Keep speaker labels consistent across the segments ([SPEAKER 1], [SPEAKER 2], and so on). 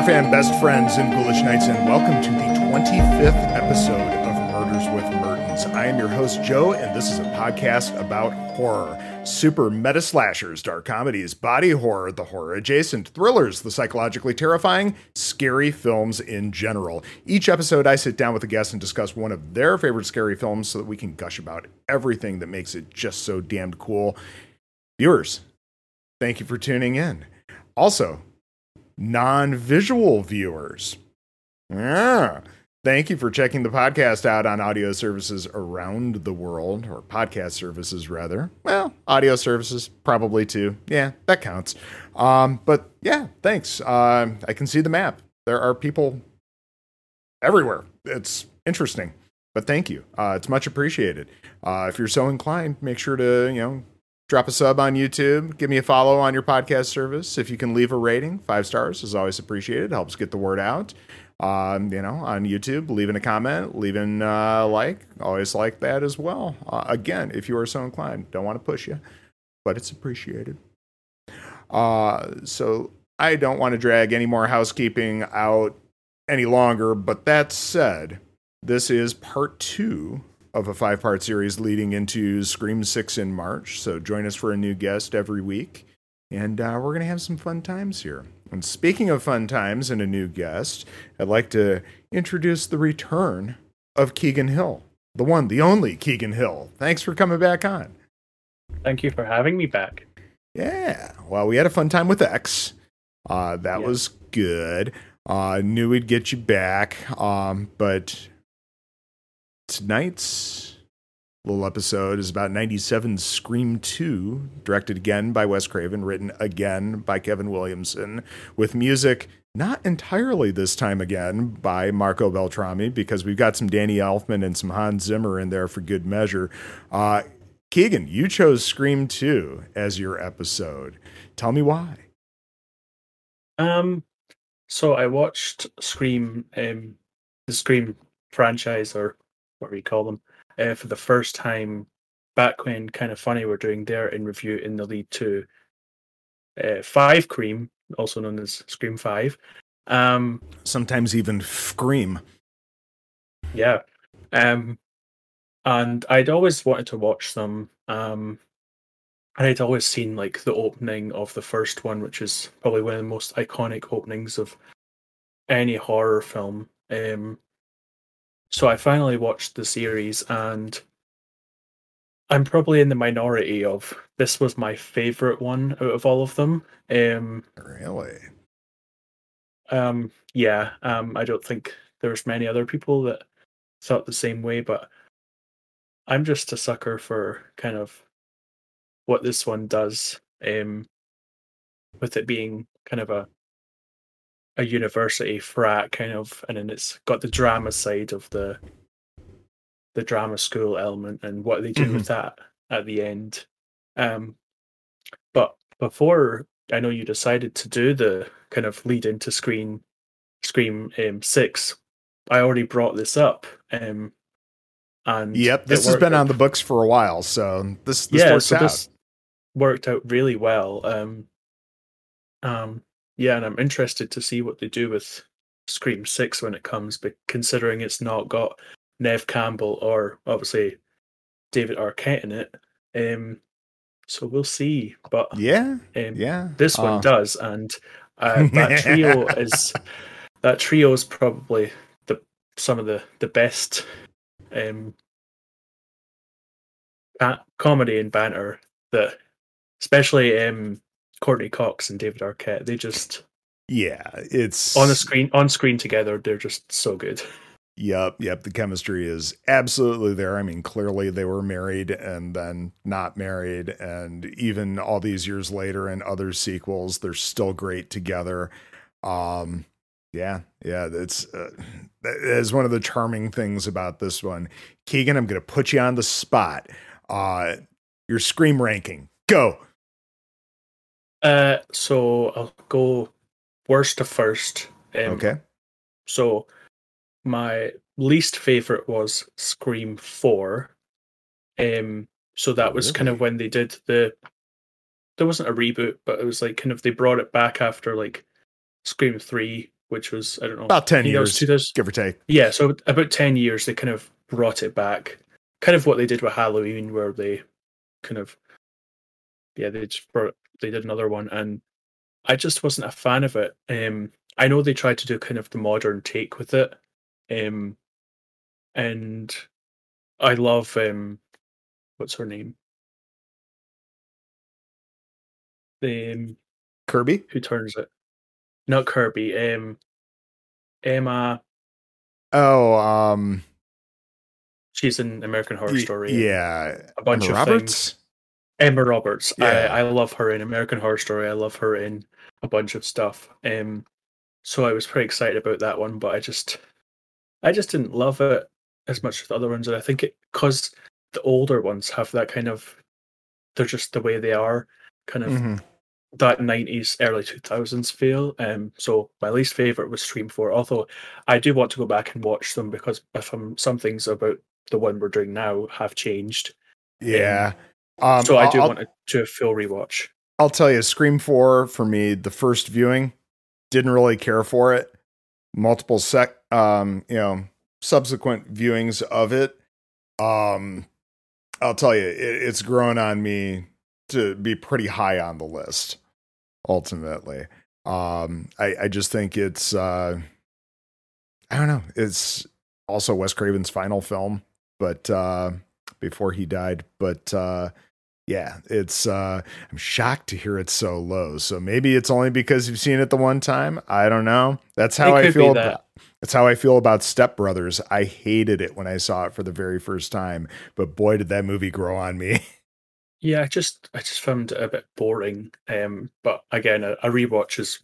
[SPEAKER 1] Horror fan best friends and ghoulish knights, and welcome to the 25th episode of Murders with Mertens. I am your host, Joe, and this is a podcast about horror. Super meta slashers, dark comedies, body horror, the horror adjacent, thrillers, the psychologically terrifying, scary films in general. Each episode, I sit down with a guest and discuss one of their favorite scary films so that we can gush about everything that makes it just so damned cool. Viewers, thank you for tuning in. Also, non visual viewers. Yeah. Thank you for checking the podcast out on audio services around the world, or podcast services rather. Well, audio services probably too. Yeah, that counts. Um, but yeah, thanks. Uh, I can see the map. There are people everywhere. It's interesting, but thank you. Uh, it's much appreciated. Uh, if you're so inclined, make sure to you know drop a sub on YouTube, give me a follow on your podcast service. If you can leave a rating, five stars is always appreciated. Helps get the word out um, you know, on YouTube, leaving a comment, leaving a like, always like that as well. Uh, again, if you are so inclined, don't want to push you, but it's appreciated. Uh, so I don't want to drag any more housekeeping out any longer, but that said, this is part two of a five part series leading into Scream 6 in March. So join us for a new guest every week, and uh, we're going to have some fun times here. And speaking of fun times and a new guest, I'd like to introduce the return of Keigan Hill, the one, the only Keigan Hill. Thanks for coming back on.
[SPEAKER 2] Thank you for having me back.
[SPEAKER 1] Yeah. Well, we had a fun time with X. Uh, that yeah. was good. Uh, knew we'd get you back. Um, but tonight's little episode is about 97 Scream 2, directed again by Wes Craven, written again by Kevin Williamson, with music not entirely this time again by Marco Beltrami, because we've got some Danny Elfman and some Hans Zimmer in there for good measure. Uh, Keigan, you chose Scream 2 as your episode. Tell me why.
[SPEAKER 2] Um, so I watched Scream, um, the Scream franchise, or what do you call them, uh, for the first time back when kind of funny were doing their in review in the lead to uh, Five Cream, also known as Scream Five. Um,
[SPEAKER 1] Sometimes even Scream.
[SPEAKER 2] Yeah. Um, and I'd always wanted to watch them. Um, and I'd always seen like the opening of the first one, which is probably one of the most iconic openings of any horror film. Um, so I finally watched the series and I'm probably in the minority of this was my favorite one out of all of them. Um
[SPEAKER 1] really?
[SPEAKER 2] Um yeah, um I don't think there's many other people that thought the same way, but I'm just a sucker for kind of what this one does um with it being kind of a a university frat kind of, and then it's got the drama side of the the drama school element and what they do mm-hmm. with that at the end. Um, but before I know you decided to do the kind of lead into screen Scream um, Six, I already brought this up. Um, and
[SPEAKER 1] yep, this has been out. on the books for a while, so this this yeah, so out. This
[SPEAKER 2] worked out really well. Um, um, yeah, and I'm interested to see what they do with Scream Six when it comes, but considering it's not got Neve Campbell or obviously David Arquette in it. Um, so we'll see. But
[SPEAKER 1] yeah, um, yeah,
[SPEAKER 2] this one uh. does, and uh, that trio is that trio is probably the some of the the best um, comedy and banter that, especially um, Courteney Cox and David Arquette. They just
[SPEAKER 1] yeah, it's
[SPEAKER 2] on the screen on screen together. They're just so good.
[SPEAKER 1] Yep, yep. The chemistry is absolutely there. I mean, clearly they were married and then not married, and even all these years later in other sequels, they're still great together. Um, yeah, yeah. That's uh, that is one of the charming things about this one. Keigan, I'm going to put you on the spot. Uh, your scream ranking, go.
[SPEAKER 2] Uh, so I'll go worst to first.
[SPEAKER 1] Um, okay.
[SPEAKER 2] So my least favorite was Scream Four. Um, so that was really? kind of when they did the. There wasn't a reboot, but it was like kind of they brought it back after like Scream Three, which was I don't know
[SPEAKER 1] About 10
[SPEAKER 2] I think that was
[SPEAKER 1] years,
[SPEAKER 2] 2000
[SPEAKER 1] give or take.
[SPEAKER 2] Yeah, so about ten years they kind of brought it back, kind of what they did with Halloween, where they kind of yeah they just brought, they did another one, and I just wasn't a fan of it. Um, I know they tried to do kind of the modern take with it, um, and I love um, what's her name? The um,
[SPEAKER 1] Kirby?
[SPEAKER 2] who turns it? Not Kirby. Um, Emma.
[SPEAKER 1] Oh, um,
[SPEAKER 2] She's in American Horror Story.
[SPEAKER 1] Yeah.
[SPEAKER 2] a bunch
[SPEAKER 1] Emma
[SPEAKER 2] of things. Emma Roberts.
[SPEAKER 1] Yeah.
[SPEAKER 2] I, I love her in American Horror Story. I love her in a bunch of stuff. Um, so I was pretty excited about that one, but I just, I just didn't love it as much as the other ones, and I think it because the older ones have that kind of, they're just the way they are, kind of
[SPEAKER 1] Mhm.
[SPEAKER 2] that '90s, early 2000s feel. Um, so my least favorite was Scream Four. Although I do want to go back and watch them because if I'm, some things about the one we're doing now have changed.
[SPEAKER 1] Yeah. Um,
[SPEAKER 2] so I do
[SPEAKER 1] I'll-
[SPEAKER 2] want to do a full rewatch.
[SPEAKER 1] I'll tell you, Scream 4 for me, the first viewing, didn't really care for it. Multiple sec um, you know, subsequent viewings of it. Um, I'll tell you, it, it's grown on me to be pretty high on the list, ultimately. Um, I, I just think it's uh I don't know, it's also Wes Craven's final film, but uh before he died. But uh yeah, it's uh I'm shocked to hear it so low. So maybe it's only because you've seen it the one time. I don't know. That's how I feel
[SPEAKER 2] that.
[SPEAKER 1] about that's how I feel about Step Brothers. I hated it when I saw it for the very first time, but boy did that movie grow on me.
[SPEAKER 2] Yeah, I just I just found it a bit boring. Um, but again, a, a rewatch is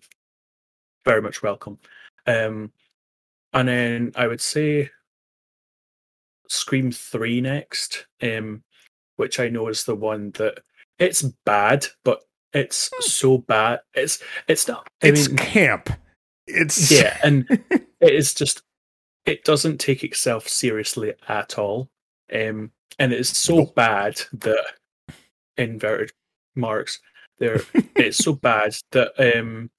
[SPEAKER 2] very much welcome. Um, and then I would say Scream Three next, um, which I know is the one that it's bad, but it's so bad. It's it's not. I
[SPEAKER 1] it's
[SPEAKER 2] mean,
[SPEAKER 1] camp. It's
[SPEAKER 2] yeah, and it is just it doesn't take itself seriously at all. Um, and it is so
[SPEAKER 1] Nope.
[SPEAKER 2] bad that inverted marks there it's so bad that um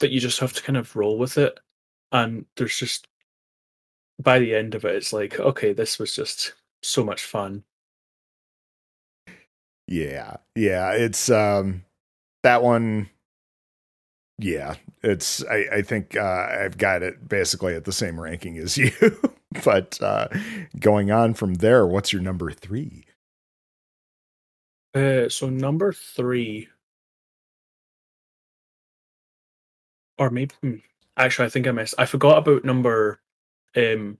[SPEAKER 2] that you just have to kind of roll with it and there's just by the end of it it's like okay this was just so much fun
[SPEAKER 1] Yeah, yeah, it's um that one. Yeah, it's I I think uh, I've got it basically at the same ranking as you. but uh going on from there, what's your number three?
[SPEAKER 2] uh so number three or maybe hmm, actually i think i missed i forgot about number um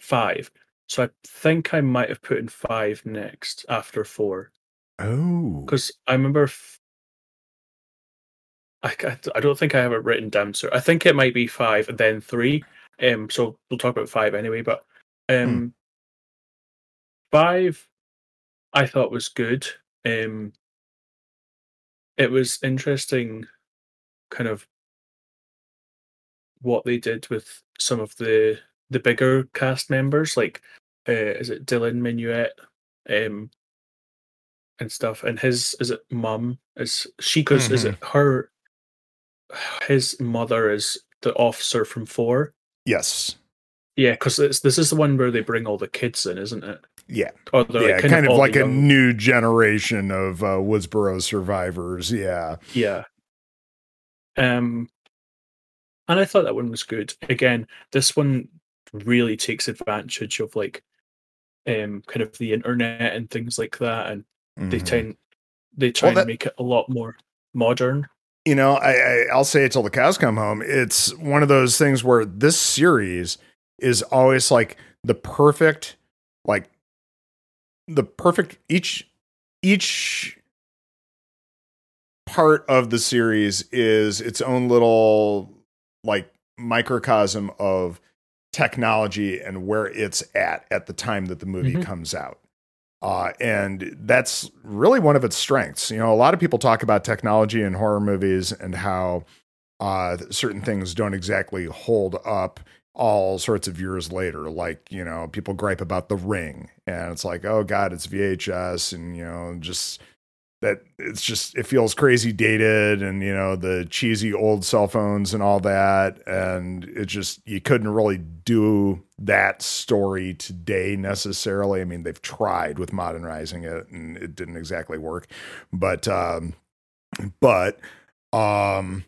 [SPEAKER 2] five so i think i might have put in five next after four
[SPEAKER 1] Oh,
[SPEAKER 2] because I remember. F- I, I don't think I have it written down, so I think it might be five and then three. Um, so we'll talk about five anyway. But um, five, I thought was good. Um, it was interesting, kind of what they did with some of the the bigger cast members, like uh, is it Dylan Minnette, um, and stuff. And his is it mum is she because is it her his mother is the officer from four.
[SPEAKER 1] yes,
[SPEAKER 2] Yeah, because this is the one where they bring all the kids in, isn't it?
[SPEAKER 1] yeah,
[SPEAKER 2] Or
[SPEAKER 1] yeah,
[SPEAKER 2] like
[SPEAKER 1] kind, of
[SPEAKER 2] all the
[SPEAKER 1] like a
[SPEAKER 2] young-
[SPEAKER 1] new generation of uh, Woodsboro survivors. Yeah,
[SPEAKER 2] Yeah. Um, and I thought that one was good. Again, this one really takes advantage of like, um, kind of the internet and things like that, and they
[SPEAKER 1] Mhm.
[SPEAKER 2] tend they try
[SPEAKER 1] Well, that-
[SPEAKER 2] and make it a lot more modern.
[SPEAKER 1] you know, I, I I'll say it till the cows come home. It's one of those things where this series is always like the perfect, like the perfect each each part of the series is its own little like microcosm of technology and where it's at at the time that the movie
[SPEAKER 2] Mhm.
[SPEAKER 1] comes out. Uh, and that's really one of its strengths. You know, a lot of people talk about technology in horror movies and how uh, certain things don't exactly hold up all sorts of years later. Like, you know, people gripe about The Ring, and it's like, oh God, it's VHS, and, you know, just that it's just it feels crazy dated and you know the cheesy old cell phones and all that. And it just you couldn't really do that story today necessarily. I mean they've tried with modernizing it and it didn't exactly work. But um but um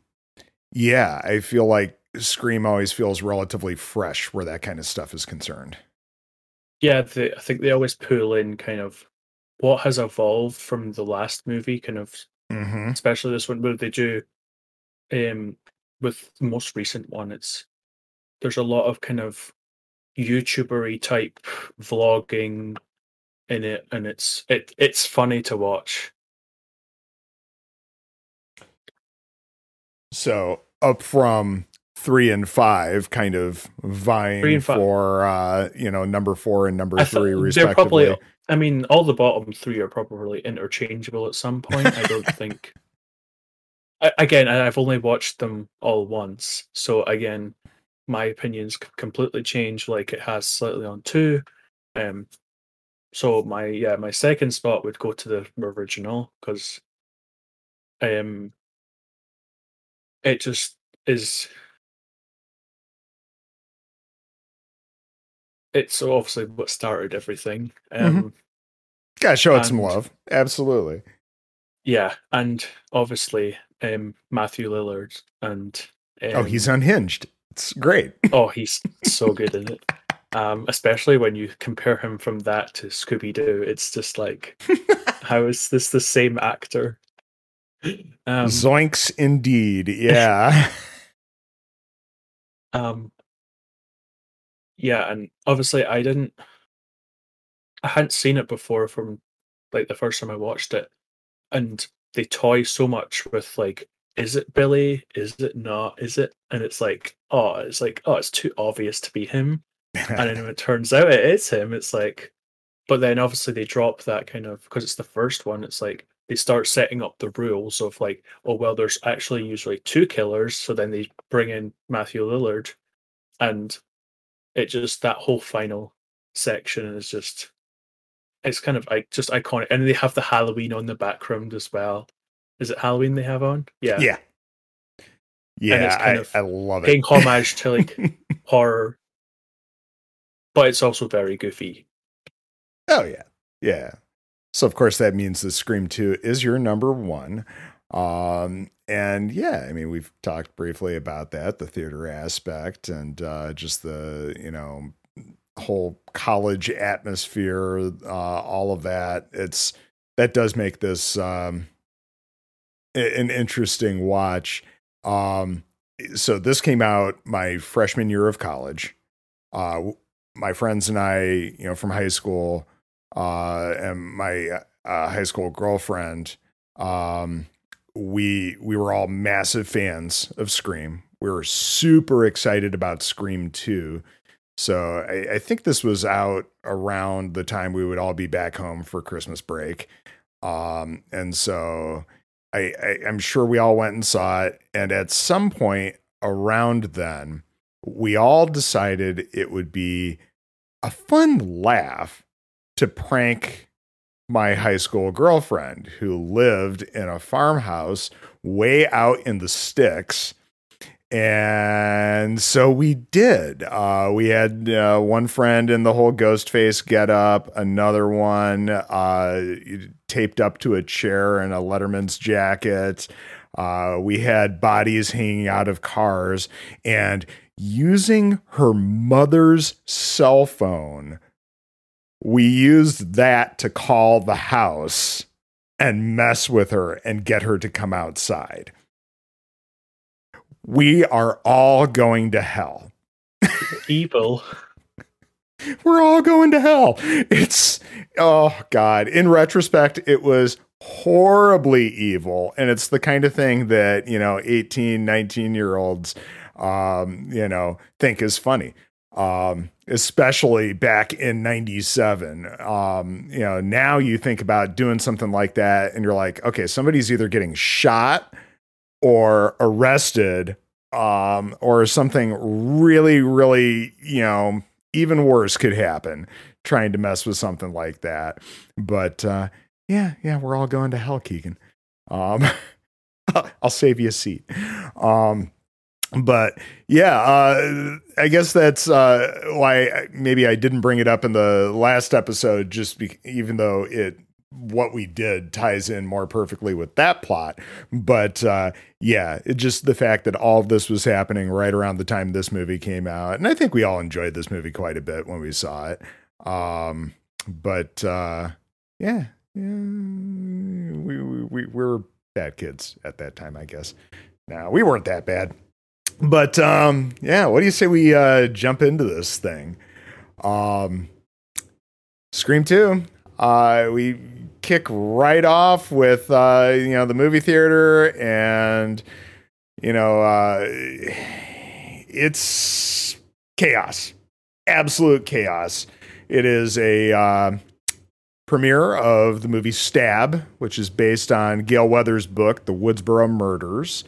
[SPEAKER 1] yeah i feel like scream always feels relatively fresh where that kind of stuff is concerned.
[SPEAKER 2] Yeah they, i think they always pull in kind of what has evolved from the last movie, kind of,
[SPEAKER 1] mm-hmm.
[SPEAKER 2] especially this one, where they do, um, with the most recent one, it's there's a lot of kind of YouTubery type vlogging in it, and it's it it's funny to watch.
[SPEAKER 1] So up from three and five kind of vying for uh you know number four and number three respectively.
[SPEAKER 2] probably, i mean all the bottom three are probably interchangeable at some point i don't think. I, again i've only watched them all once so again my opinions completely change like it has slightly on two um so my yeah my second spot would go to the original because um it just is it's obviously what started everything. Mm-hmm. Um, mm-hmm.
[SPEAKER 1] Gotta show it some love. Absolutely.
[SPEAKER 2] Yeah, and obviously um, Matthew Lillard and
[SPEAKER 1] um, oh, he's um, unhinged. It's great.
[SPEAKER 2] oh, he's so good in it. Um, especially when you compare him from that to Scooby Doo, it's just like, how is this the same actor?
[SPEAKER 1] Um, Zoinks, indeed. Yeah.
[SPEAKER 2] um, yeah, and obviously I didn't I hadn't seen it before from like the first time I watched it. And they toy so much with like, is it Billy? Is it not? Is it? And it's like, oh, it's like, oh, it's too obvious to be him. and then when it turns out it is him, it's like, but then obviously they drop that kind of because it's the first one. It's like they start setting up the rules of like, oh well, there's actually usually two killers. So then they bring in Matthew Lillard, and it just that whole final section is just it's kind of like just iconic and they have the halloween on the background as well. Is it halloween they have on? Yeah.
[SPEAKER 1] Yeah. Yeah I, I, love
[SPEAKER 2] paying it. paying homage to like horror but it's also very goofy.
[SPEAKER 1] Oh yeah. Yeah. So of course that means the scream 2 is your number one. Um, and yeah, I mean, we've talked briefly about that, the theater aspect, and uh, just the you know whole college atmosphere, uh, all of that. It's that does make this um, an interesting watch. Um, so this came out my freshman year of college. Uh, my friends and I, you know, from high school, uh, and my uh, high school girlfriend, um, we we were all massive fans of Scream. We were super excited about Scream 2. So I, I, think this was out around the time we would all be back home for Christmas break. Um, and so I, I, I'm sure we all went and saw it. And at some point around then, we all decided it would be a fun laugh to prank my high school girlfriend who lived in a farmhouse way out in the sticks. And so we did. Uh, we had uh, one friend in the whole ghost face get up, another one uh, taped up to a chair in a Letterman's jacket. Uh, we had bodies hanging out of cars and using her mother's cell phone we used that to call the house and mess with her and get her to come outside. We are all going to hell.
[SPEAKER 2] Evil.
[SPEAKER 1] We're all going to hell. It's, oh God. In retrospect, it was horribly evil. And it's the kind of thing that, you know, 18, 19 year olds, um, you know, think is funny um, especially back in 97. Um, you know, now you think about doing something like that and you're like, okay, somebody's either getting shot or arrested um, or something really, really, you know, even worse could happen trying to mess with something like that. But uh, yeah, yeah, we're all going to hell, Keigan. Um, I'll save you a seat. Um, but yeah, uh, I guess that's uh, why maybe I didn't bring it up in the last episode, just be- even though it what we did ties in more perfectly with that plot. But uh, yeah, it just the fact that all of this was happening right around the time this movie came out, and I think we all enjoyed this movie quite a bit when we saw it. Um, but uh, yeah, yeah, we, we we were bad kids at that time, I guess. Now we weren't that bad. But um, yeah, what do you say we uh, jump into this thing? Um, Scream Two. Uh, we kick right off with uh, you know the movie theater, and you know uh, it's chaos, absolute chaos. It is a uh, premiere of the movie Stab, which is based on Gale Weathers' book, The Woodsboro Murders.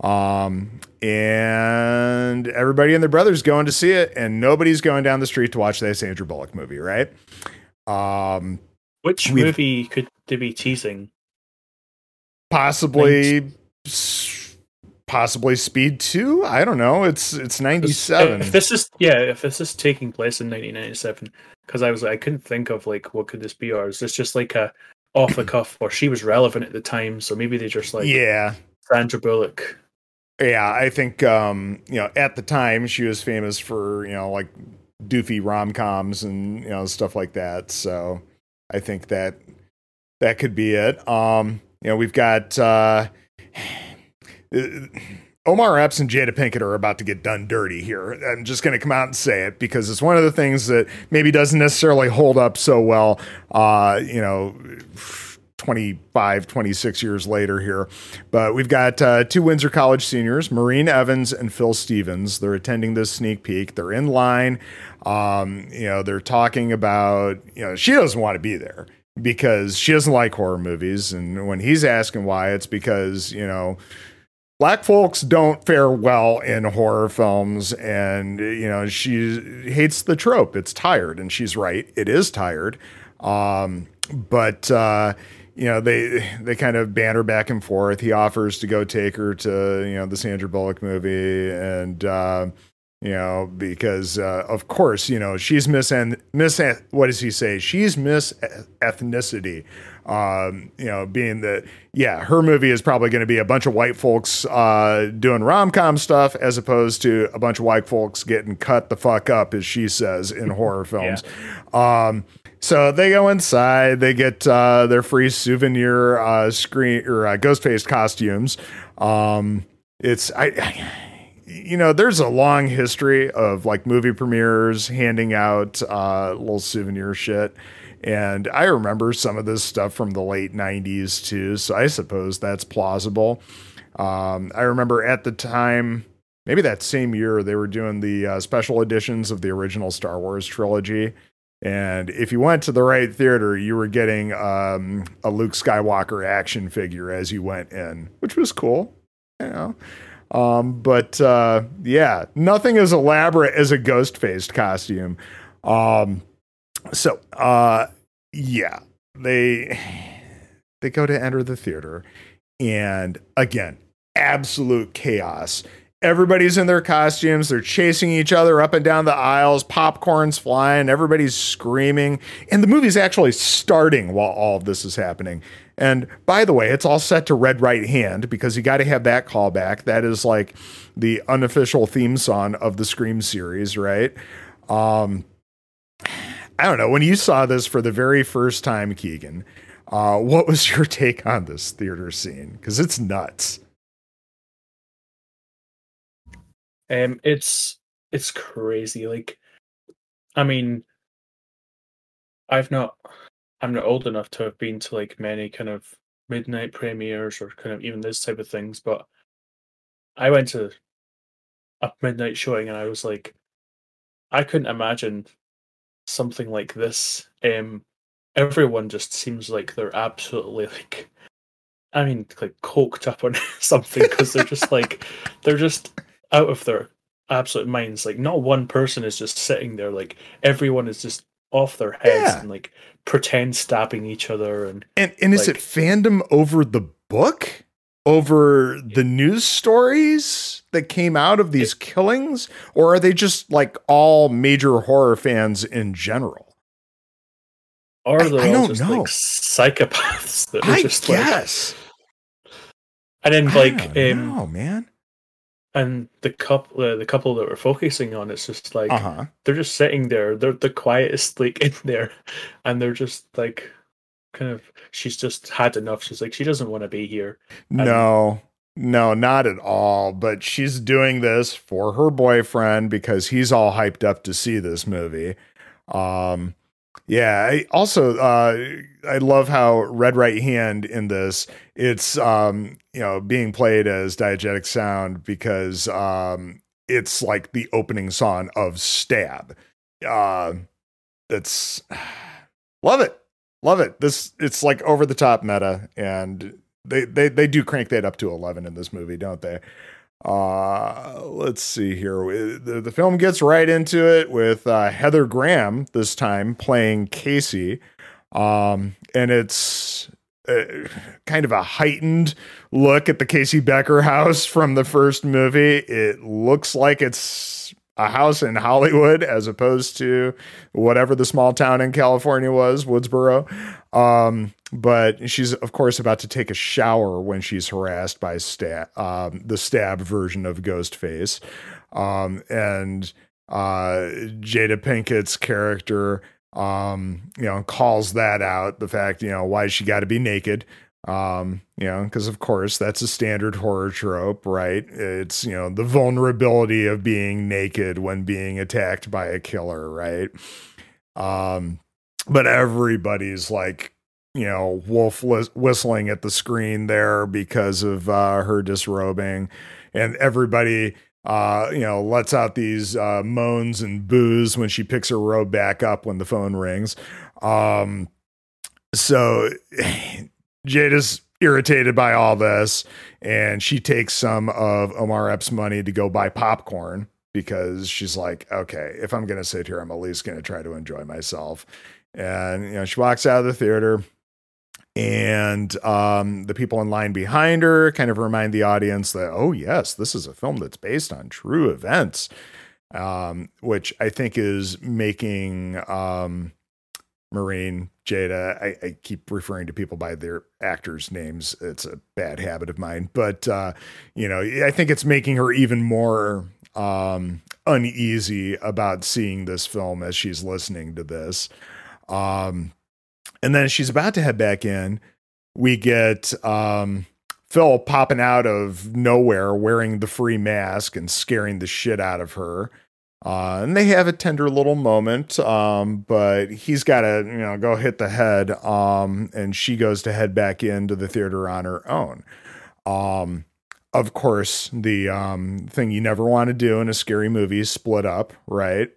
[SPEAKER 1] Um, and everybody and their brothers going to see it, and nobody's going down the street to watch that Sandra Bullock movie, right? Um,
[SPEAKER 2] Which movie could they be teasing?
[SPEAKER 1] possibly, s- possibly Speed Two. I don't know. It's it's ninety seven.
[SPEAKER 2] If this is yeah, if this is taking place in 1997, because I was I couldn't think of like what could this be, or is this just like a off the cuff, or she was relevant at the time, so maybe they just like
[SPEAKER 1] yeah,
[SPEAKER 2] Sandra Bullock.
[SPEAKER 1] Yeah. I think um, you know at the time she was famous for you know like doofy rom coms and you know stuff like that. So I think that that could be it. Um, you know, we've got uh, Omar Epps and Jada Pinkett are about to get done dirty here. I'm just going to come out and say it because it's one of the things that maybe doesn't necessarily hold up so well. Uh, you know. 25, 26 years later here. But we've got uh, two Windsor College seniors, Maureen Evans and Phil Stevens. They're attending this sneak peek. They're in line. Um, you know, they're talking about, you know, she doesn't want to be there because she doesn't like horror movies. And when he's asking why, it's because, you know, black folks don't fare well in horror films and you know she hates the trope it's tired and she's right it is tired um, but uh, you know they they kind of banter back and forth. He offers to go take her to you know the sandra bullock movie and uh, you know because uh, of course you know she's miss miss what does he say? She's miss ethnicity um, you know, being that, yeah, her movie is probably going to be a bunch of white folks uh, doing rom com stuff as opposed to a bunch of white folks getting cut the fuck up, as she says in horror films. Um, so they go inside, they get uh, their free souvenir uh, screen or uh, ghost faced costumes. Um, it's, I, I you know, there's a long history of like movie premieres handing out uh, little souvenir shit. And I remember some of this stuff from the late 90s too. So I suppose that's plausible. Um, I remember at the time, maybe that same year, they were doing the uh, special editions of the original Star Wars trilogy. And if you went to the right theater, you were getting um, a Luke Skywalker action figure as you went in, which was cool. You know. Um, but uh, yeah, nothing as elaborate as a ghost faced costume. Um, so uh yeah they they go to enter the theater and again absolute chaos everybody's in their costumes. They're chasing each other up and down the aisles. Popcorn's flying. Everybody's screaming. And the movie's actually starting while all of this is happening. And by the way it's all set to red right hand because you got to have that callback. That is like the unofficial theme song of the scream series right? Um I don't know. When you saw this for the very first time, Keigan, uh, what was your take on this theater scene? Because it's nuts.
[SPEAKER 2] Um, it's it's crazy. Like, I mean, I've not, I'm not old enough to have been to like many kind of midnight premieres or kind of even this type of things, but I went to a midnight showing and I was like, I couldn't imagine something like this. Um, everyone just seems like they're absolutely like, I mean, like coked up on something because they're just like, they're just out of their absolute minds. Like, not one person is just sitting there. Like, everyone is just off their heads
[SPEAKER 1] Yeah.
[SPEAKER 2] and like pretend stabbing each other and
[SPEAKER 1] and and is it fandom over the book over the news stories that came out of these killings or are they just like all major horror fans in general
[SPEAKER 2] or
[SPEAKER 1] I-
[SPEAKER 2] they're
[SPEAKER 1] I
[SPEAKER 2] all just
[SPEAKER 1] know.
[SPEAKER 2] like psychopaths that are
[SPEAKER 1] i
[SPEAKER 2] just like
[SPEAKER 1] guess
[SPEAKER 2] and then like um
[SPEAKER 1] know, man
[SPEAKER 2] and the couple uh, the couple that we're focusing on it's just like
[SPEAKER 1] uh-huh.
[SPEAKER 2] they're just sitting there. They're the quietest like in there. And they're just like kind of she's just had enough. She's like she doesn't want to be here.
[SPEAKER 1] No, no, not at all. But she's doing this for her boyfriend because he's all hyped up to see this movie. Um, yeah. I also, uh, I love how Red Right Hand in this. It's um, you know being played as diegetic sound because um, it's like the opening song of Stab. Uh, it's love it, love it. This it's like over the top meta and they they they do crank that up to 11 in this movie don't they uh let's see here. The, the film gets right into it with uh heather graham this time playing casey. Um and it's uh, kind of a heightened look at the casey becker house from the first movie. It looks like it's a house in hollywood as opposed to whatever the small town in california was woodsboro um, but she's of course about to take a shower when she's harassed by stab, um, the stab version of Ghostface, um, and uh, Jada Pinkett's character, um, you know, calls that out. The fact, you know, why she got to be naked. Um, you know, because of course that's a standard horror trope, right? It's you know the vulnerability of being naked when being attacked by a killer, right? Um, but everybody's like you know wolf whistling at the screen there because of uh, her disrobing and everybody uh you know lets out these uh moans and boos when she picks her robe back up when the phone rings um so jada's irritated by all this and she takes some of omar epps money to go buy popcorn because she's like okay if i'm gonna sit here i'm at least gonna try to enjoy myself. And you know she walks out of the theater and um, the people in line behind her kind of remind the audience that oh yes this is a film that's based on true events um, which i think is making um, Maureen jada I, I keep referring to people by their actors names it's a bad habit of mine but uh, you know i think it's making her even more um, uneasy about seeing this film as she's listening to this um, and then she's about to head back in. We get um, Phil popping out of nowhere wearing the free mask and scaring the shit out of her. Uh, and they have a tender little moment, um, but he's got to, you know, go hit the head. Um, and she goes to head back into the theater on her own. Um, of course, the um, thing you never want to do in a scary movie is split up, right?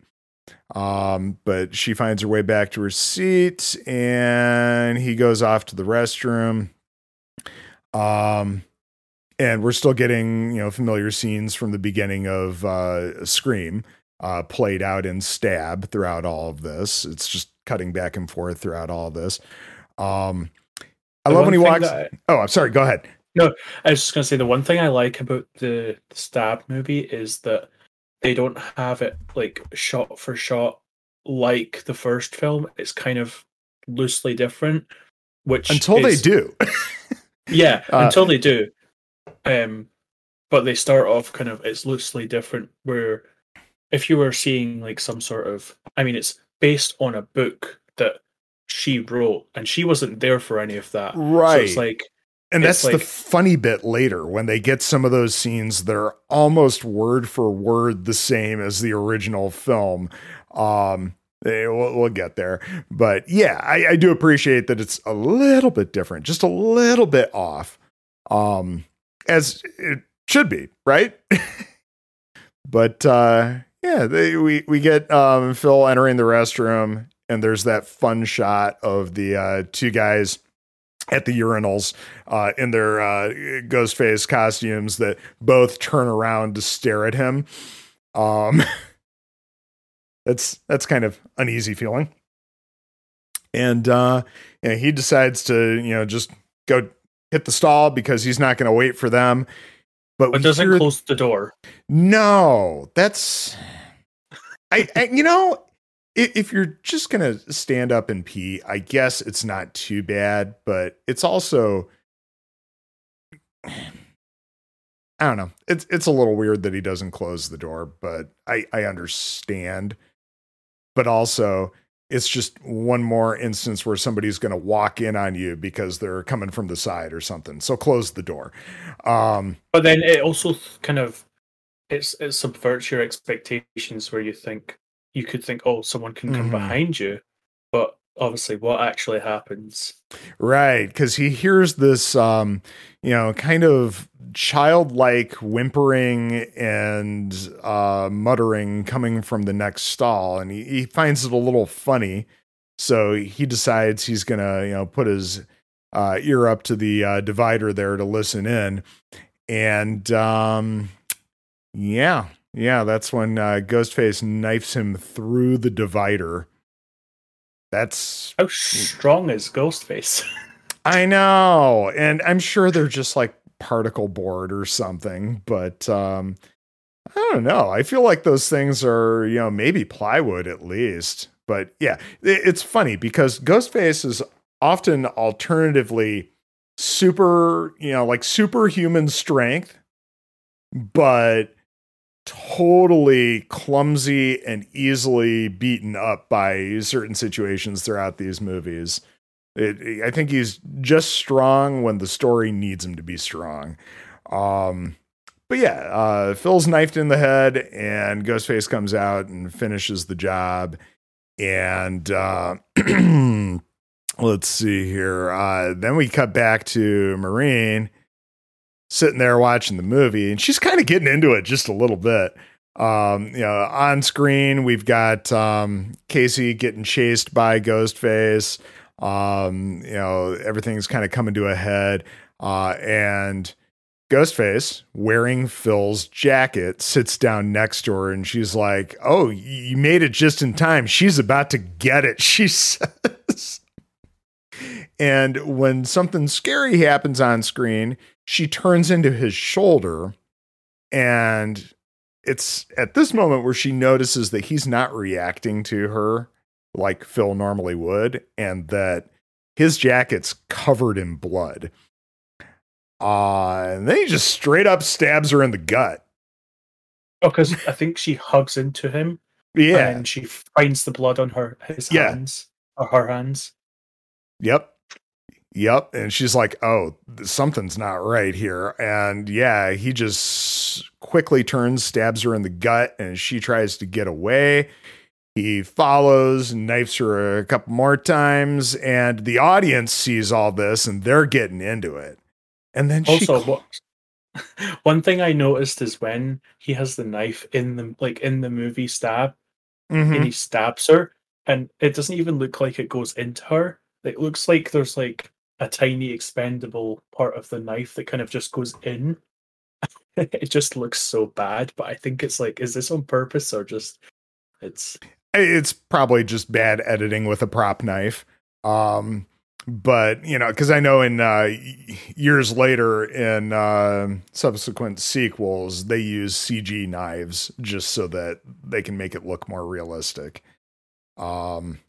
[SPEAKER 1] Um, but she finds her way back to her seat and he goes off to the restroom. Um, and we're still getting, you know, familiar scenes from the beginning of uh, Scream uh, played out in Stab throughout all of this. It's just cutting back and forth throughout all of this. Um, I
[SPEAKER 2] The
[SPEAKER 1] love when he walks.
[SPEAKER 2] that
[SPEAKER 1] Oh, I'm sorry. Go ahead.
[SPEAKER 2] No, I was just gonna say the one thing I like about the, stab movie is that they don't have it like shot for shot like the first film. It's kind of loosely different. Which
[SPEAKER 1] Until they do.
[SPEAKER 2] Yeah,
[SPEAKER 1] Uh,
[SPEAKER 2] until they do. Um, but they start off kind of it's loosely different. Where if you were seeing like some sort of, I mean, it's based on a book that she wrote, and she wasn't there for any of that.
[SPEAKER 1] Right.
[SPEAKER 2] So it's like
[SPEAKER 1] And
[SPEAKER 2] It's
[SPEAKER 1] that's the funny bit later when they get some of those scenes that are almost word for word the same as the original film. Um, eh, we'll, we'll get there, but yeah, I, I do appreciate that it's a little bit different, just a little bit off, um, as it should be, right? but uh, yeah, they, we we get um, Phil entering the restroom, and there's that fun shot of the uh, two guys at the urinals uh, in their uh, ghost face costumes that both turn around to stare at him. Um, that's that's kind of uneasy feeling. and uh, he decides to you know just go hit the stall because he's not going to wait for them. But,
[SPEAKER 2] but doesn't hear, close the door.
[SPEAKER 1] No, that's I, I you know if you're just gonna stand up and pee, I guess it's not too bad, but it's also I don't know. It's it's a little weird that he doesn't close the door, but I I understand. But also, it's just one more instance where somebody's going to walk in on you because they're coming from the side or something. So close the door. Um,
[SPEAKER 2] but then it also kind of it's it subverts your expectations where you think you could think, oh, someone can come mm-hmm. behind you, obviously what actually happens.
[SPEAKER 1] Right, because he hears this, um, you know, kind of childlike whimpering and uh, muttering coming from the next stall, and he, he finds it a little funny. So he decides he's gonna, you know, put his uh, ear up to the uh, divider there to listen in, and um, yeah, yeah, that's when uh, Ghostface knifes him through the divider. That's
[SPEAKER 2] how strong is Ghostface?
[SPEAKER 1] I know, and I'm sure they're just like particle board or something, but um, I don't know. I feel like those things are, you know, maybe plywood at least. But yeah, it's funny because Ghostface is often alternatively super, you know, like superhuman strength, but totally clumsy and easily beaten up by certain situations throughout these movies. It, I think he's just strong when the story needs him to be strong. Um, but yeah, uh, Phil's knifed in the head, and Ghostface comes out and finishes the job. And uh, let's see here. Uh, then we cut back to Maureen sitting there watching the movie, and she's kind of getting into it just a little bit. Um, you know, on screen we've got um, Casey getting chased by Ghostface. Um, you know, everything's kind of coming to a head, uh, and Ghostface, wearing Phil's jacket, sits down next to her, and she's like, "Oh, you made it just in time. She's about to get it." She says. And when something scary happens on screen, she turns into his shoulder and it's at this moment where she notices that he's not reacting to her like Phil normally would and that his jacket's covered in blood. Uh, and then he just straight up stabs her in the gut.
[SPEAKER 2] Oh, because I think she hugs into him.
[SPEAKER 1] Yeah.
[SPEAKER 2] And she finds the blood on her his yeah. hands or her hands.
[SPEAKER 1] Yep. Yep. And she's like, oh, something's not right here. And yeah, he just quickly turns, stabs her in the gut, and she tries to get away. He follows, knifes her a couple more times, and the audience sees all this and they're getting into it. And then also,
[SPEAKER 2] what, one thing I noticed is when he has the knife in the like in the movie stab, mm-hmm. and he stabs her, and it doesn't even look like it goes into her. It looks like there's like a tiny expendable part of the knife that kind of just goes in. it just looks so bad, but I think it's like, is this on purpose or just it's
[SPEAKER 1] it's probably just bad editing with a prop knife. Um, but you know, because I know in uh, years later in uh, subsequent sequels, they use CG knives just so that they can make it look more realistic. Um,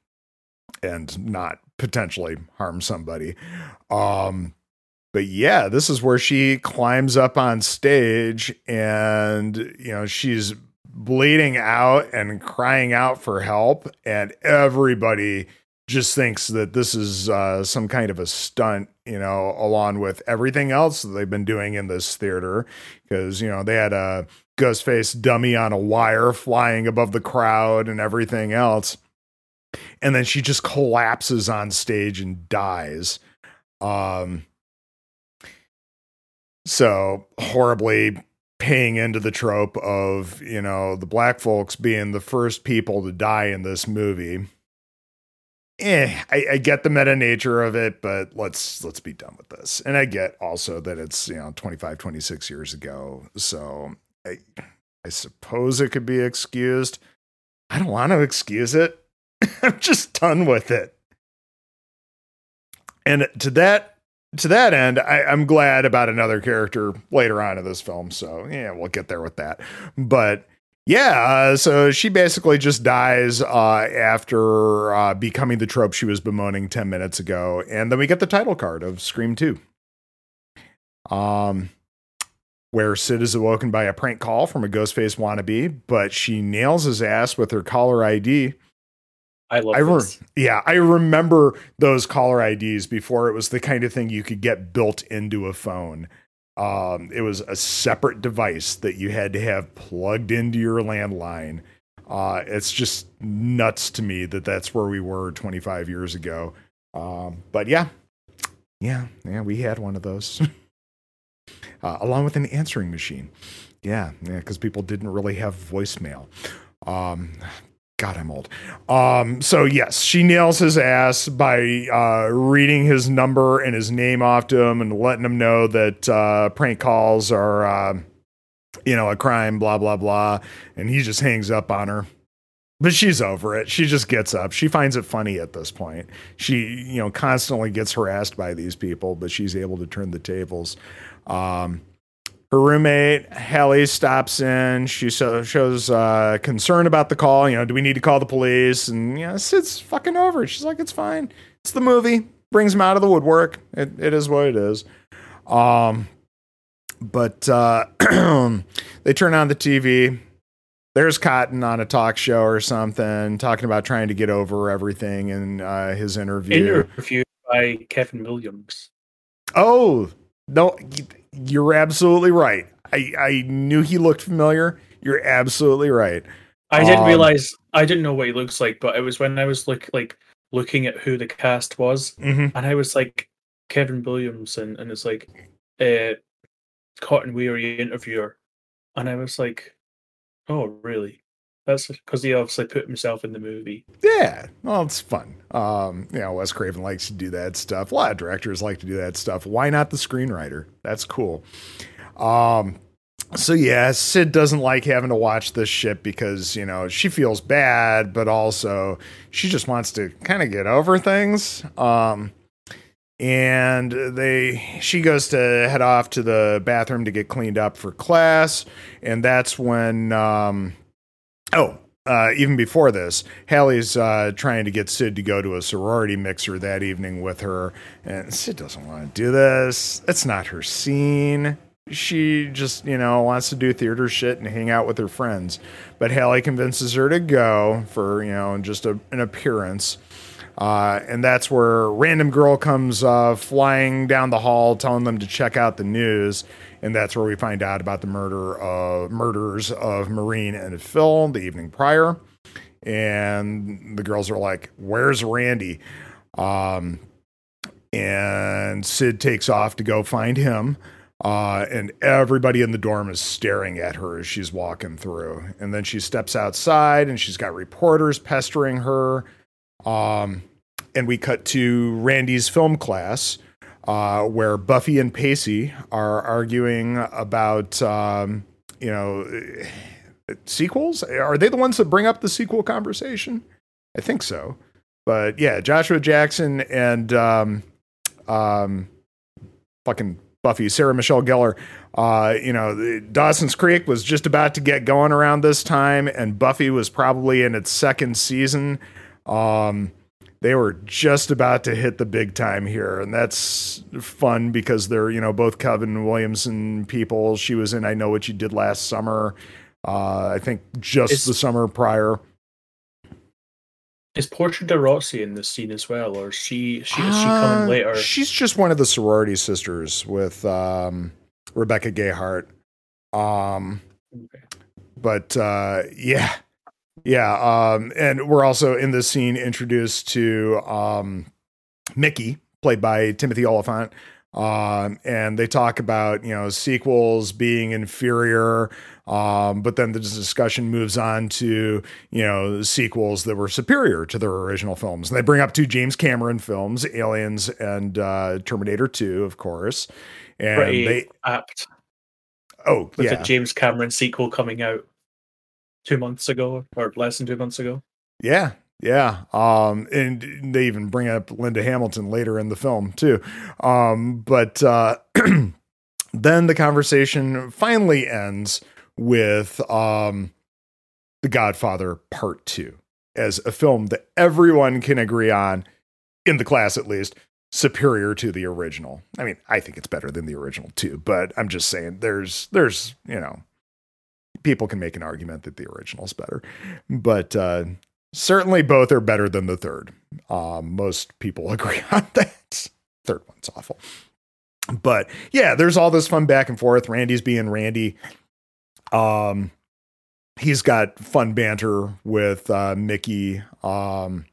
[SPEAKER 1] and not potentially harm somebody. Um, but yeah, this is where she climbs up on stage and, you know, she's bleeding out and crying out for help. And everybody just thinks that this is uh, some kind of a stunt, you know, along with everything else that they've been doing in this theater. Because, you know, they had a Ghostface dummy on a wire flying above the crowd and everything else and then she just collapses on stage and dies. Um, so horribly paying into the trope of you know the black folks being the first people to die in this movie. Eh, I, I get the meta nature of it, but let's let's be done with this. And I get also that it's you know 25, 26 years ago, so I I suppose it could be excused. I don't want to excuse it. I'm just done with it. And to that to that end, I, I'm glad about another character later on in this film. So yeah, we'll get there with that. But yeah, uh, so she basically just dies uh, after uh, becoming the trope she was bemoaning 10 minutes ago. And then we get the title card of Scream 2. Um, where Sid is awoken by a prank call from a Ghostface wannabe, but she nails his ass with her caller ID.
[SPEAKER 2] I love
[SPEAKER 1] I re-
[SPEAKER 2] this.
[SPEAKER 1] yeah, I remember those caller IDs before it was the kind of thing you could get built into a phone. Um, it was a separate device that you had to have plugged into your landline. Uh, it's just nuts to me that that's where we were 25 years ago. Um, but yeah, yeah, yeah, we had one of those, uh, along with an answering machine. Yeah, yeah, because people didn't really have voicemail. Um, God, I'm old. Um, so yes, she nails his ass by uh, reading his number and his name off to him and letting him know that uh, prank calls are, uh, you know, a crime. Blah blah blah, and he just hangs up on her. But she's over it. She just gets up. She finds it funny at this point. She, you know, constantly gets harassed by these people, but she's able to turn the tables. Um, her roommate Hallie stops in. She so, shows uh, concern about the call. You know, do we need to call the police? And you know, Sid's fucking over. She's like, it's fine. It's the movie. Brings him out of the woodwork. It, it is what it is. Um, but uh, they turn on the TV. There's Cotton on a talk show or something, talking about trying to get over everything in uh, his interview.
[SPEAKER 2] Interview by Kevin Williams.
[SPEAKER 1] Oh no, you're absolutely right. I I knew he looked familiar. You're absolutely right.
[SPEAKER 2] I didn't
[SPEAKER 1] Um,
[SPEAKER 2] realize I didn't know what he looks like, but it was when I was look like looking at who the cast was,
[SPEAKER 1] Mhm.
[SPEAKER 2] and I was like Kevin Williams, and, and it's like uh, Cotton Weary interviewer, and I was like, oh really? That's because he obviously put himself in the movie.
[SPEAKER 1] Yeah, well, it's fun. Um, you know, Wes Craven likes to do that stuff. A lot of directors like to do that stuff. Why not the screenwriter? That's cool. Um, so yeah, Sid doesn't like having to watch this shit because you know she feels bad, but also she just wants to kind of get over things. Um, and they she goes to head off to the bathroom to get cleaned up for class, and that's when um, oh uh, even before this, Hallie's uh, trying to get Sid to go to a sorority mixer that evening with her, and Sid doesn't want to do this. It's not her scene. She just, you know, wants to do theater shit and hang out with her friends. But Hallie convinces her to go for, you know, just a, an appearance. Uh, and that's where random girl comes uh, flying down the hall, telling them to check out the news. And that's where we find out about the murder of murders of Maureen and Phil the evening prior. And the girls are like, "Where's Randy?" Um, and Sid takes off to go find him. Uh, and everybody in the dorm is staring at her as she's walking through. And then she steps outside, and she's got reporters pestering her. Um, and we cut to Randy's film class, uh, where Buffy and Pacey are arguing about, um, you know, sequels. Are they the ones that bring up the sequel conversation? I think so. But yeah, Joshua Jackson and um, um, fucking Buffy, Sarah Michelle Gellar. Uh, you know, Dawson's Creek was just about to get going around this time, and Buffy was probably in its second season. Um, they were just about to hit the big time here, and that's fun because they're you know both Kevin Williamson people. She was in I Know What You Did Last Summer. Uh, I think just
[SPEAKER 2] Is-
[SPEAKER 1] the summer prior.
[SPEAKER 2] Is Portia de Rossi in this scene as well, or is she she is she
[SPEAKER 1] Uh,
[SPEAKER 2] coming later?
[SPEAKER 1] She's just one of the sorority sisters with um, Rebecca Gayheart. Um,
[SPEAKER 2] Okay.
[SPEAKER 1] but uh, yeah, yeah. Um, and we're also in this scene introduced to um, Mickey, played by Timothy Olyphant. Um, and they talk about you know sequels being inferior, um, but then the discussion moves on to you know sequels that were superior to their original films. And they bring up two James Cameron films, Aliens and uh, Terminator Two, of course. And
[SPEAKER 2] Pretty
[SPEAKER 1] they
[SPEAKER 2] apt
[SPEAKER 1] oh
[SPEAKER 2] with
[SPEAKER 1] yeah,
[SPEAKER 2] the James Cameron sequel coming out two months ago or less than two months ago.
[SPEAKER 1] Yeah, Yeah. Um, and they even bring up Linda Hamilton later in the film too. Um, but uh, then the conversation finally ends with um, The Godfather Part Two as a film that everyone can agree on, in the class at least, superior to the original. I mean, I think it's better than the original too, but I'm just saying there's there's you know people can make an argument that the original's better, but uh, certainly both are better than the third. Um, most people agree on that. Third one's awful. But yeah, there's all this fun back and forth. Randy's being Randy. Um, he's got fun banter with uh, Mickey. Um,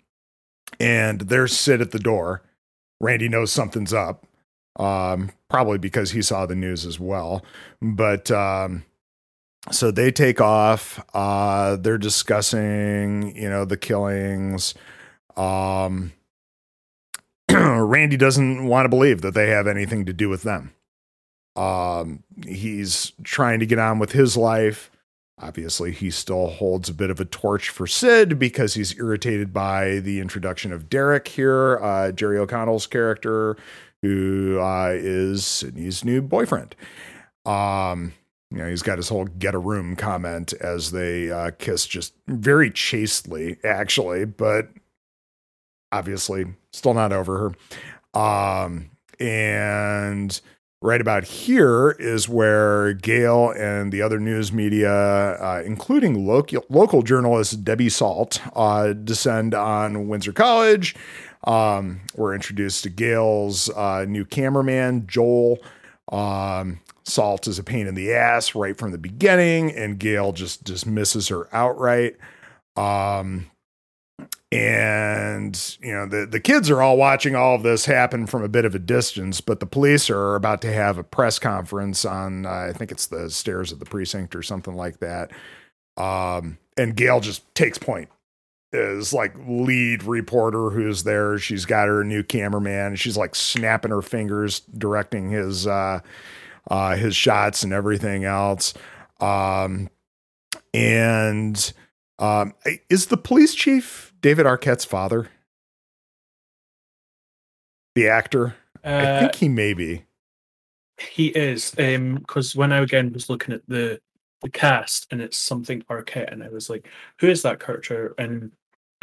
[SPEAKER 1] and there's Sid at the door. Randy knows something's up. Um, probably because he saw the news as well. But um, so they take off. Uh, they're discussing, you know, the killings. Um, Randy doesn't want to believe that they have anything to do with them. Um, he's trying to get on with his life. Obviously, he still holds a bit of a torch for Sid because he's irritated by the introduction of Derek here, uh, Jerry O'Connell's character, who uh, is Sidney's new boyfriend. Um, you know, he's got his whole get a room comment as they uh, kiss just very chastely, actually, but obviously still not over her. Um, and right about here is where Gale and the other news media, uh, including local, local journalist Debbie Salt, uh, descend on Windsor College. Um, we're introduced to Gale's uh, new cameraman, Joel. Um, Salt is a pain in the ass right from the beginning, and Gale just dismisses her outright. Um, and you know the the kids are all watching all of this happen from a bit of a distance, but the police are about to have a press conference on uh, I think it's the stairs of the precinct or something like that. Um, and Gale just takes point is like lead reporter who's there. She's got her new cameraman. She's like snapping her fingers, directing his uh, uh, his shots and everything else. Um, and um, is the police chief David Arquette's father? The actor? Uh, I think he may be.
[SPEAKER 2] He is, because um, when I again was looking at the the cast and it's something Arquette, and I was like, who is that character? And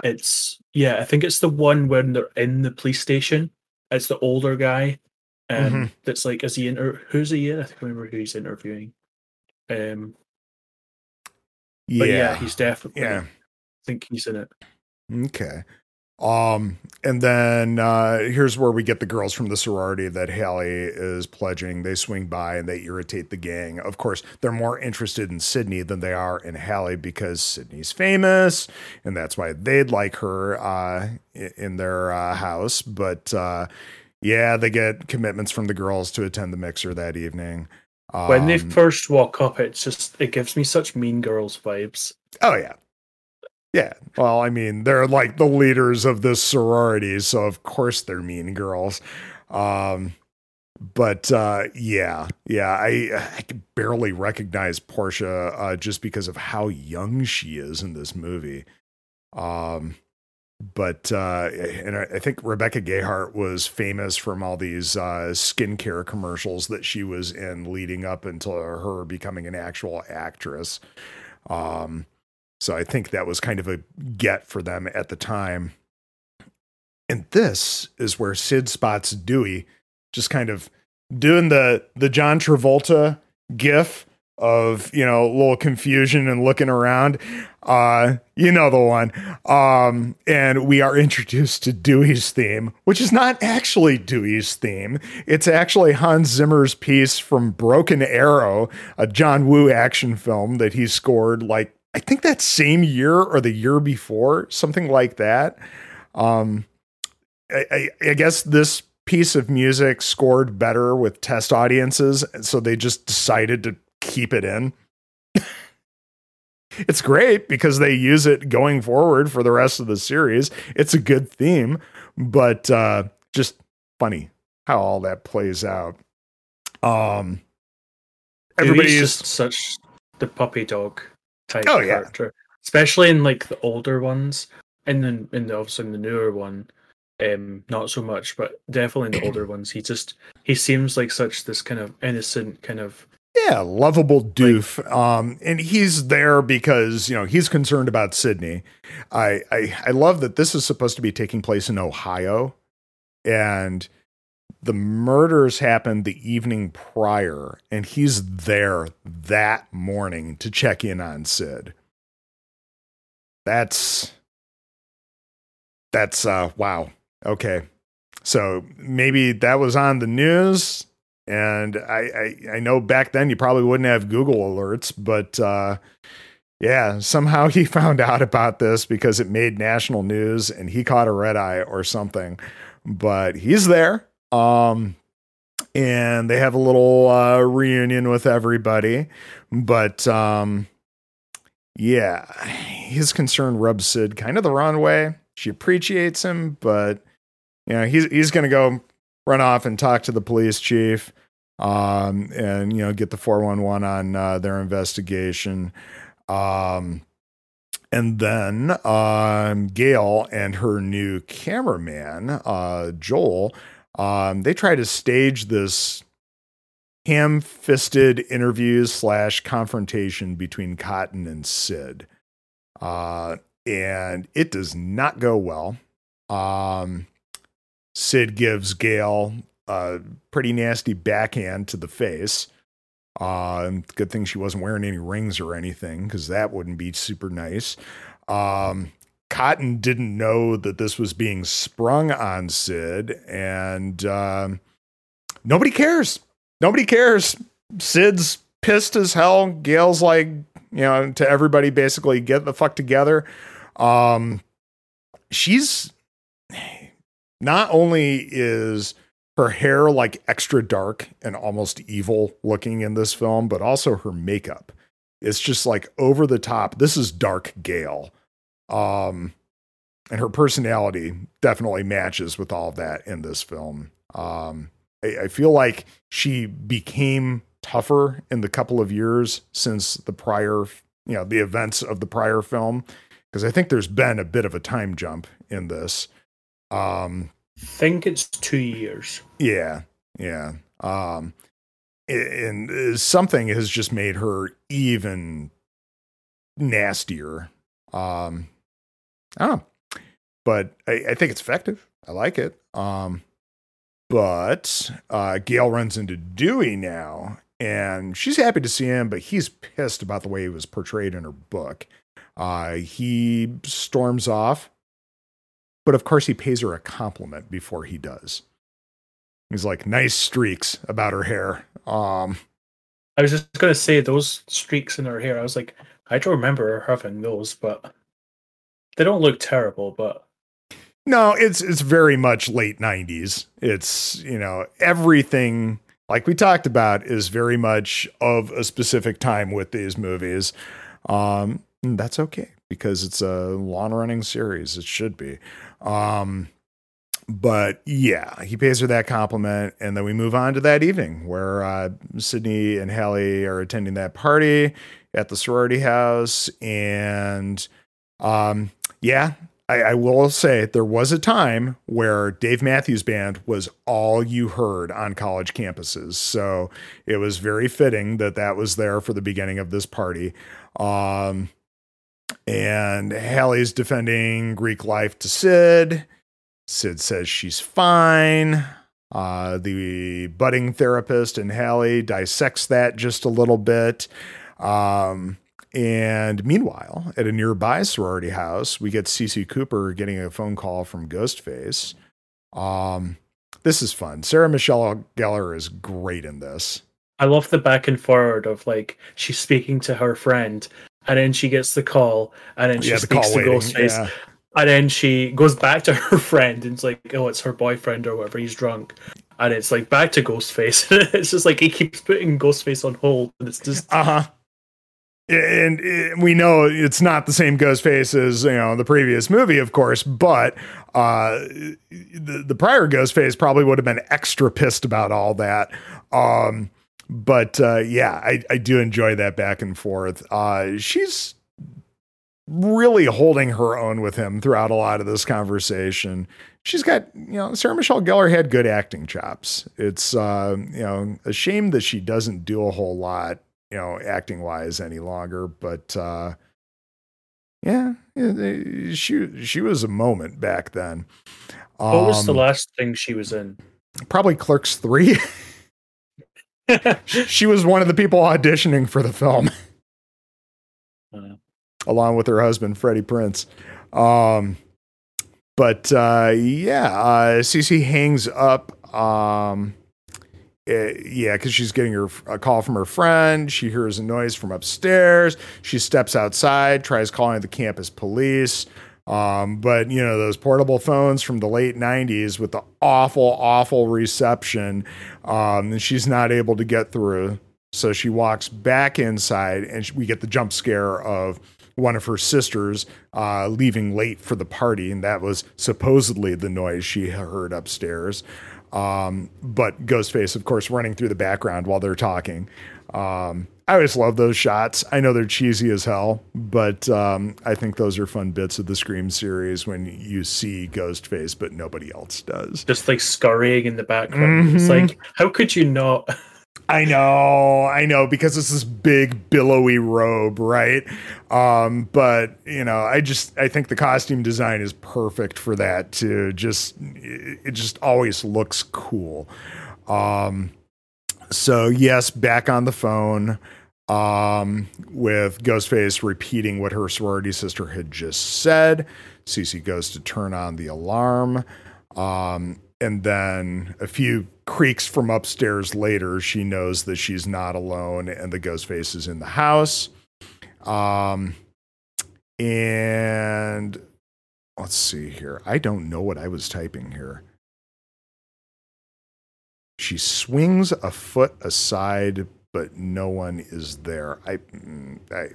[SPEAKER 2] it's yeah, I think it's the one when they're in the police station. It's the older guy um, mm-hmm. that's like, is he inter? Who's he in? I think I remember who he's interviewing. Um, yeah, yeah, he's definitely. Yeah, I think he's in it.
[SPEAKER 1] Okay. Um, and then uh, here's where we get the girls from the sorority that Hallie is pledging. They swing by and they irritate the gang. Of course, they're more interested in Sidney than they are in Hallie because Sidney's famous, and that's why they'd like her uh, in their uh, house. But uh, yeah, they get commitments from the girls to attend the mixer that evening.
[SPEAKER 2] Um, when they um, first walk up, it's just it gives me such Mean Girls vibes.
[SPEAKER 1] Oh yeah, yeah. Well, I mean, they're like the leaders of this sorority, so of course they're Mean Girls. Um, but uh, yeah, yeah, I I can barely recognize Portia uh, just because of how young she is in this movie. Um, but uh, and I think Rebecca Gayheart was famous from all these uh, skincare commercials that she was in leading up until her becoming an actual actress. Um, so I think that was kind of a get for them at the time. And this is where Sid spots Dewey just kind of doing the the John Travolta gif of you know a little confusion and looking around. Uh you know the one. Um and we are introduced to dewey's theme which is not actually dewey's theme. It's actually hans zimmer's piece from broken arrow a john woo action film that he scored like i think that same year or the year before something like that. Um i, I, I guess this piece of music scored better with test audiences so they just decided to keep it in. it's great because they use it going forward for the rest of the series. It's a good theme, but uh, just funny how all that plays out. Um,
[SPEAKER 2] everybody is such the puppy dog type oh, character, yeah. especially in like the older ones. and then in the obviously in the newer one, um, not so much, but definitely in the older ones, he just he seems like such this kind of innocent kind of
[SPEAKER 1] yeah, lovable doof. Like, um, and he's there because you know he's concerned about Sidney. I, I I love that this is supposed to be taking place in Ohio, and the murders happened the evening prior, and he's there that morning to check in on Sid. That's that's uh wow. Okay. So maybe that was on the news and I, I, I know back then you probably wouldn't have Google alerts, but uh, yeah, somehow he found out about this because it made national news and he caught a red eye or something. But he's there. Um, and they have a little uh, reunion with everybody. But um, yeah, his concern rubs Sid kind of the wrong way. She appreciates him, but you know, he's he's gonna go run off and talk to the police chief um, and you know get the 411 on uh, their investigation. Um, and then um, gale and her new cameraman uh, joel um, they try to stage this ham-fisted interviews slash confrontation between cotton and sid. Uh, and it does not go well. Um, Sid gives Gale a pretty nasty backhand to the face. Uh, good thing she wasn't wearing any rings or anything because that wouldn't be super nice. Um, Cotton didn't know that this was being sprung on Sid, and um, nobody cares. Nobody cares. Sid's pissed as hell. Gale's like, you know, to everybody basically, get the fuck together. Um, she's not only is her hair like extra dark and almost evil looking in this film, but also her makeup. It's just like over the top. This is dark Gale. Um, and her personality definitely matches with all of that in this film. Um, I, I feel like she became tougher in the couple of years since the prior, you know, the events of the prior film, because I think there's been a bit of a time jump in this. Um,
[SPEAKER 2] think it's two years.
[SPEAKER 1] Yeah, yeah. Um, and uh, something has just made her even nastier. Um, I don't know, but I, I think it's effective. I like it. Um, but uh, Gale runs into Dewey now, and she's happy to see him, but he's pissed about the way he was portrayed in her book. Uh, he storms off but of course, he pays her a compliment before he does. He's like, nice streaks about her hair. Um,
[SPEAKER 2] I was just going to say those streaks in her hair. I was like, I don't remember her having those, but they don't look terrible, but
[SPEAKER 1] no, it's it's very much late 90s. It's, you know, everything like we talked about is very much of a specific time with these movies. Um, that's okay because it's a long running series. It should be. Um, but yeah, he pays her that compliment, and then we move on to that evening where uh, Sidney and Hallie are attending that party at the sorority house, and um, yeah, I, I, will say there was a time where Dave Matthews Band was all you heard on college campuses, so it was very fitting that that was there for the beginning of this party. Um, and Hallie's defending Greek life to Sid. Sid says she's fine. Uh, the budding therapist and Hallie dissects that just a little bit. Um, and meanwhile, at a nearby sorority house, we get Cici Cooper getting a phone call from Ghostface. Um, this is fun. Sarah Michelle Gellar is great in this.
[SPEAKER 2] I love the back and forward of like she's speaking to her friend and then she gets the call, and then she yeah, speaks to waiting. Ghostface, yeah. and then she goes back to her friend, and it's like, oh, it's her boyfriend or whatever. He's drunk, and it's like back to Ghostface. it's just like he keeps putting Ghostface on hold, and it's just
[SPEAKER 1] uh huh. And we know it's not the same Ghostface as you know the previous movie, of course, but uh, the the prior Ghostface probably would have been extra pissed about all that. Um, but uh, yeah, I, I do enjoy that back and forth. Uh, she's really holding her own with him throughout a lot of this conversation. She's got, you know, Sarah Michelle Gellar had good acting chops. It's, uh, you know, a shame that she doesn't do a whole lot, you know, acting wise any longer. But uh, yeah, she she was a moment back then.
[SPEAKER 2] Um, what was the um, last thing she was in?
[SPEAKER 1] Probably Clerks three. she was one of the people auditioning for the film, uh, along with her husband Freddie Prinze. Um, but uh, yeah, uh, Cici hangs up. Um, uh, yeah, because she's getting her a call from her friend. She hears a noise from upstairs. She steps outside, tries calling the campus police. Um, but you know those portable phones from the late '90s with the awful, awful reception. Um, and she's not able to get through. So she walks back inside, and we get the jump scare of one of her sisters uh, leaving late for the party, and that was supposedly the noise she heard upstairs. Um, but Ghostface, of course, running through the background while they're talking. Um, I always love those shots. I know they're cheesy as hell, but um, I think those are fun bits of the Scream series when you see Ghostface, but nobody else does.
[SPEAKER 2] Just like scurrying in the background. Mm-hmm. It's like, how could you not?
[SPEAKER 1] I know, I know, because it's this big billowy robe, right? Um, but you know, I just I think the costume design is perfect for that too. Just it just always looks cool. Um, so yes, back on the phone um, with Ghostface repeating what her sorority sister had just said. Cici goes to turn on the alarm. Um, and then a few creaks from upstairs later, she knows that she's not alone and the ghost face is in the house. Um, and let's see here. I don't know what I was typing here. She swings a foot aside, but no one is there. I, I,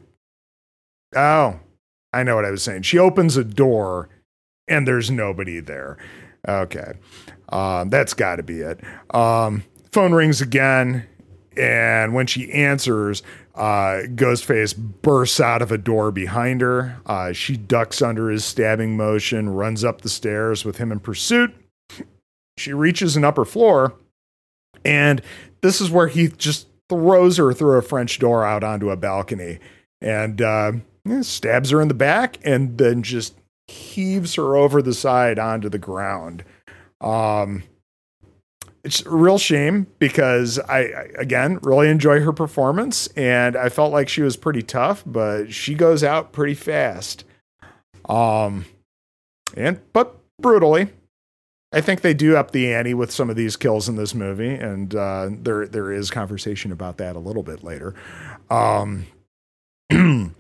[SPEAKER 1] oh, I know what I was saying. She opens a door and there's nobody there. Okay. Um, that's got to be it. Um, phone rings again. And when she answers, uh, Ghostface bursts out of a door behind her. Uh, she ducks under his stabbing motion, runs up the stairs with him in pursuit. She reaches an upper floor, and this is where he just throws her through a French door out onto a balcony and uh, stabs her in the back and then just heaves her over the side onto the ground. Um, it's a real shame because I, I, again really enjoy her performance and I felt like she was pretty tough, but she goes out pretty fast. Um, and but brutally. I think they do up the ante with some of these kills in this movie, and uh, there there is conversation about that a little bit later. Um,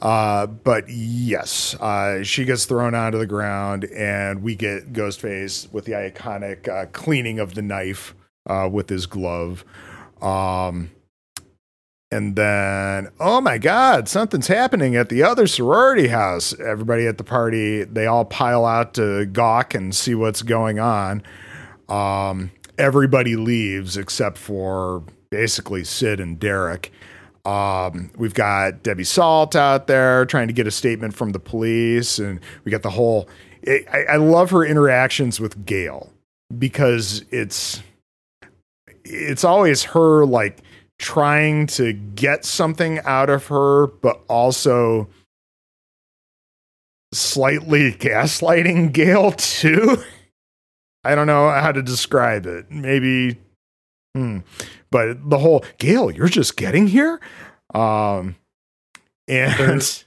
[SPEAKER 1] Uh, but yes, uh, she gets thrown onto the ground, and we get Ghostface with the iconic uh, cleaning of the knife uh, with his glove. Um, and then, oh my God, something's happening at the other sorority house. Everybody at the party, they all pile out to gawk and see what's going on. Um, everybody leaves except for basically Sid and Derek. Um, we've got Debbie Salt out there trying to get a statement from the police, and we got the whole. I, I love her interactions with Gale because it's it's always her like trying to get something out of her, but also slightly gaslighting Gale too. I don't know how to describe it. Maybe Hmm. But the whole Gale, you're just getting here. Um, and
[SPEAKER 2] there's,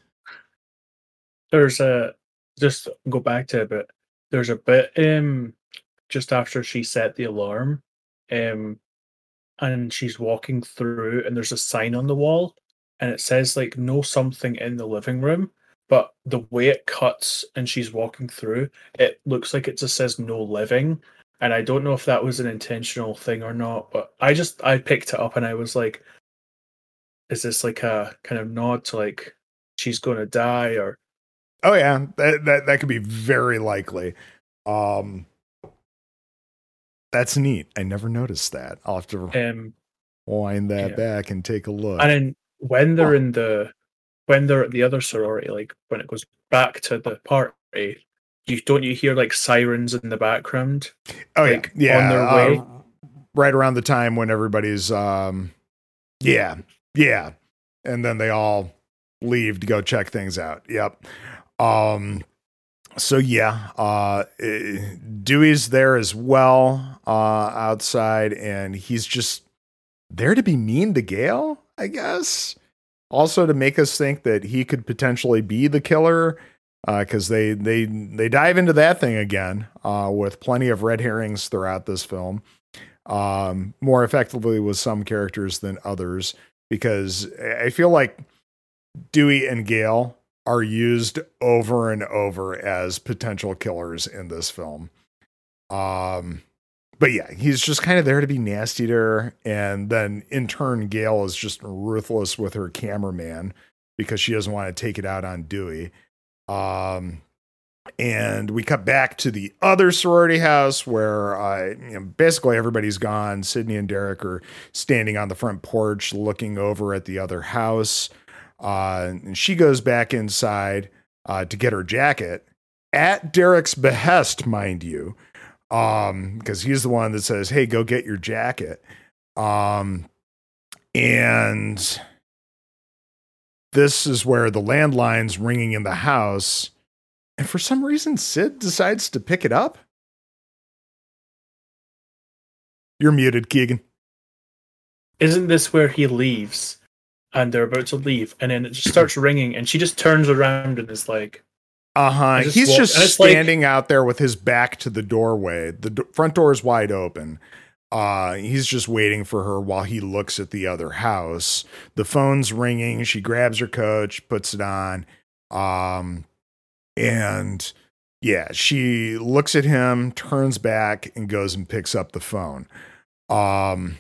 [SPEAKER 2] there's a just go back to it, but there's a bit um just after she set the alarm, um, and she's walking through, and there's a sign on the wall, and it says like no something in the living room." But the way it cuts and she's walking through, it looks like it just says "No living," and I don't know if that was an intentional thing or not, but I just I picked it up and I was like, is this like a kind of nod to like she's going to die or?
[SPEAKER 1] Oh yeah, that that that could be very likely. Um, that's neat. I never noticed that. I'll have to um, wind that yeah. back and take a look.
[SPEAKER 2] And then when they're oh. in the when they're at the other sorority, like when it goes back to the party, you don't you hear like sirens in the background?
[SPEAKER 1] Oh
[SPEAKER 2] like,
[SPEAKER 1] yeah, yeah.
[SPEAKER 2] on their
[SPEAKER 1] uh,
[SPEAKER 2] way?
[SPEAKER 1] right around the time when everybody's, um, yeah, yeah, and then they all leave to go check things out. Yep. Um. So yeah, uh, Dewey's there as well, uh, outside, and he's just there to be mean to Gale, I guess. Also to make us think that he could potentially be the killer, because they they they dive into that thing again uh, with plenty of red herrings throughout this film, um, more effectively with some characters than others. Because I feel like Dewey and Gale are used over and over as potential killers in this film. Um, but yeah, he's just kind of there to be nasty to her. And then in turn, Gale is just ruthless with her cameraman because she doesn't want to take it out on Dewey. Um, and we cut back to the other sorority house where uh, you know, basically everybody's gone. Sidney and Derek are standing on the front porch looking over at the other house. Uh, and she goes back inside uh, to get her jacket at Derek's behest, mind you, um, because he's the one that says, "Hey, go get your jacket." Um, and this is where the landline's ringing in the house, and for some reason, Sid decides to pick it up. You're muted, Keigan.
[SPEAKER 2] Isn't this where he leaves and they're about to leave and then it just starts ringing and she just turns around and is like,
[SPEAKER 1] Uh huh. He's
[SPEAKER 2] walk-
[SPEAKER 1] just
[SPEAKER 2] and it's like-
[SPEAKER 1] standing out there with his back to the doorway. The do- front door is wide open. Uh, he's just waiting for her while he looks at the other house. The phone's ringing. She grabs her coat, she puts it on. Um, and yeah, she looks at him, turns back, and goes and picks up the phone. Um,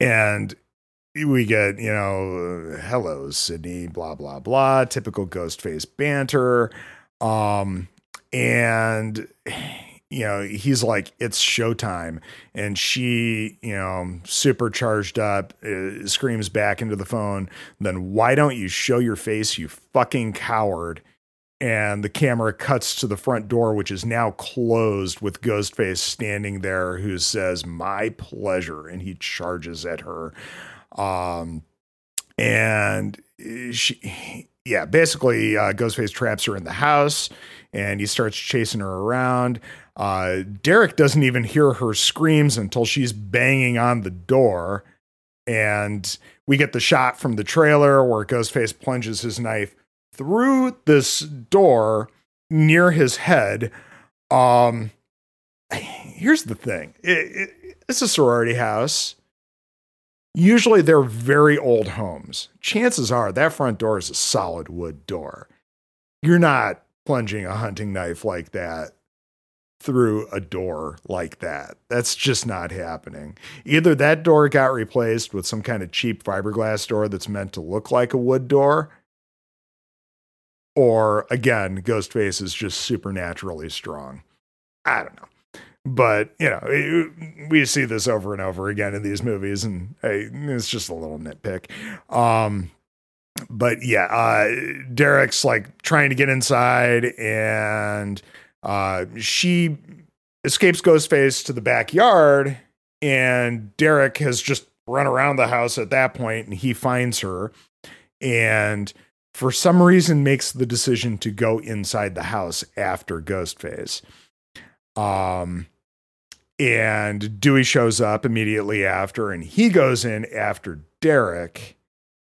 [SPEAKER 1] and we get, you know, hello, Sidney, blah, blah, blah, typical ghost face banter. Um, and, you know, he's like, it's showtime. And she, you know, super charged up, uh, screams back into the phone, then why don't you show your face, you fucking coward? And the camera cuts to the front door, which is now closed with Ghostface standing there, who says, My pleasure. And he charges at her. Um, and she, yeah, basically, uh, Ghostface traps her in the house and he starts chasing her around. Uh, Derek doesn't even hear her screams until she's banging on the door. And we get the shot from the trailer where Ghostface plunges his knife through this door near his head. Um, here's the thing it, it, it's a sorority house. Usually they're very old homes. Chances are that front door is a solid wood door. You're not plunging a hunting knife like that through a door like that. That's just not happening. Either that door got replaced with some kind of cheap fiberglass door that's meant to look like a wood door, or again, Ghostface is just supernaturally strong. I don't know. But, you know, it- we see this over and over again in these movies, and hey, it's just a little nitpick. Um, but yeah, uh, Derek's like trying to get inside, and uh, she escapes Ghostface to the backyard, and Derek has just run around the house at that point, and he finds her, and for some reason makes the decision to go inside the house after Ghostface. Um, and Dewey shows up immediately after, and he goes in after Derek,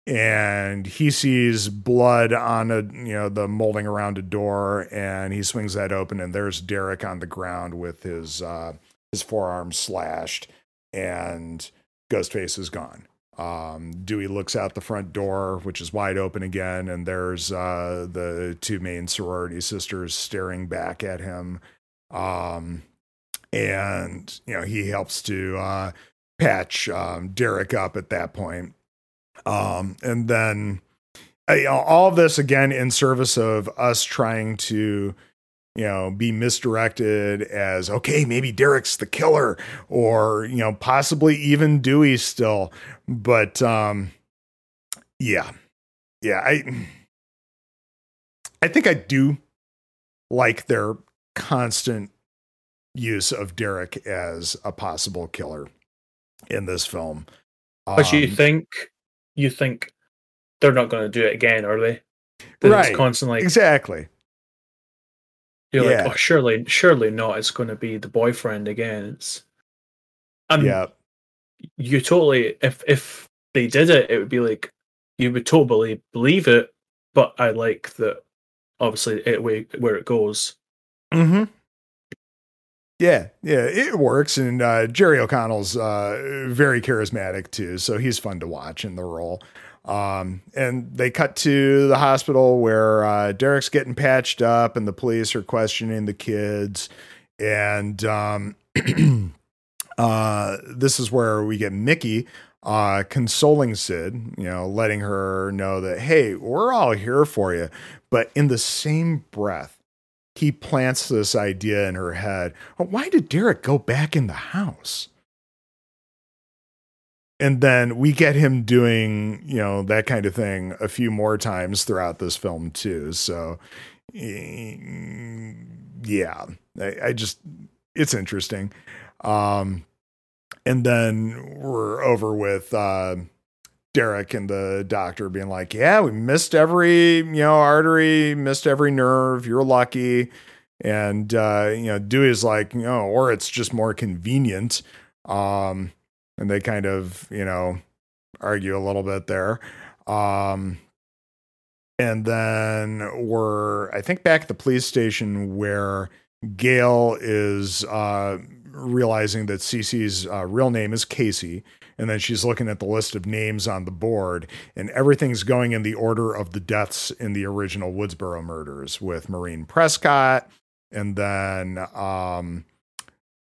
[SPEAKER 1] and he sees blood on a you know the molding around a door, and he swings that open, and there's Derek on the ground with his uh, his forearm slashed, and Ghostface is gone. Um, Dewey looks out the front door, which is wide open again, and there's uh, the two main sorority sisters staring back at him. Um, and you know he helps to uh, patch um, Derek up at that point. Um, and then uh, you know, all of this again in service of us trying to you know be misdirected as okay maybe Derek's the killer or you know possibly even Dewey still but um yeah yeah, I I think I do like their constant use of Derek as a possible killer in this film.
[SPEAKER 2] But you
[SPEAKER 1] Um,
[SPEAKER 2] think you think they're not going to do it again, are they? That
[SPEAKER 1] Right.
[SPEAKER 2] It's constantly
[SPEAKER 1] exactly.
[SPEAKER 2] you're
[SPEAKER 1] yeah.
[SPEAKER 2] like, oh, surely, surely not. It's going to be the boyfriend again. It's and
[SPEAKER 1] yeah.
[SPEAKER 2] you totally if if they did it, it would be like you would totally believe it. But I like that. Obviously, it way where it goes.
[SPEAKER 1] Mm-hmm. Yeah, yeah, it works, and uh, Jerry O'Connell's uh, very charismatic too, so he's fun to watch in the role. Um, and they cut to the hospital where uh, Derek's getting patched up, and the police are questioning the kids, and um, uh, this is where we get Mickey uh, consoling Sid, you know, letting her know that hey, we're all here for you, but in the same breath he plants this idea in her head. "Oh, Why did Derek go back in the house? And then we get him doing, you know, that kind of thing a few more times throughout this film too. So, mm, yeah, I, I just, it's interesting. Um, and then we're over with, uh, Derek and the doctor being like, "Yeah, we missed every you know artery, missed every nerve. You're lucky." And uh, you know, Dewey's like, "You know, or it's just more convenient." Um, and they kind of you know argue a little bit there. Um, and then we're I think back at the police station where Gale is uh, realizing that Cici's uh, real name is Casey and then she's looking at the list of names on the board and everything's going in the order of the deaths in the original woodsboro murders with maureen prescott and then um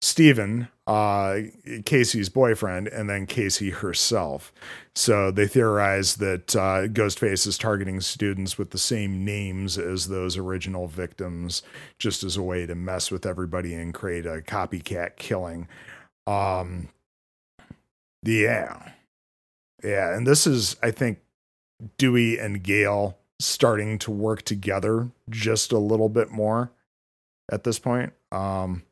[SPEAKER 1] Stephen, uh, Casey's boyfriend, and then Casey herself. So they theorize that uh, Ghostface is targeting students with the same names as those original victims, just as a way to mess with everybody and create a copycat killing. Um, yeah. Yeah. And this is, I think, Dewey and Gale starting to work together just a little bit more at this point. Um,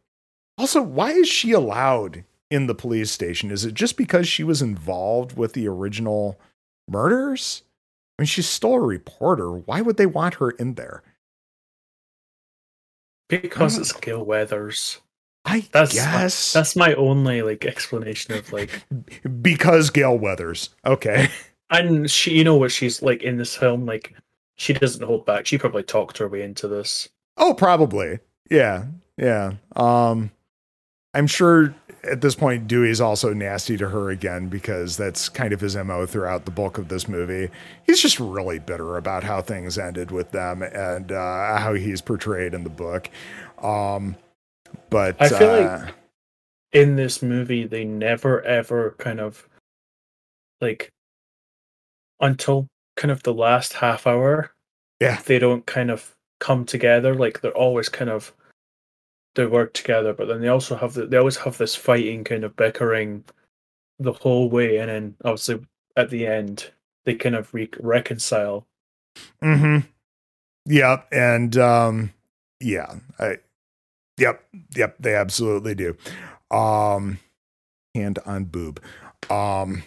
[SPEAKER 1] also, why is she allowed in the police station? Is it just because she was involved with the original murders? I mean, she's still a reporter. Why would they want her in there?
[SPEAKER 2] Because it's Gale Weathers.
[SPEAKER 1] I
[SPEAKER 2] That's
[SPEAKER 1] guess
[SPEAKER 2] That's my only like explanation of like
[SPEAKER 1] because Gale Weathers. Okay.
[SPEAKER 2] and she you know what she's like in this film, like she doesn't hold back. She probably talked her way into this.
[SPEAKER 1] Oh, probably. Yeah. Yeah. Um I'm sure at this point Dewey's also nasty to her again because that's kind of his MO throughout the bulk of this movie. He's just really bitter about how things ended with them and uh how he's portrayed in the book. Um but
[SPEAKER 2] I feel
[SPEAKER 1] uh,
[SPEAKER 2] like- In this movie, they never ever kind of like until kind of the last half hour.
[SPEAKER 1] Yeah.
[SPEAKER 2] They don't kind of come together. Like they're always kind of they work together, but then they also have the, they always have this fighting kind of bickering the whole way, and then obviously at the end they kind of re- reconcile.
[SPEAKER 1] Mm-hmm. Yep. And um yeah. I yep. Yep. They absolutely do. Um hand on boob. Um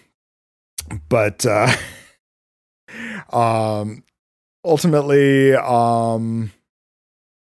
[SPEAKER 1] but uh um ultimately um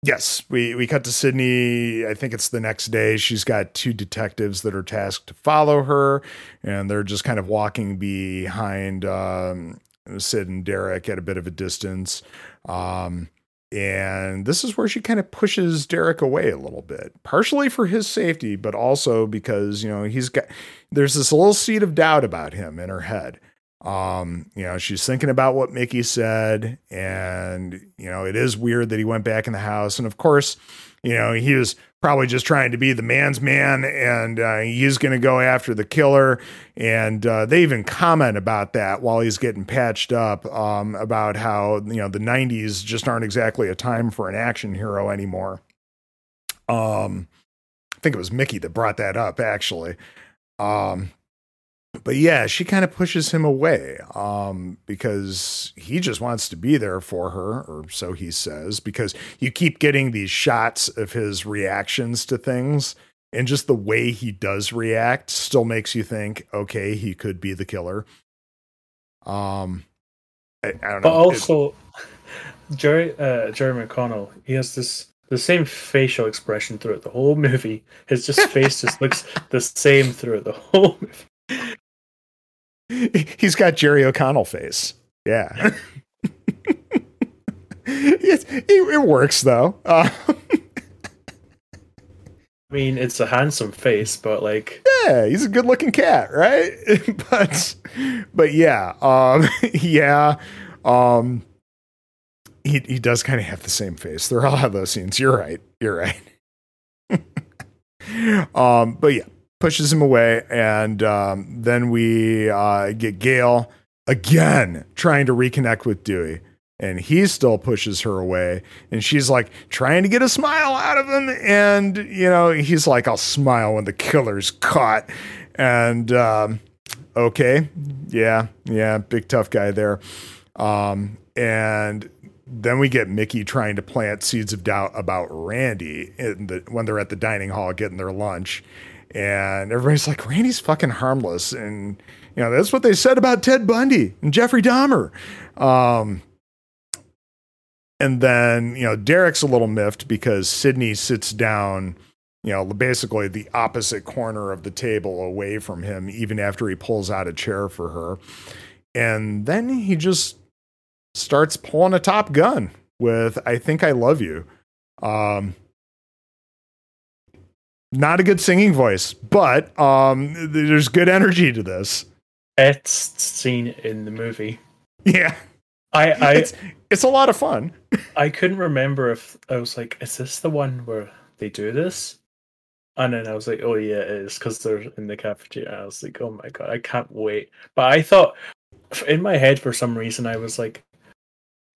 [SPEAKER 1] yes we we cut to sidney i think it's the next day she's got two detectives that are tasked to follow her and they're just kind of walking behind um sid and derek at a bit of a distance um and this is where she kind of pushes Derek away a little bit, partially for his safety, but also because, you know, he's got, there's this little seed of doubt about him in her head. Um, you know, she's thinking about what Mickey said, and, you know, it is weird that he went back in the house. And of course, you know, he was probably just trying to be the man's man and uh, he's going to go after the killer. And uh, they even comment about that while he's getting patched up um, about how, you know, the 90s just aren't exactly a time for an action hero anymore. Um, I think it was Mickey that brought that up, actually. Um, but yeah, she kind of pushes him away um, because he just wants to be there for her, or so he says. Because you keep getting these shots of his reactions to things, and just the way he does react still makes you think, okay, he could be the killer. Um, I, I don't know.
[SPEAKER 2] But also, Jerry uh, Jerry McConnell, he has this the same facial expression throughout the whole movie. His just face just looks the same throughout the whole movie.
[SPEAKER 1] He's got Jerry O'Connell face. Yeah. it, it, it, works though. Uh,
[SPEAKER 2] I mean, it's a handsome face, but like,
[SPEAKER 1] yeah, he's a good-looking cat, right? but, but yeah, um, yeah, um, he he does kind of have the same face. There are a lot of those scenes. You're right. You're right. um, but yeah, pushes him away, and um, then we uh, get Gale again trying to reconnect with Dewey. And he still pushes her away. And she's like trying to get a smile out of him. And, you know, he's like, I'll smile when the killer's caught. And, um, okay. Yeah. Yeah. Big tough guy there. Um, and then we get Mickey trying to plant seeds of doubt about Randy the, when they're at the dining hall getting their lunch and everybody's like, Randy's fucking harmless. And, you know, that's what they said about Ted Bundy and Jeffrey Dahmer. Um, and then, you know, Derek's a little miffed because Sidney sits down, you know, basically the opposite corner of the table away from him, even after he pulls out a chair for her. And then he just starts pulling a top gun with I Think I Love You. Um, not a good singing voice, but um, there's good energy to this.
[SPEAKER 2] Best scene in the movie.
[SPEAKER 1] Yeah,
[SPEAKER 2] I, I
[SPEAKER 1] it's, it's a lot of fun.
[SPEAKER 2] I couldn't remember if I was like, is this the one where they do this? And then I was like, oh yeah, it is because they're in the cafeteria. I was like, oh my god, I can't wait. But I thought in my head for some reason I was like,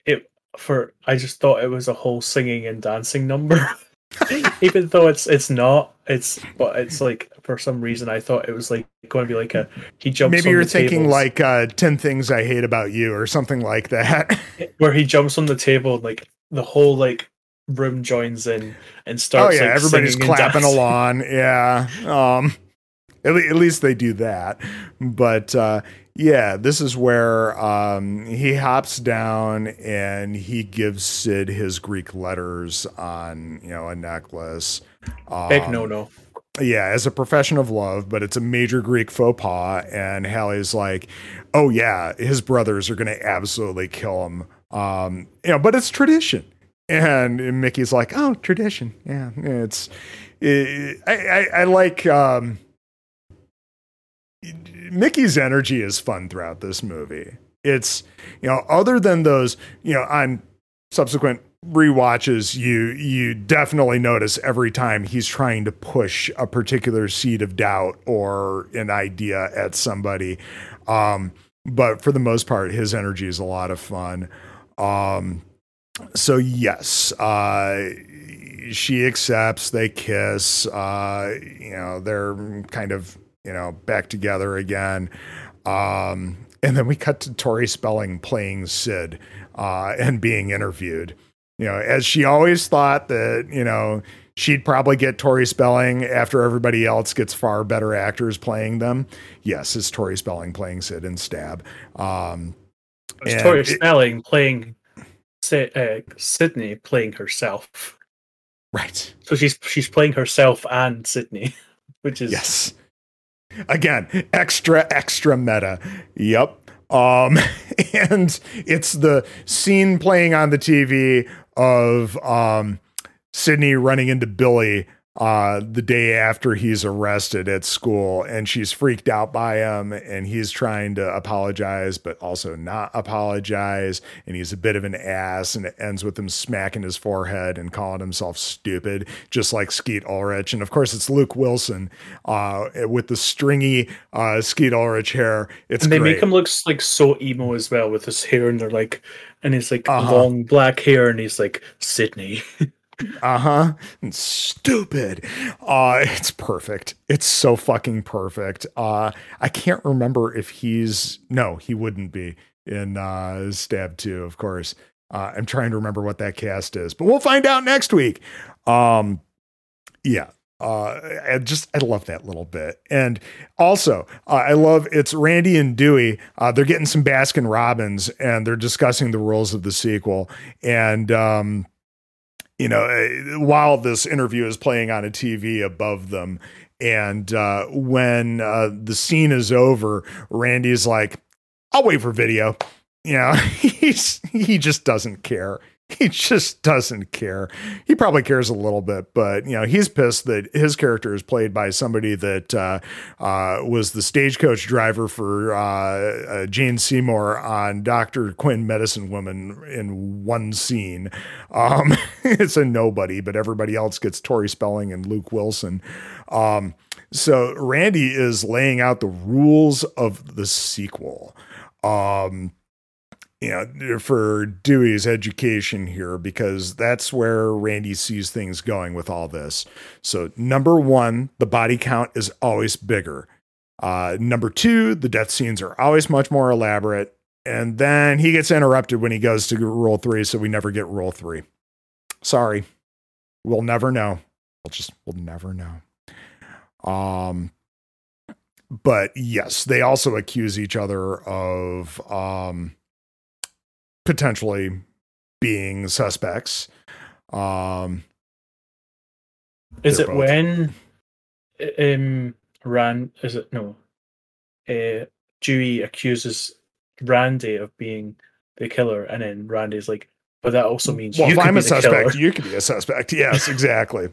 [SPEAKER 2] it for I just thought it was a whole singing and dancing number. even though it's it's not it's but it's like for some reason i thought it was like going to be like a he jumps
[SPEAKER 1] maybe you're thinking tables. like uh 10 things i hate about you or something like that.
[SPEAKER 2] Where he jumps on the table and like the whole like room joins in and starts oh yeah
[SPEAKER 1] like, everybody's clapping along. Yeah um at, le- at least they do that. But uh yeah, this is where um, he hops down and he gives Sid his Greek letters on you know a necklace.
[SPEAKER 2] Um, Big no no.
[SPEAKER 1] Yeah, as a profession of love, but it's a major Greek faux pas. And Hallie's like, "Oh yeah, his brothers are going to absolutely kill him." Um, you know, but it's tradition. And, and Mickey's like, "Oh, tradition. Yeah, it's." It, I, I, I like. Um, Mickey's energy is fun throughout this movie. It's, you know, other than those, you know, on subsequent re-watches, you you definitely notice every time he's trying to push a particular seed of doubt or an idea at somebody. Um, but for the most part, his energy is a lot of fun. Um, so yes, uh, she accepts. They kiss. Uh, you know, they're kind of you know, back together again. Um, and then we cut to Tori Spelling playing Sid uh, and being interviewed. You know, as she always thought that, you know, she'd probably get Tori Spelling after everybody else gets far better actors playing them. Yes, it's Tori Spelling playing Sid and Stab. Um,
[SPEAKER 2] it's Tori Spelling playing uh, Sidney playing herself.
[SPEAKER 1] Right.
[SPEAKER 2] So she's she's playing herself and Sidney, which is
[SPEAKER 1] yes Again, extra, extra meta. Yep. Um, and it's the scene playing on the TV of um, Sidney running into Billy uh, the day after he's arrested at school, and she's freaked out by him, and he's trying to apologize, but also not apologize, and he's a bit of an ass, and it ends with him smacking his forehead and calling himself stupid, just like Skeet Ulrich, and of course it's Luke Wilson uh, with the stringy uh, Skeet Ulrich hair. It's
[SPEAKER 2] and they
[SPEAKER 1] great.
[SPEAKER 2] make him look like so emo as well with his hair, and they're like, and he's like uh-huh. long black hair, and he's like Sidney.
[SPEAKER 1] Uh huh. Stupid. Uh, it's perfect. It's so fucking perfect. Uh, I can't remember if he's no, he wouldn't be in uh, Stab Two, of course. Uh, I'm trying to remember what that cast is, but we'll find out next week. Um, yeah, uh, I just I love that little bit, and also uh, I love it's Randy and Dewey. Uh, they're getting some Baskin Robbins, and they're discussing the rules of the sequel. And um, you know, uh, while this interview is playing on a TV above them, and uh, when uh, the scene is over, Randy's like, "I'll wait for video." You know, he's he just doesn't care. he just doesn't care. He probably cares a little bit, but you know he's pissed that his character is played by somebody that uh, uh, was the stagecoach driver for uh, uh Jane Seymour on Doctor Quinn Medicine Woman in one scene. Um, it's a nobody, but everybody else gets Tori Spelling and Luke Wilson. Um, so Randy is laying out the rules of the sequel. Um, you know, for Dewey's education here, because that's where Randy sees things going with all this. So, number one, the body count is always bigger. Uh, number two, the death scenes are always much more elaborate. And then he gets interrupted when he goes to rule three, so we never get rule three. Sorry, we'll never know. We'll just, we'll never know. Um, but yes, they also accuse each other of um, potentially being suspects. Um,
[SPEAKER 2] is it both. when um Rand is it no uh Dewey accuses Randy of being the killer and then Randy's like but that also means
[SPEAKER 1] well,
[SPEAKER 2] if
[SPEAKER 1] I'm a suspect,
[SPEAKER 2] killer.
[SPEAKER 1] you could be a suspect. Yes, exactly.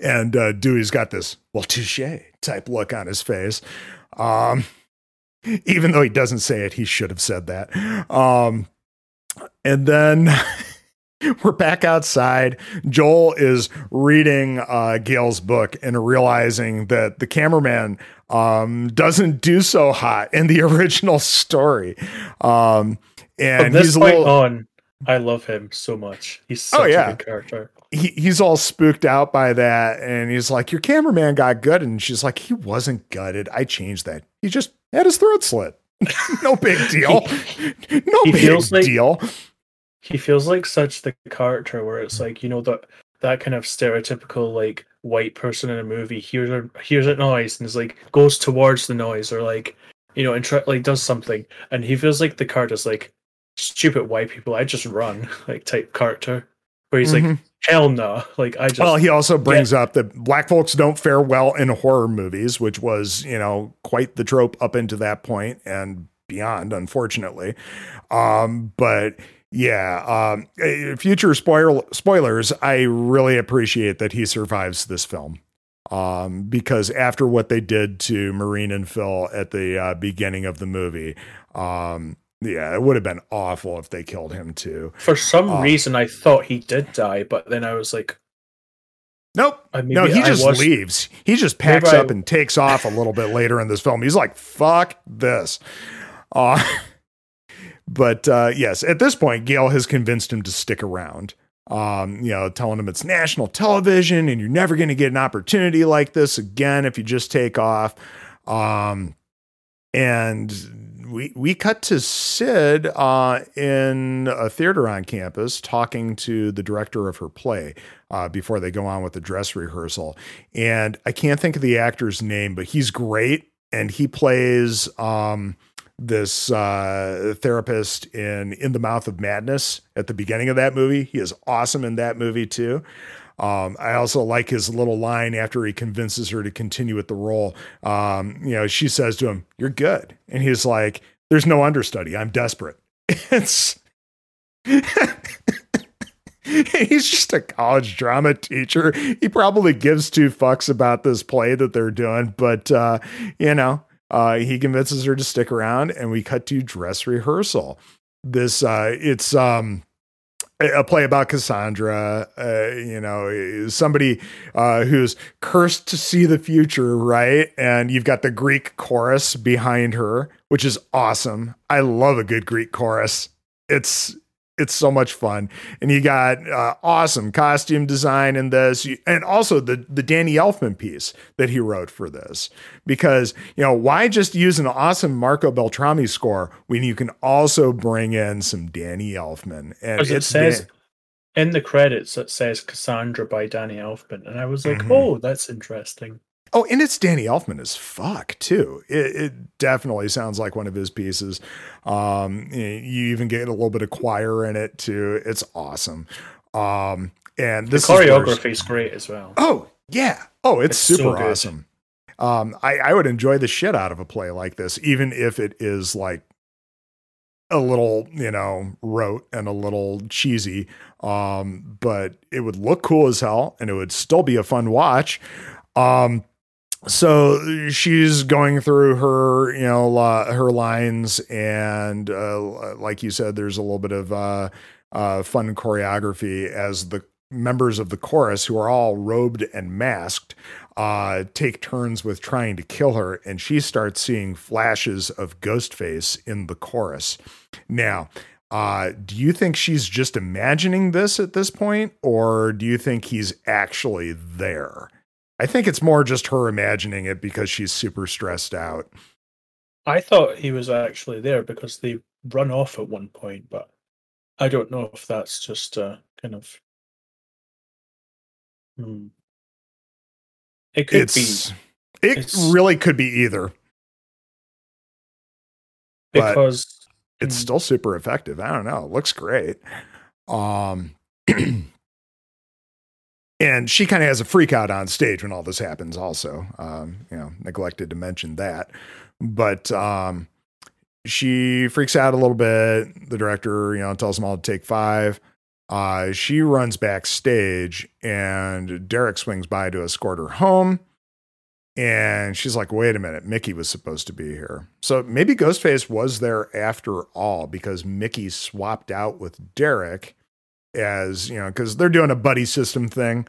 [SPEAKER 1] and uh, Dewey's got this well touche type look on his face. Um, even though he doesn't say it, he should have said that. Um, and then we're back outside. Joel is reading uh, Gale's book and realizing that the cameraman um, doesn't do so hot in the original story. Um, and
[SPEAKER 2] From this
[SPEAKER 1] he's
[SPEAKER 2] point
[SPEAKER 1] little,
[SPEAKER 2] on, I love him so much. He's such
[SPEAKER 1] Oh, yeah.
[SPEAKER 2] a good character.
[SPEAKER 1] He, he's all spooked out by that. And he's like, Your cameraman got gutted. And she's like, He wasn't gutted. I changed that. He just had his throat slit. no big deal. no big
[SPEAKER 2] like-
[SPEAKER 1] deal.
[SPEAKER 2] He feels like such the character where it's like, you know, that that kind of stereotypical like white person in a movie hears a hears a noise and is like goes towards the noise or like you know and try, like does something and he feels like the character's like stupid white people I just run like type character where he's like
[SPEAKER 1] Mhm.
[SPEAKER 2] Hell no like I just
[SPEAKER 1] Well, he also brings up that black folks don't fare well in horror movies, which was, you know, quite the trope up into that point and beyond, unfortunately. Um, but yeah, um, eh, future spoiler spoilers. I really appreciate that he survives this film. Um, because after what they did to Maureen and Phil at the uh, beginning of the movie, um, yeah, it would have been awful if they killed him too.
[SPEAKER 2] for some
[SPEAKER 1] Oh.
[SPEAKER 2] reason I thought he did die but then I was like
[SPEAKER 1] Nope. No, he
[SPEAKER 2] I
[SPEAKER 1] just
[SPEAKER 2] was-
[SPEAKER 1] leaves. He just packs
[SPEAKER 2] Maybe I-
[SPEAKER 1] up and takes off a little bit later in this film. He's like, "Fuck this." Uh, but uh, yes, at this point, Gale has convinced him to stick around. Um, you know, telling him it's national television and you're never going to get an opportunity like this again if you just take off. Um, and we we cut to Sid uh, in a theater on campus talking to the director of her play uh, before they go on with the dress rehearsal. And I can't think of the actor's name, but he's great, and he plays um, this uh, therapist in In the Mouth of Madness at the beginning of that movie. He is awesome in that movie too. Um, I also like his little line after he convinces her to continue with the role. Um, you know, she says to him, "You're good," and he's like, "There's no understudy. I'm desperate." It's he's just a college drama teacher. He probably gives two fucks about this play that they're doing, but uh, you know, uh, he convinces her to stick around, and we cut to dress rehearsal. This uh, it's um a play about Cassandra, uh, you know, somebody uh, who's cursed to see the future, right? And you've got the Greek chorus behind her, which is awesome. I love a good Greek chorus. It's it's so much fun. And you got uh, awesome costume design in this, and also the the Danny Elfman piece that he wrote for this. Because you know why just use an awesome Marco Beltrami score when you can also bring in some Danny Elfman?
[SPEAKER 2] And it says. Dan- in the credits, it says Cassandra by Danny Elfman, and I was like, mm-hmm. "Oh, that's interesting."
[SPEAKER 1] Oh, and it's Danny Elfman as fuck too. It, it, definitely sounds like one of his pieces. Um, you even get a little bit of choir in it too. It's awesome. Um, and
[SPEAKER 2] the choreography is great as well.
[SPEAKER 1] Oh yeah. Oh, it's, it's super so awesome. Um, I, I would enjoy the shit out of a play like this, even if it is like a little, you know, rote and a little cheesy. Um, but it would look cool as hell and it would still be a fun watch. Um, so she's going through her you know uh, her lines and uh, like you said there's a little bit of uh, uh, fun choreography as the members of the chorus who are all robed and masked uh, take turns with trying to kill her and she starts seeing flashes of ghostface in the chorus. Now uh, do you think she's just imagining this at this point or do you think he's actually there I think it's more just her imagining it because she's super stressed out.
[SPEAKER 2] I thought he was actually there because they run off at one point, but I don't know if that's just a kind of. Hmm. It could
[SPEAKER 1] it's, be. It it's, really could be either.
[SPEAKER 2] Because
[SPEAKER 1] it's hmm. still super effective. I don't know. It looks great. Um and she kind of has a freak out on stage when all this happens also um, you know neglected to mention that. But um, she freaks out a little bit. The director you know tells them all to take five. Uh, she runs backstage and derek swings by to escort her home. And she's like wait a minute mickey was supposed to be here. So maybe ghostface was there after all because mickey swapped out with derek as you know because they're doing a buddy system thing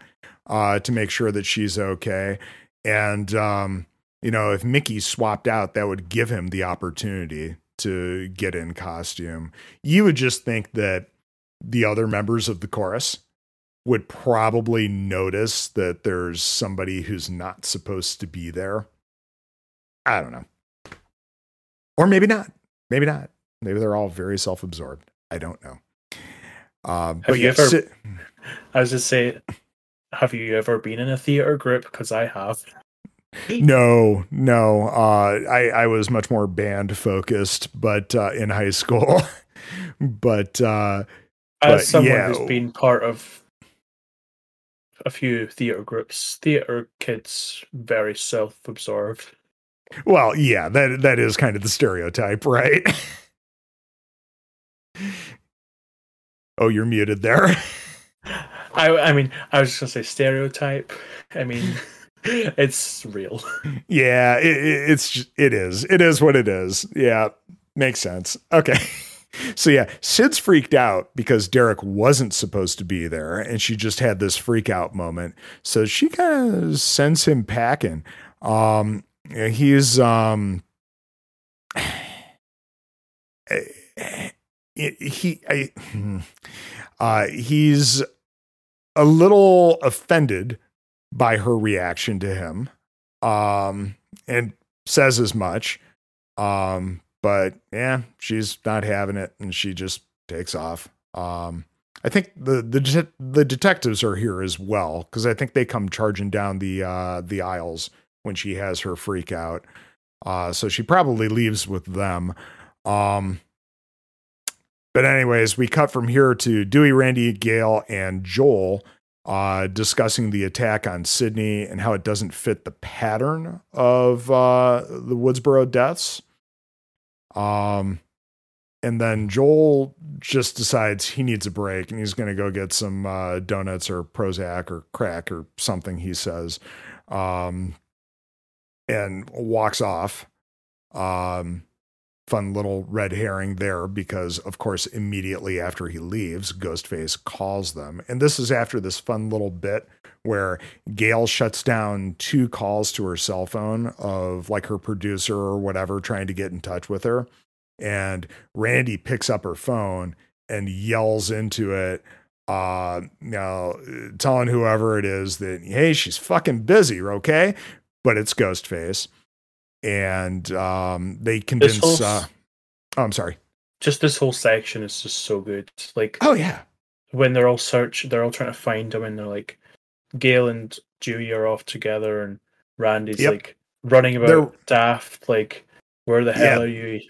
[SPEAKER 1] uh, to make sure that she's okay. And um, you know if mickey swapped out that would give him the opportunity to get in costume. You would just think that the other members of the chorus would probably notice that there's somebody who's not supposed to be there. I don't know. Or maybe not. Maybe not. Maybe they're all very self-absorbed. I don't know
[SPEAKER 2] um, but you ever, I was just saying, have you ever been in a theater group? Because I have.
[SPEAKER 1] No, no. Uh, I I was much more band focused, but uh, in high school. but uh,
[SPEAKER 2] as
[SPEAKER 1] but,
[SPEAKER 2] someone
[SPEAKER 1] yeah.
[SPEAKER 2] who's been part of a few theater groups, theater kids very self-absorbed.
[SPEAKER 1] Well, yeah, that that is kind of the stereotype, right? Oh, you're muted there.
[SPEAKER 2] I I mean, I was just gonna say stereotype. I mean, it's real.
[SPEAKER 1] Yeah, it, it's it is. It is what it is. Yeah, makes sense. Okay. So yeah, Sid's freaked out because Derek wasn't supposed to be there, and she just had this freak out moment. So she kind of sends him packing. Um, he's um, he I, uh, he's a little offended by her reaction to him um, and says as much um, but yeah she's not having it and she just takes off um, I think the the the detectives are here as well because I think they come charging down the uh, the aisles when she has her freak out. Uh, so she probably leaves with them. Um, but anyways, we cut from here to Dewey, Randy, Gale, and Joel uh, discussing the attack on Sidney and how it doesn't fit the pattern of uh, the Woodsboro deaths. Um, and then Joel just decides he needs a break and he's going to go get some uh, donuts or Prozac or crack or something. He says, um, and walks off. Um, fun little red herring there because, of course, immediately after he leaves, Ghostface calls them. And this is after this fun little bit where Gale shuts down two calls to her cell phone of like her producer or whatever trying to get in touch with her. And Randy picks up her phone and yells into it uh know telling whoever it is that hey she's fucking busy okay but it's ghostface and um they convince
[SPEAKER 2] whole-
[SPEAKER 1] uh oh i'm sorry
[SPEAKER 2] Just this whole section is just so good. Like
[SPEAKER 1] oh yeah
[SPEAKER 2] when they're all search, they're all trying to find him, and they're like, Gale and Dewey are off together, and Randy's
[SPEAKER 1] Yep.
[SPEAKER 2] like running about
[SPEAKER 1] They're-
[SPEAKER 2] daft, like, where the hell are you?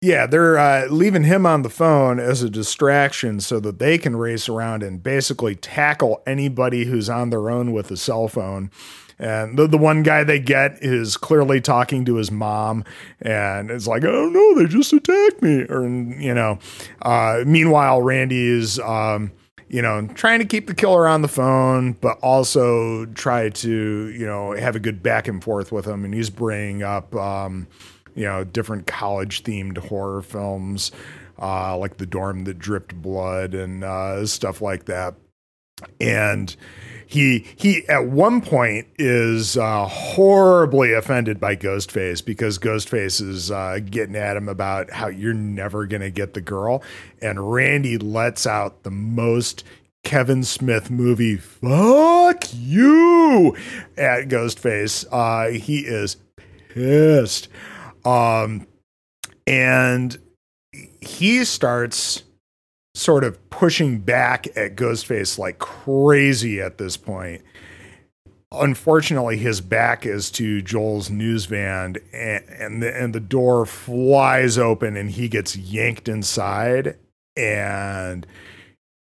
[SPEAKER 1] Yeah, they're uh, leaving him on the phone as a distraction so that they can race around and basically tackle anybody who's on their own with a cell phone. And the, the one guy they get is clearly talking to his mom and it's like, oh no, they just attacked me. Or, you know, uh, meanwhile, Randy is, um, you know, trying to keep the killer on the phone, but also try to, you know, have a good back and forth with him. And he's bringing up, um, you know, different college themed horror films, uh, like The Dorm That Dripped Blood and uh, stuff like that. And he he at one point is uh, horribly offended by Ghostface because Ghostface is uh, getting at him about how you're never gonna get the girl, and Randy lets out the most Kevin Smith movie "fuck you" at Ghostface. Uh, he is pissed, um, and he starts sort of pushing back at Ghostface like crazy at this point. Unfortunately, his back is to Joel's news van, and and the, and the door flies open, and he gets yanked inside, and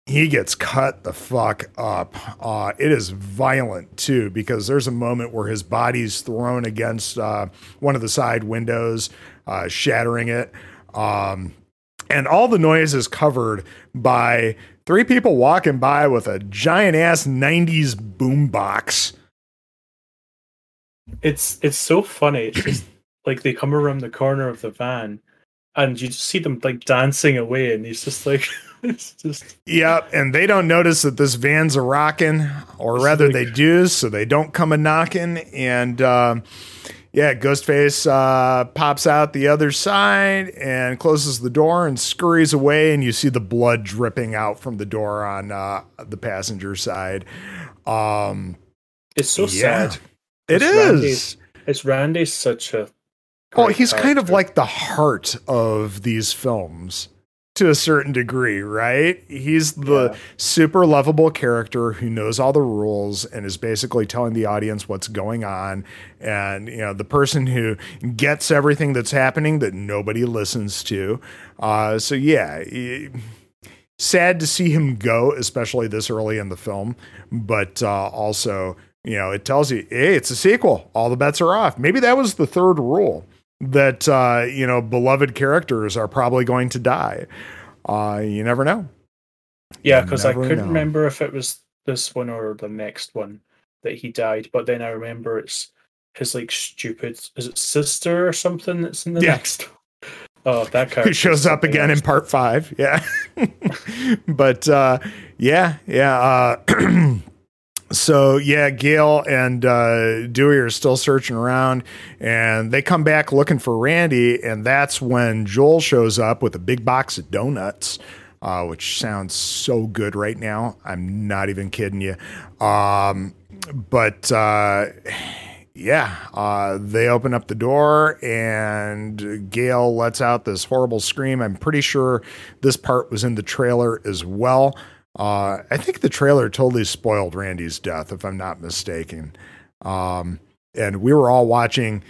[SPEAKER 1] he gets cut the fuck up. Uh, it is violent too, because there's a moment where his body's thrown against uh, one of the side windows, uh, shattering it. Um, and all the noise is covered by three people walking by with a giant ass 90s boombox.
[SPEAKER 2] It's it's so funny. It's just like they come around the corner of the van, and you just see them like dancing away, and he's just like, it's just
[SPEAKER 1] Yep, and they don't notice that this van's a rocking, or rather
[SPEAKER 2] like-
[SPEAKER 1] they do, so they don't come a knocking. And um, yeah, Ghostface uh, pops out the other side and closes the door and scurries away, and you see the blood dripping out from the door on uh, the passenger side. Um,
[SPEAKER 2] it's so
[SPEAKER 1] Yeah.
[SPEAKER 2] sad. It's
[SPEAKER 1] is.
[SPEAKER 2] Randy's- It's Randy's such a
[SPEAKER 1] Oh, he's kind of like the heart of these films to a certain degree, right? He's the
[SPEAKER 2] Yeah.
[SPEAKER 1] super lovable character who knows all the rules and is basically telling the audience what's going on. And, you know, the person who gets everything that's happening that nobody listens to. Uh, so, yeah. sad to see him go, especially this early in the film, but uh, also, you know, it tells you, hey, it's a sequel. All the bets are off. Maybe that was the third rule that uh, you know beloved characters are probably going to die. Uh, you never know.
[SPEAKER 2] Yeah, because I couldn't
[SPEAKER 1] know.
[SPEAKER 2] remember if it was this one or the next one that he died, but then I remember it's his like stupid is it sister or something that's in the
[SPEAKER 1] Yeah.
[SPEAKER 2] next? Oh, that character
[SPEAKER 1] Who shows up again in part five? Yeah, but uh, yeah, yeah. Uh, so yeah, Gale and uh, Dewey are still searching around, and they come back looking for Randy, and that's when Joel shows up with a big box of donuts. Uh, which sounds so good right now. I'm not even kidding you. Um, but uh, yeah, uh, they open up the door and Gale lets out this horrible scream. I'm pretty sure this part was in the trailer as well. Uh, I think the trailer totally spoiled Randy's death, if I'm not mistaken. Um, and we were all watching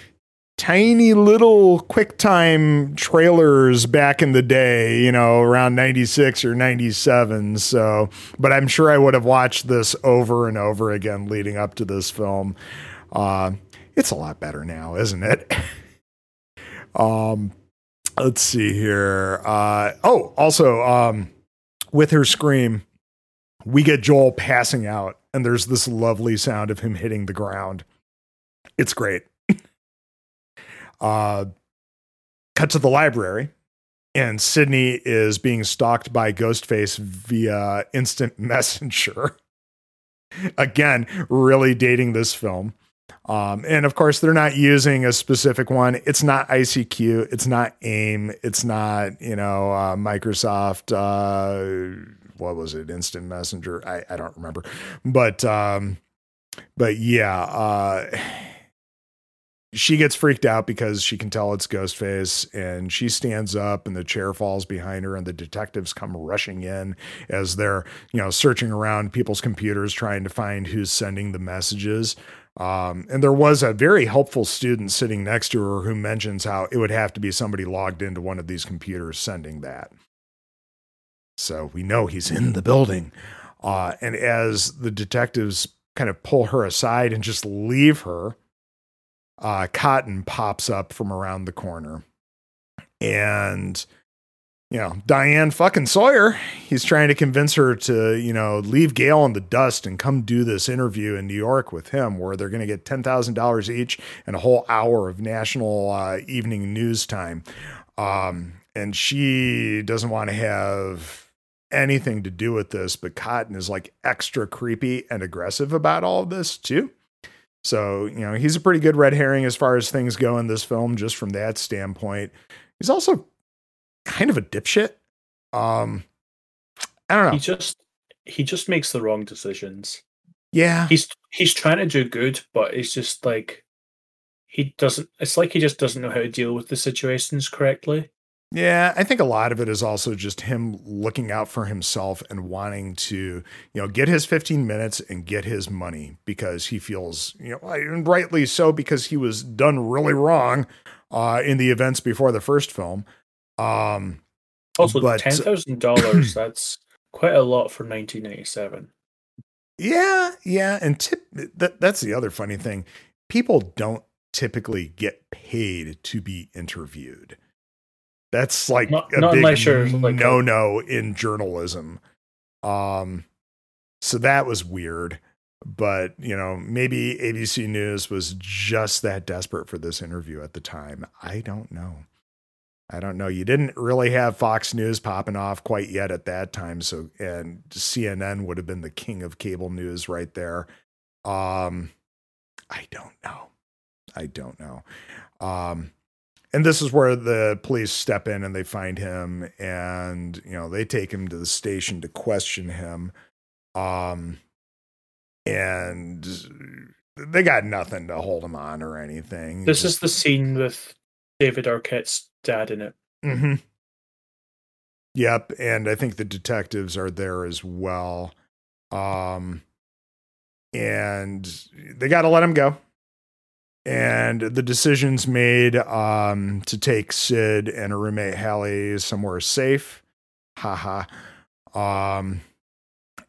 [SPEAKER 1] tiny little QuickTime trailers back in the day, you know, around 96 or 97. So, but I'm sure I would have watched this over and over again leading up to this film. Uh, it's a lot better now, isn't it? um, let's see here. Uh, oh, also, um, with her scream, we get Joel passing out, and there's this lovely sound of him hitting the ground. It's great. uh, cut to the library, and Sidney is being stalked by Ghostface via instant messenger. Again, really dating this film. Um, and of course, they're not using a specific one. It's not ICQ. It's not AIM. It's not, you know, uh, Microsoft. Uh, what was it? Instant Messenger. I, I don't remember. But, um, but yeah, uh, she gets freaked out because she can tell it's Ghostface and she stands up and the chair falls behind her and the detectives come rushing in as they're, you know, searching around people's computers trying to find who's sending the messages. Um, and there was a very helpful student sitting next to her who mentions how it would have to be somebody logged into one of these computers sending that. So we know he's in the building. Uh, and as the detectives kind of pull her aside and just leave her, uh, Cotton pops up from around the corner. And, you know, Diane fucking Sawyer, he's trying to convince her to, you know, leave Gale in the dust and come do this interview in New York with him where they're going to get $10,000 each and a whole hour of national uh, evening news time. Um, and she doesn't want to have anything to do with this, but Cotton is like extra creepy and aggressive about all of this too. So, you know, he's a pretty good red herring as far as things go in this film, just from that standpoint. He's also kind of a dipshit. Um, I don't know.
[SPEAKER 2] He just he just makes the wrong decisions.
[SPEAKER 1] Yeah.
[SPEAKER 2] He's he's trying to do good, but it's just like he doesn't it's like he just doesn't know how to deal with the situations correctly.
[SPEAKER 1] Yeah, I think a lot of it is also just him looking out for himself and wanting to, you know, get his 15 minutes and get his money because he feels, you know, and rightly so because he was done really wrong uh, in the events before the first film. Um,
[SPEAKER 2] also, but, ten thousand dollars. That's quite a lot for 1997.
[SPEAKER 1] Yeah, yeah, and tip that that's the other funny thing. People don't typically get paid to be interviewed. That's like
[SPEAKER 2] not,
[SPEAKER 1] a
[SPEAKER 2] not
[SPEAKER 1] big
[SPEAKER 2] like
[SPEAKER 1] no no in journalism. Um, so that was weird. But you know, maybe ABC News was just that desperate for this interview at the time. I don't know. I don't know. You didn't really have Fox News popping off quite yet at that time. So, and CNN would have been the king of cable news right there. Um, I don't know. I don't know. Um, and this is where the police step in and they find him and you know they take him to the station to question him. Um and they got nothing to hold him on or anything.
[SPEAKER 2] This is the scene with david arquette's dad in it.
[SPEAKER 1] Mm-hmm. yep and i think the detectives are there as well. Um and they got to let him go and the decisions made um, to take Sid and her roommate Hallie somewhere safe. Haha. Um,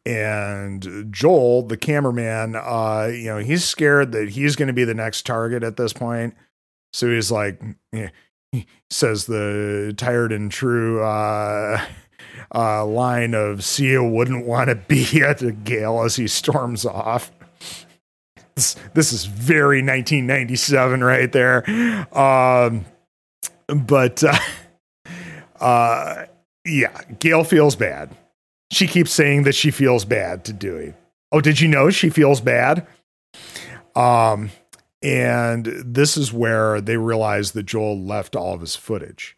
[SPEAKER 1] and Joel, the cameraman, uh, you know, he's scared that he's going to be the next target at this point. So he's like, yeah, he says the tired and true uh, uh, line of "See, Sia wouldn't want to be at the gale as he storms off this, this is very 1997 right there. Um, but uh, uh, yeah, Gale feels bad. She keeps saying that she feels bad to Dewey. Oh, did you know she feels bad? Um, and this is where they realize that Joel left all of his footage,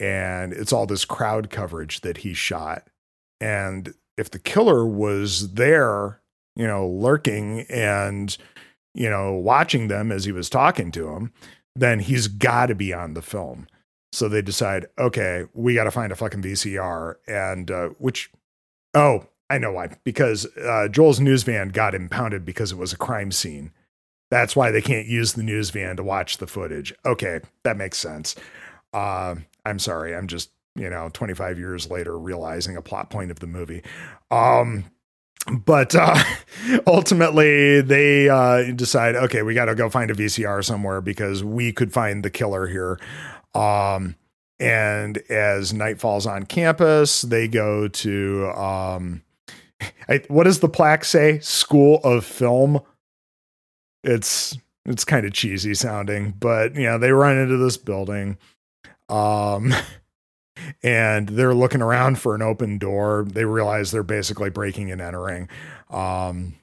[SPEAKER 1] and it's all this crowd coverage that he shot. And if the killer was there, you know, lurking and you know, watching them as he was talking to him, then he's got to be on the film. So they decide, okay, we got to find a fucking VCR. And uh, which, oh, I know why. Because uh, Joel's news van got impounded because it was a crime scene. That's why they can't use the news van to watch the footage. Okay, that makes sense. Uh, I'm sorry. I'm just, you know, 25 years later realizing a plot point of the movie. Um, but uh, ultimately they uh, decide okay we got to go find a vcr somewhere because we could find the killer here. Um, and as night falls on campus they go to um, I, what does the plaque say? School of film? It's it's kind of cheesy sounding but you know they run into this building. Um and they're looking around for an open door. They realize they're basically breaking and entering. Um,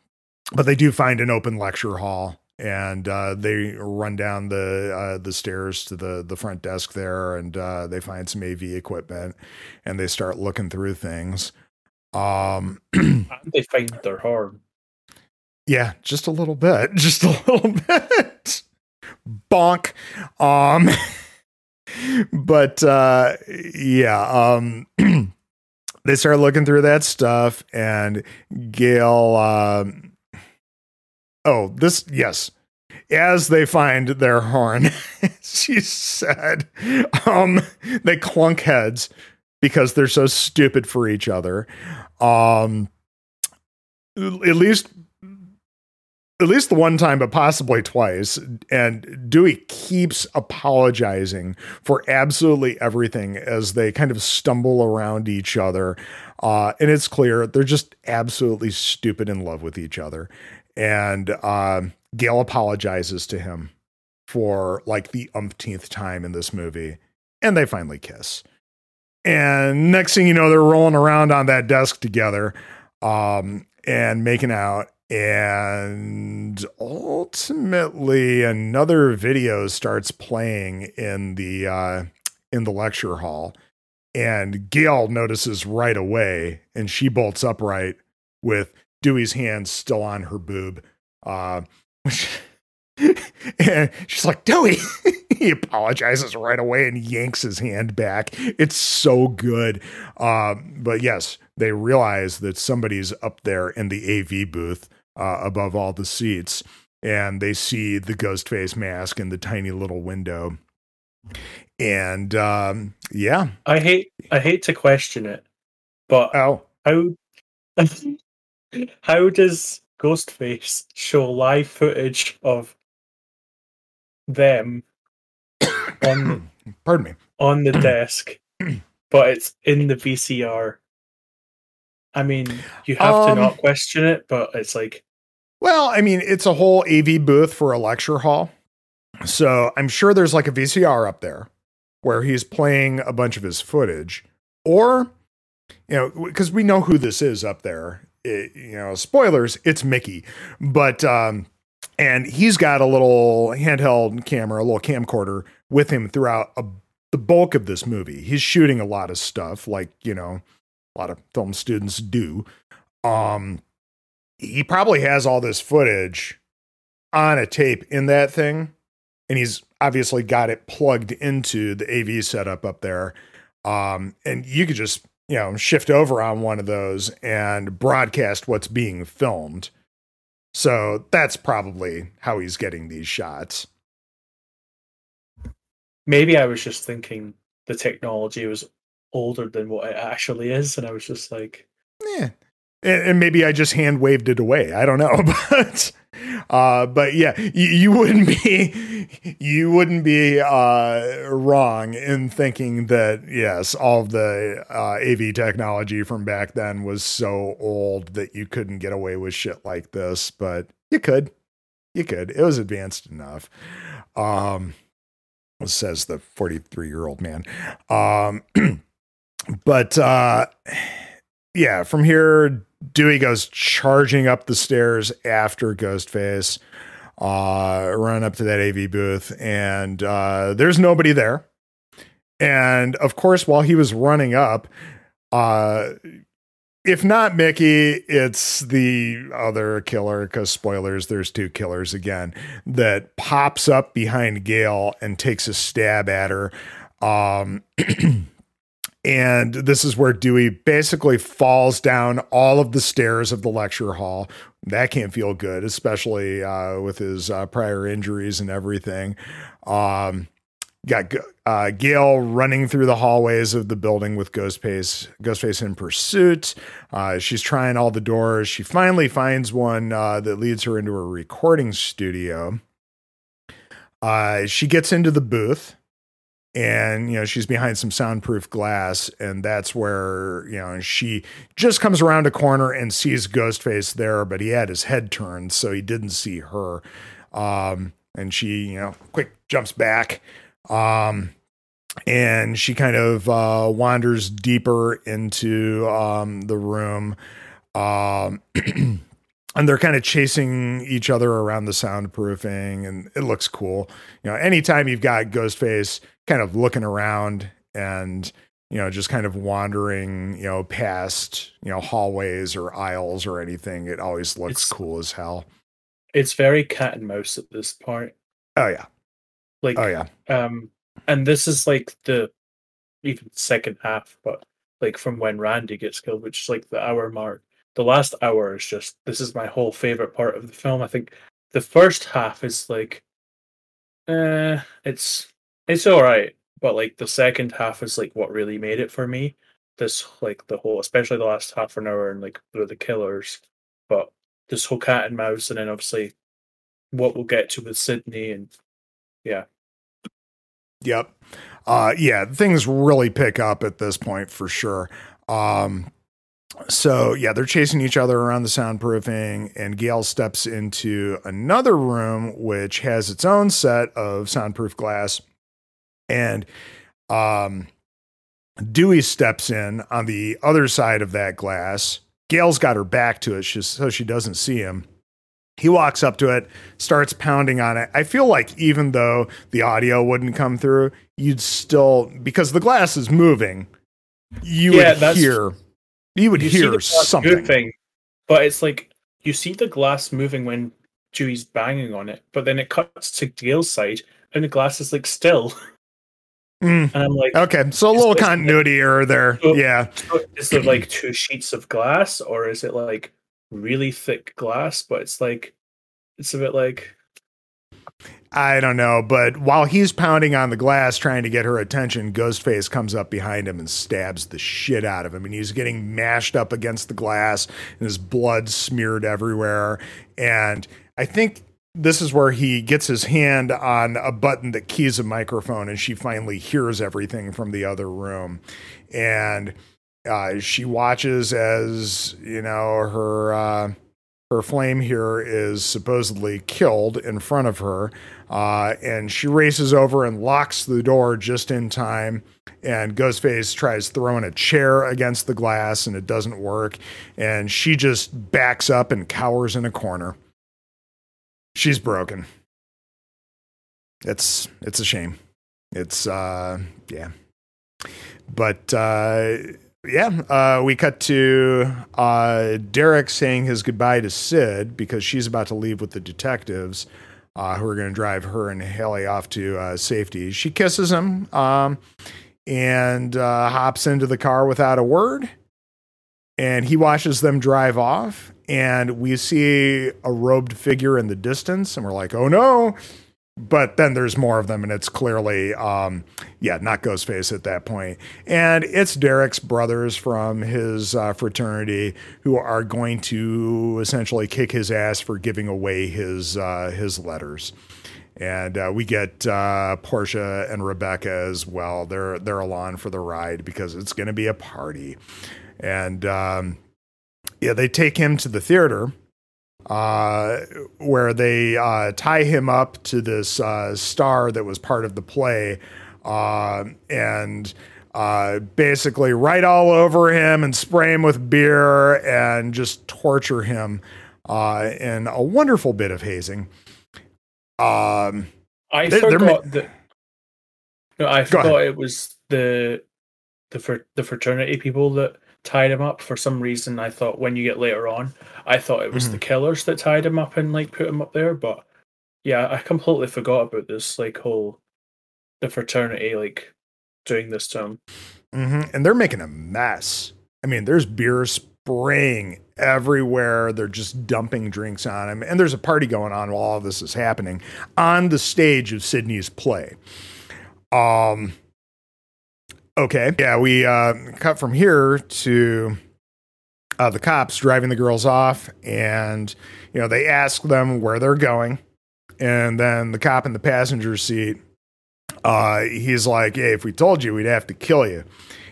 [SPEAKER 1] but they do find an open lecture hall and uh, they run down the uh, the stairs to the the front desk there, and uh, they find some AV equipment, and they start looking through things. Um,
[SPEAKER 2] they find their horn.
[SPEAKER 1] Yeah, just a little bit, just a little bit. Bonk. Um, but uh, yeah, um, they start looking through that stuff, and Gale. Um, oh, this yes. As they find their horn, she said, um, they clunk heads because they're so stupid for each other. Um, at least at least the one time, but possibly twice. And Dewey keeps apologizing for absolutely everything as they kind of stumble around each other. Uh, and it's clear they're just absolutely stupid in love with each other. And uh, Gale apologizes to him for like the umpteenth time in this movie. And they finally kiss. And next thing you know, they're rolling around on that desk together um, and making out and ultimately another video starts playing in the uh, in the lecture hall. And gale notices right away and she bolts upright with dewey's hand still on her boob. Uh, and she's like dewey! He apologizes right away and yanks his hand back. It's so good. Um, but yes they realize that somebody's up there in the av booth uh, above all the seats, and they see the ghost face mask in the tiny little window. And um, yeah,
[SPEAKER 2] I hate I hate to question it, but
[SPEAKER 1] oh,
[SPEAKER 2] how how does Ghostface show live footage of them on
[SPEAKER 1] pardon me
[SPEAKER 2] on the desk, but it's in the VCR? I mean, you have um, to not question it, but it's like
[SPEAKER 1] well, I mean, it's a whole AV booth for a lecture hall. So I'm sure there's like a VCR up there where he's playing a bunch of his footage. Or, you know, because we know who this is up there. It, you know, spoilers, it's Mickey. But, um, and he's got a little handheld camera, a little camcorder with him throughout a, the bulk of this movie. He's shooting a lot of stuff, like, you know, a lot of film students do. Um, he probably has all this footage on a tape in that thing and he's obviously got it plugged into the AV setup up there. Um, and you could just, you know, shift over on one of those and broadcast what's being filmed. So that's probably how he's getting these shots.
[SPEAKER 2] Maybe I was just thinking the technology was older than what it actually is. And I was just like,
[SPEAKER 1] yeah, and, maybe I just hand waved it away. I don't know, but uh, but yeah, you, you, wouldn't be you wouldn't be uh, wrong in thinking that yes, all of the uh, AV technology from back then was so old that you couldn't get away with shit like this, but you could, you could. It was advanced enough. Um, says the forty three year old man. Um, but uh, yeah, from here Dewey goes charging up the stairs after Ghostface, uh, run up to that AV booth, and uh, there's nobody there. And of course, while he was running up, uh, if not Mickey, it's the other killer, because spoilers, there's two killers again, that pops up behind Gale and takes a stab at her. Um, And this is where Dewey basically falls down all of the stairs of the lecture hall. That can't feel good, especially uh, with his uh, prior injuries and everything. Um, got uh, Gale running through the hallways of the building with Ghostface, Ghostface in pursuit. Uh, she's trying all the doors. She finally finds one uh, that leads her into a recording studio. Uh, she gets into the booth and you know she's behind some soundproof glass and that's where you know she just comes around a corner and sees ghostface there but he had his head turned so he didn't see her. Um and she you know quick jumps back. Um and she kind of uh wanders deeper into um the room. Um and they're kind of chasing each other around the soundproofing and it looks cool. You know, anytime you've got Ghostface kind of looking around and you know, just kind of wandering, you know, past, you know, hallways or aisles or anything, it always looks
[SPEAKER 2] It's-
[SPEAKER 1] cool as hell.
[SPEAKER 2] It's very cat and mouse at this part.
[SPEAKER 1] Oh yeah.
[SPEAKER 2] Like
[SPEAKER 1] Oh yeah.
[SPEAKER 2] um and this is like the even second half, but like from when Randy gets killed, which is like the hour mark. The last hour is just this is my whole favorite part of the film. I think the first half is like uh it's it's alright, but like the second half is like what really made it for me. This like the whole especially the last half an hour and like the killers. But this whole cat and mouse and then obviously what we'll get to with Sidney and yeah.
[SPEAKER 1] Yep. Uh yeah, things really pick up at this point for sure. Um so yeah, they're chasing each other around the soundproofing and Gale steps into another room which has its own set of soundproof glass and um Dewey steps in on the other side of that glass. Gale's got her back to it so she doesn't see him. He walks up to it, starts pounding on it. I feel like even though the audio wouldn't come through, you'd still because the glass is moving, you
[SPEAKER 2] Yeah,
[SPEAKER 1] would hear you would
[SPEAKER 2] you
[SPEAKER 1] hear something.
[SPEAKER 2] moving, but it's like you see the glass moving when Dewey's banging on it, but then it cuts to Gale's side and the glass is like still,
[SPEAKER 1] Mm,
[SPEAKER 2] and I'm like,
[SPEAKER 1] okay, so a little continuity error there.
[SPEAKER 2] So-
[SPEAKER 1] Yeah.
[SPEAKER 2] is it like two sheets of glass or is it like really thick glass? But it's like it's a bit like
[SPEAKER 1] I don't know, but while he's pounding on the glass trying to get her attention, Ghostface comes up behind him and stabs the shit out of him. And he's getting mashed up against the glass and his blood smeared everywhere. And I think this is where he gets his hand on a button that keys a microphone and she finally hears everything from the other room. And uh, she watches as, you know, her. Uh, her flame here is supposedly killed in front of her. Uh, and she races over and locks the door just in time. And Ghostface tries throwing a chair against the glass and it doesn't work. And she just backs up and cowers in a corner. She's broken. It's it's a shame. It's uh yeah. But uh yeah, uh, we cut to uh, Derek saying his goodbye to Sid because she's about to leave with the detectives uh, who are going to drive her and Hallie off to uh, safety. She kisses him um, and uh, hops into the car without a word. And he watches them drive off. And we see a robed figure in the distance. And we're like, oh no. But then there's more of them, and it's clearly, um, yeah, not Ghostface at that point. And it's Derek's brothers from his uh, fraternity who are going to essentially kick his ass for giving away his uh, his letters. And uh, we get uh, Portia and Rebecca as well. They're they're along for the ride because it's going to be a party. And um, yeah, they take him to the theater uh, where they uh, tie him up to this uh, star that was part of the play, uh, and uh, basically write all over him and spray him with beer and just torture him uh, in a wonderful bit of hazing. Um,
[SPEAKER 2] I
[SPEAKER 1] they're
[SPEAKER 2] forgot that. No, I
[SPEAKER 1] Go
[SPEAKER 2] forgot it was the the fr- the fraternity people that tied him up. For some reason, I thought when you get later on, I thought it was
[SPEAKER 1] Mm-hmm.
[SPEAKER 2] the killers that tied him up and like put him up there. But yeah, I completely forgot about this like whole the fraternity like doing this to him.
[SPEAKER 1] mhm, And they're making a mess. I mean, there's beer spraying everywhere. They're just dumping drinks on him. And there's a party going on while all this is happening on the stage of Sidney's play. Um, okay. Yeah, we uh, cut from here to uh, the cops driving the girls off. And, you know, they ask them where they're going. And then the cop in the passenger seat, uh, he's like, hey, if we told you, we'd have to kill you.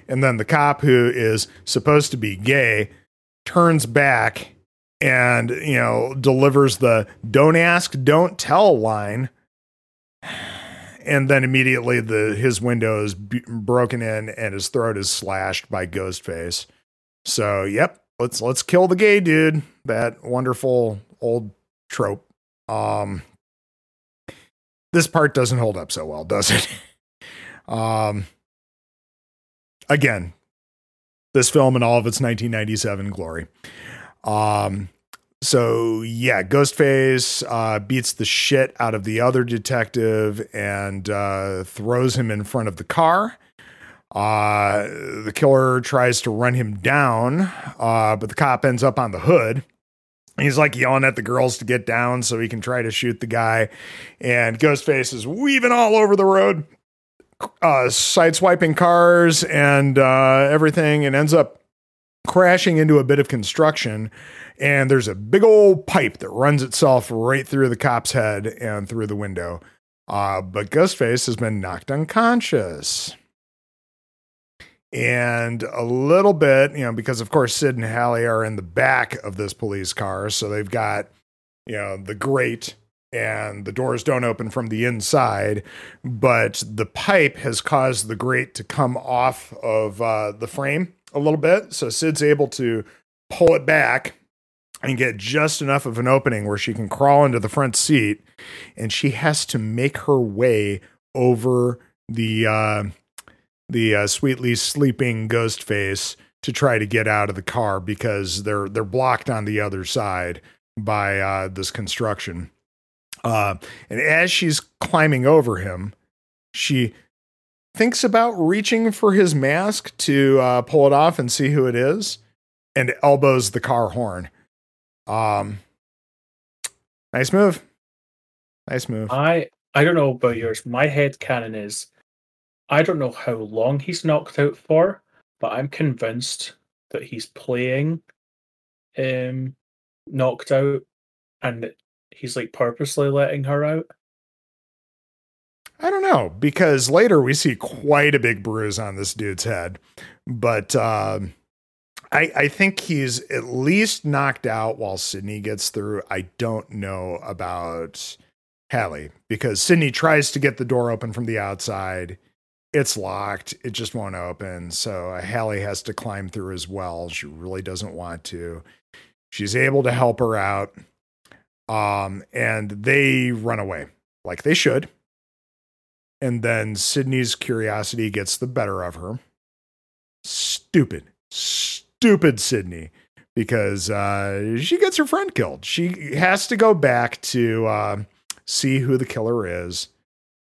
[SPEAKER 1] And then the cop, who is supposed to be gay, turns back and, you know, delivers the don't ask, don't tell line. And then immediately the his window is b- broken in and his throat is slashed by Ghostface. So, yep, let's let's kill the gay dude. That wonderful old trope. Um, this part doesn't hold up so well, does it? um, again, this film in all of its 1997 glory. Um, so yeah, Ghostface uh, beats the shit out of the other detective and uh, throws him in front of the car. Uh, the killer tries to run him down, uh, but the cop ends up on the hood. He's like yelling at the girls to get down so he can try to shoot the guy. And Ghostface is weaving all over the road, uh, sideswiping cars and uh, everything, and ends up crashing into a bit of construction. And there's a big old pipe that runs itself right through the cop's head and through the window. Uh, but Ghostface has been knocked unconscious and a little bit, you know, because of course Sid and Hallie are in the back of this police car, so they've got, you know, the grate and the doors don't open from the inside, but the pipe has caused the grate to come off of uh, the frame a little bit, so Sid's able to pull it back and get just enough of an opening where she can crawl into the front seat, and she has to make her way over the. Uh, the uh, sweetly sleeping ghost face to try to get out of the car because they're they're blocked on the other side by uh, this construction. Uh, and as she's climbing over him, she thinks about reaching for his mask to uh, pull it off and see who it is, and elbows the car horn. Um, nice move. Nice move.
[SPEAKER 2] I I don't know about yours. My head canon is I don't know how long he's knocked out for, but I'm convinced that he's playing um knocked out and he's like purposely letting her out.
[SPEAKER 1] I don't know because later we see quite a big bruise on this dude's head, but um, I I think he's at least knocked out while Sidney gets through. I don't know about Hallie because Sidney tries to get the door open from the outside it's locked. It just won't open. So uh, Hallie has to climb through as well. She really doesn't want to. She's able to help her out. Um, and they run away like they should. And then Sidney's curiosity gets the better of her. Stupid, stupid Sidney, because uh, she gets her friend killed. She has to go back to uh, see who the killer is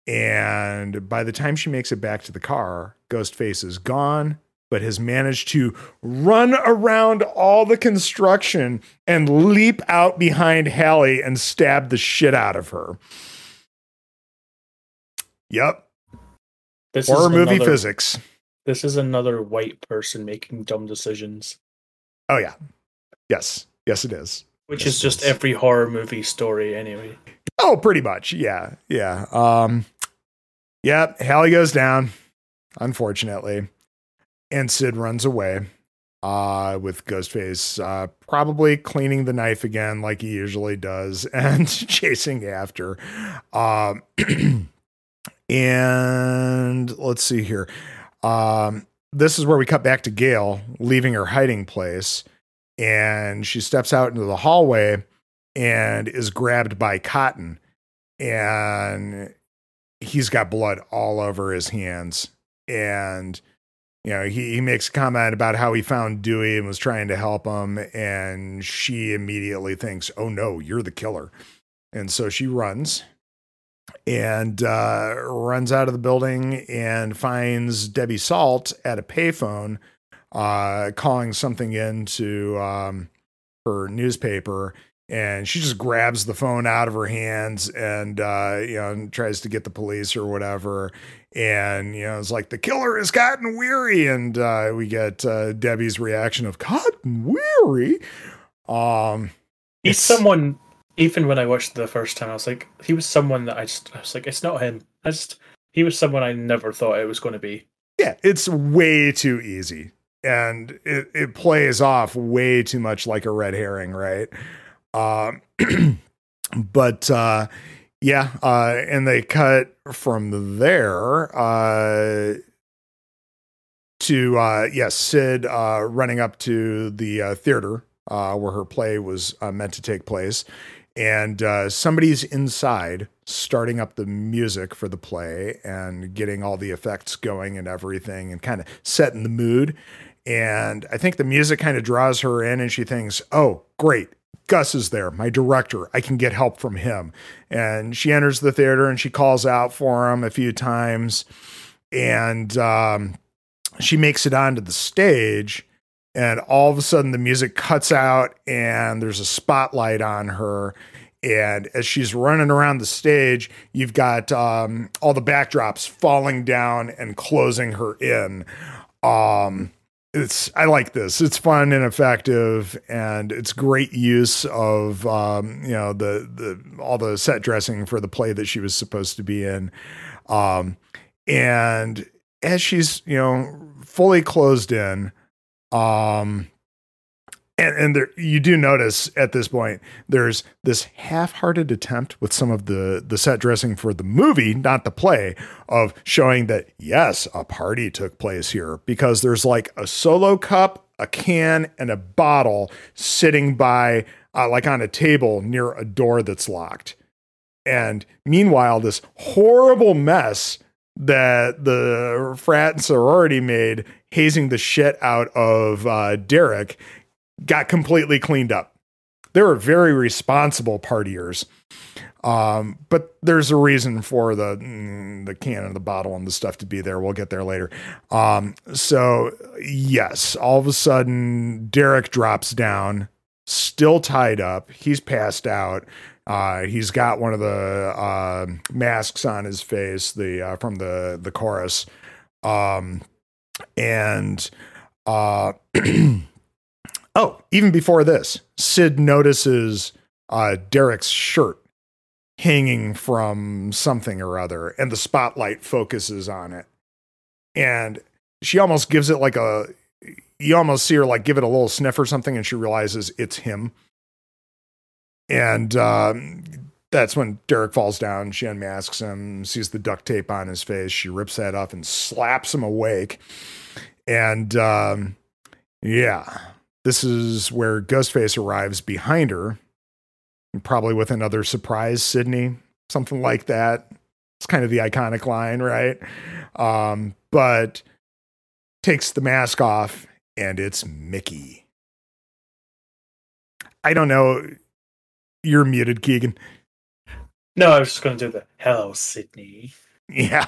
[SPEAKER 1] and by the time she makes it back to the car, Ghostface is gone, but has managed to run around all the construction and leap out behind Hallie and stab the shit out of her. Yep. This Horror movie another, physics.
[SPEAKER 2] This is another white person making dumb decisions.
[SPEAKER 1] Oh, yeah. Yes. Yes, it is.
[SPEAKER 2] Which
[SPEAKER 1] yes,
[SPEAKER 2] is just every horror movie story, anyway.
[SPEAKER 1] Oh, pretty much. Yeah. Yeah. Um, Yep, Hallie goes down, unfortunately. And Sid runs away uh, with Ghostface uh, probably cleaning the knife again, like he usually does, and chasing after. Um, and let's see here. Um, this is where we cut back to Gale leaving her hiding place, and she steps out into the hallway and is grabbed by Cotton. And he's got blood all over his hands. And, you know, he, he makes a comment about how he found Dewey and was trying to help him. And she immediately thinks, oh no, you're the killer. And so she runs and uh, runs out of the building and finds Debbie Salt at a payphone uh, calling something into um, her newspaper. And she just grabs the phone out of her hands and uh, you know and tries to get the police or whatever. And you know it's like the killer has Cotton Weary. And uh, we get uh, debbie's reaction of Cotton Weary? Um
[SPEAKER 2] he's someone even when i watched the first time i was like he was someone that i just i was like it's not him. I just he was someone i never thought it was going to be.
[SPEAKER 1] Yeah it's way too easy. And it, it plays off way too much like a red herring right? Um, but uh, yeah, uh, and they cut from there. Uh, to uh, yes, Sid uh, running up to the uh, theater uh, where her play was uh, meant to take place, and uh, somebody's inside starting up the music for the play and getting all the effects going and everything, and kind of setting the mood. And I think the music kind of draws her in, and she thinks, "Oh, great, Gus is there, my director. I can get help from him. And she enters the theater and she calls out for him a few times. And um, she makes it onto the stage. And all of a sudden, the music cuts out and there's a spotlight on her. And as she's running around the stage, you've got um, all the backdrops falling down and closing her in. Um, it's I like this. It's fun and effective, and it's great use of um, you know the the all the set dressing for the play that she was supposed to be in. Um, and as she's you know fully closed in, um, and, and there, you do notice at this point there's this half-hearted attempt with some of the the set dressing for the movie not the play of showing that yes a party took place here. Because there's like a solo cup a can and a bottle sitting by uh, like on a table near a door that's locked. And meanwhile this horrible mess that the frat and sorority made hazing the shit out of uh, Derek got completely cleaned up. They were very responsible partiers. Um, but there's a reason for the mm, the can and the bottle and the stuff to be there. We'll get there later. Um, so yes, all of a sudden Derek drops down, still tied up. He's passed out. Uh, he's got one of the uh, masks on his face, the uh, from the the chorus, um, and uh, Oh, even before this, Sid notices uh, Derek's shirt hanging from something or other, and the spotlight focuses on it. And she almost gives it like a, you almost see her like give it a little sniff or something, and she realizes it's him. And um, that's when Derek falls down. She unmasks him, sees the duct tape on his face. She rips that off and slaps him awake. And um, yeah, this is where Ghostface arrives behind her, probably with another surprise, Sidney, something like that. It's kind of the iconic line, right? Um, but takes the mask off, and it's Mickey. I don't know. You're muted, Keigan.
[SPEAKER 2] No, I was just going to do the hello, Sidney.
[SPEAKER 1] Yeah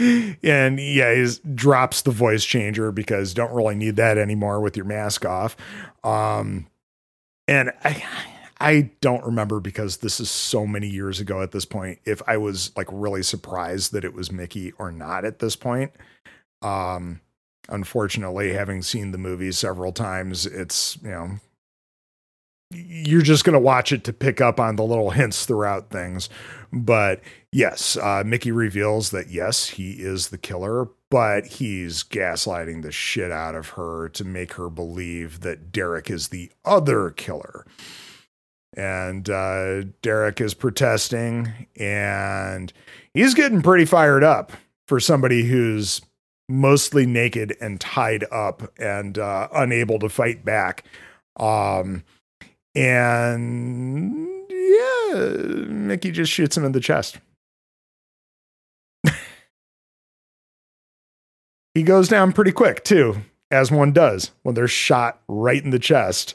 [SPEAKER 1] and yeah, he drops the voice changer because don't really need that anymore with your mask off. Um, and I, I don't remember because this is so many years ago at this point. If I was like really surprised that it was Mickey or not at this point. Um, unfortunately, having seen the movie several times, it's you know you're just going to watch it to pick up on the little hints throughout things. But yes, uh, Mickey reveals that yes, he is the killer, but he's gaslighting the shit out of her to make her believe that Derek is the other killer. And uh, Derek is protesting and he's getting pretty fired up for somebody who's mostly naked and tied up and uh, unable to fight back. Um, and yeah, Mickey just shoots him in the chest. he goes down pretty quick, too, as one does when they're shot right in the chest.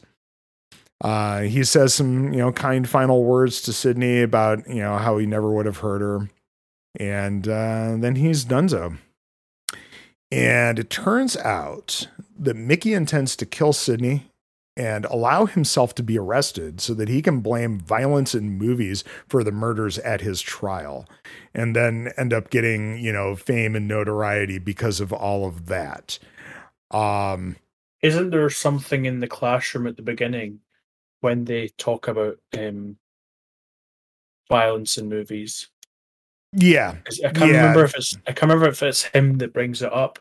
[SPEAKER 1] Uh, he says some, you know, kind final words to Sidney about, you know, how he never would have hurt her. And uh, then he's donezo. And it turns out that Mickey intends to kill Sidney and allow himself to be arrested so that he can blame violence in movies for the murders at his trial and then end up getting, you know, fame and notoriety because of all of that. Um
[SPEAKER 2] isn't there something in the classroom at the beginning when they talk about um violence in movies?
[SPEAKER 1] Yeah.
[SPEAKER 2] I can't yeah. remember if it's I can't remember if it's him that brings it up.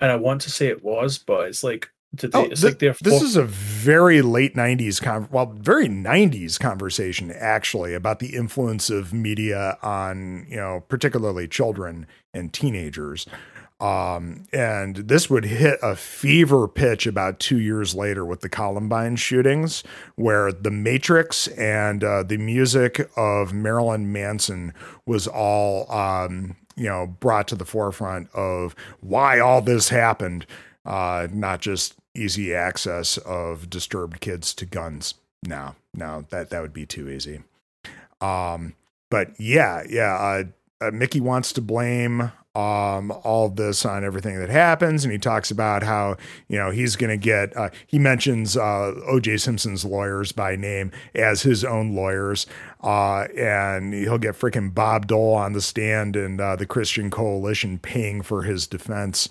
[SPEAKER 2] And I want to say it was, but it's like
[SPEAKER 1] they, oh, th- like this is a very late 90s con- well very 90s conversation actually about the influence of media on you know particularly children and teenagers. Um, and this would hit a fever pitch about two years later with the Columbine shootings, where the Matrix and uh, the music of Marilyn Manson was all, um, you know, brought to the forefront of why all this happened, uh, not just easy access of disturbed kids to guns. No, no, that that would be too easy. Um, but yeah, yeah, uh, uh, Mickey wants to blame um, all this on everything that happens. And he talks about how, you know, he's going to get, uh, he mentions uh, OJ Simpson's lawyers by name as his own lawyers. Uh, and he'll get freaking Bob Dole on the stand and uh, the Christian Coalition paying for his defense.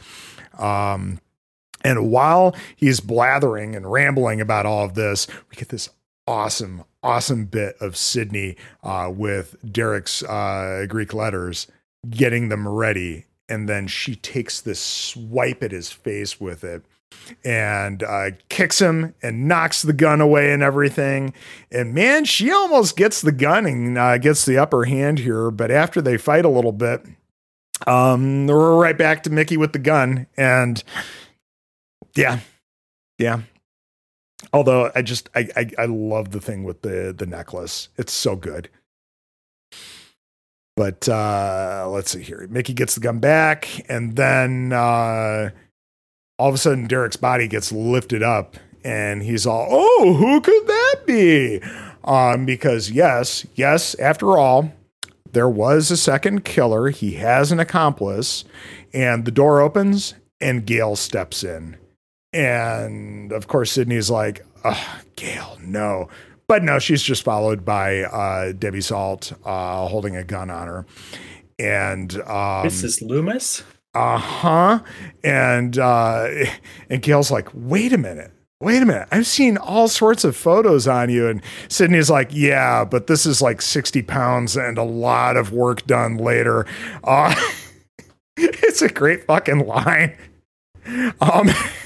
[SPEAKER 1] Um, and while he's blathering and rambling about all of this, we get this awesome, awesome bit of Sidney uh, with Derek's uh, Greek letters getting them ready. And then she takes this swipe at his face with it and uh, kicks him and knocks the gun away and everything. And man, she almost gets the gun and uh, gets the upper hand here. But after they fight a little bit, um, we're right back to Mickey with the gun. And yeah, yeah. Although I just I, I I love the thing with the the necklace. It's so good. But uh, let's see here. Mickey gets the gun back, and then uh, all of a sudden, Derek's body gets lifted up, and he's all, "Oh, who could that be?" Um, because yes, yes, after all, there was a second killer. He has an accomplice, and the door opens, and Gale steps in, and of course, Sidney's like, oh, "Gale, no." But no, she's just followed by uh, Debbie Salt uh, holding a gun on her. And um,
[SPEAKER 2] Mrs. Loomis?
[SPEAKER 1] Uh huh. And uh, and Gale's like, wait a minute. Wait a minute. I've seen all sorts of photos on you. And Sidney's like, yeah, but this is like 60 pounds and a lot of work done later. Uh, it's a great fucking line. Um,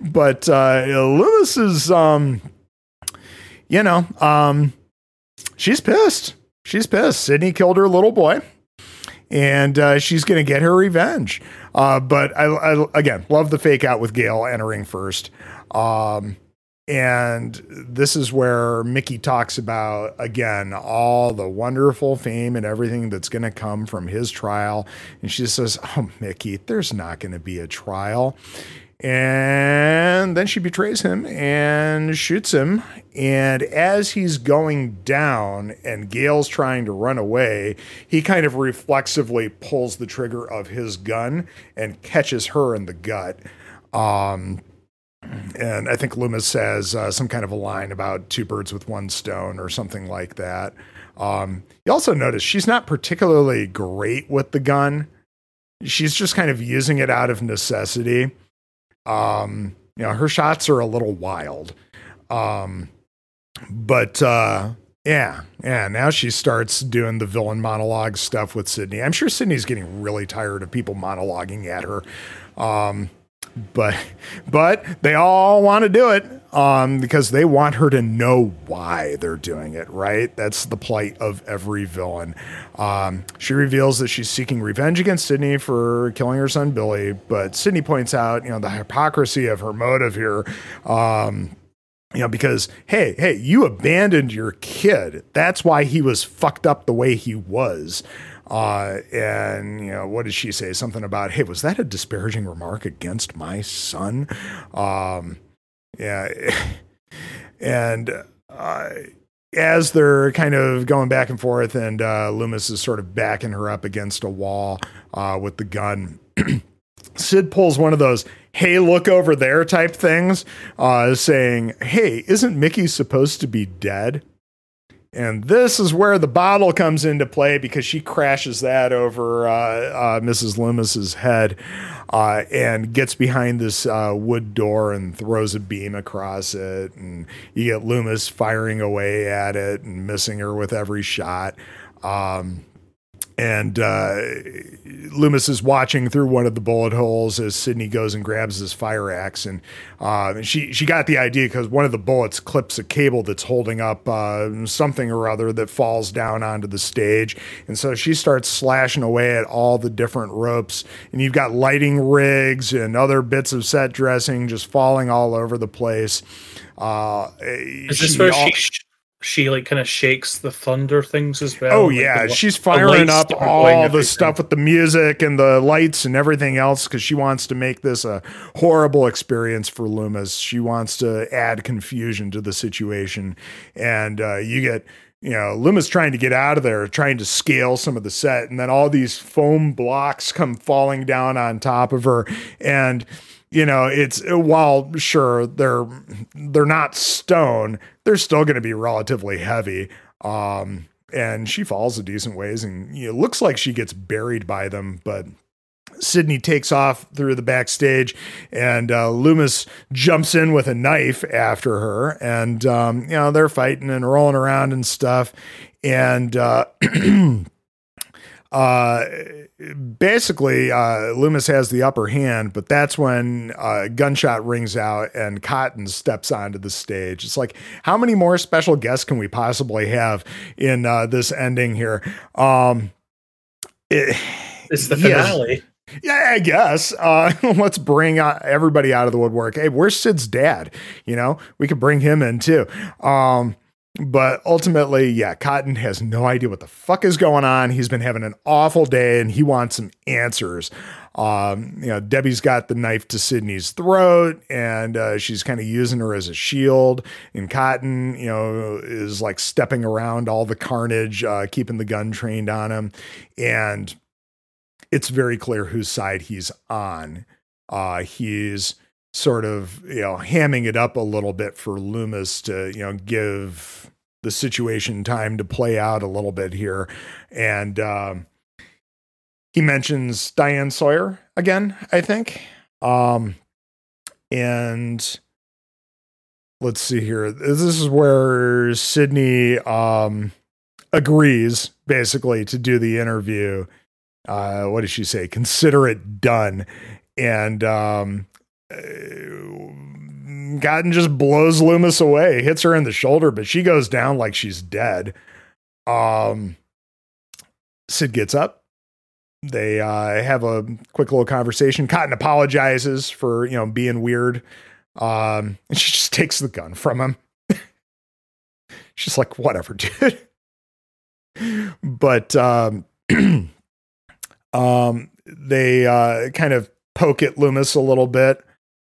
[SPEAKER 1] but uh, is um, you know, um, she's pissed. She's pissed. Sidney killed her little boy, and uh, she's going to get her revenge. Uh, but I, I, again love the fake out with Gale entering first. Um, and this is where Mickey talks about again all the wonderful fame and everything that's going to come from his trial. And she says, "Oh, Mickey, there's not going to be a trial." And then she betrays him and shoots him. And as he's going down and Gale's trying to run away, he kind of reflexively pulls the trigger of his gun and catches her in the gut. Um, and I think Loomis says uh, some kind of a line about two birds with one stone or something like that. Um, you also notice she's not particularly great with the gun. She's just kind of using it out of necessity. Um, you know, her shots are a little wild. Um, but uh, yeah, yeah. Now she starts doing the villain monologue stuff with Sidney. I'm sure Sidney's getting really tired of people monologuing at her. Um, but but they all want to do it um, because they want her to know why they're doing it. Right? That's the plight of every villain. Um, she reveals that she's seeking revenge against Sidney for killing her son Billy, but Sidney points out, you know, the hypocrisy of her motive here. Um, you know, because hey, hey, you abandoned your kid. That's why he was fucked up the way he was. Uh, and you know, what did she say? Something about, hey, was that a disparaging remark against my son? Um, yeah, and uh, as they're kind of going back and forth, and uh, Loomis is sort of backing her up against a wall uh, with the gun. Sid pulls one of those "Hey, look over there" type things, uh, saying, "Hey, isn't Mickey supposed to be dead?" And this is where the bottle comes into play because she crashes that over uh, uh, Mrs. Loomis's head uh, and gets behind this uh, wood door and throws a beam across it. And you get Loomis firing away at it and missing her with every shot. Um, and uh, Loomis is watching through one of the bullet holes as Sidney goes and grabs his fire axe, and uh, she she got the idea because one of the bullets clips a cable that's holding up uh, something or other that falls down onto the stage, and so she starts slashing away at all the different ropes, and you've got lighting rigs and other bits of set dressing just falling all over the place. Uh,
[SPEAKER 2] is this where all- she? She like kind of shakes the thunder things as well.
[SPEAKER 1] Oh
[SPEAKER 2] like
[SPEAKER 1] yeah, the, she's firing up all the stuff with the music and the lights and everything else because she wants to make this a horrible experience for Loomis. She wants to add confusion to the situation, and uh, you get you know, Loomis trying to get out of there, trying to scale some of the set, and then all these foam blocks come falling down on top of her, and you know, it's while sure they're they're not stone, they're still going to be relatively heavy. Um, and she falls a decent ways, and you know, it looks like she gets buried by them, but Sidney takes off through the backstage, and uh, Loomis jumps in with a knife after her, and um, you know they're fighting and rolling around and stuff, and uh, uh, basically, uh, Loomis has the upper hand, but that's when a gunshot rings out and Cotton steps onto the stage. It's like, how many more special guests can we possibly have in uh, this ending here? Um,
[SPEAKER 2] it, it's the finale.
[SPEAKER 1] Yeah, yeah I guess. Uh, let's bring uh, everybody out of the woodwork. Hey, where's Sid's dad? You know, we could bring him in too. Um, but ultimately, yeah, Cotton has no idea what the fuck is going on. He's been having an awful day and he wants some answers. Um, you know, Debbie's got the knife to Sidney's throat and uh, she's kind of using her as a shield. And Cotton, you know, is like stepping around all the carnage, uh, keeping the gun trained on him. And it's very clear whose side he's on. Uh, he's sort of you know hamming it up a little bit for Loomis to you know give the situation time to play out a little bit here, and um, he mentions Diane Sawyer again, I think, um, and let's see here. This is where Sidney um, agrees basically to do the interview. Uh, what does she say? Consider it done. And um, Cotton just blows Loomis away, hits her in the shoulder, but she goes down like she's dead. Um, Sid gets up. They uh, have a quick little conversation. Cotton apologizes for you know being weird, um, and she just takes the gun from him. She's like, "Whatever, dude." but um, um, they uh, kind of poke at Loomis a little bit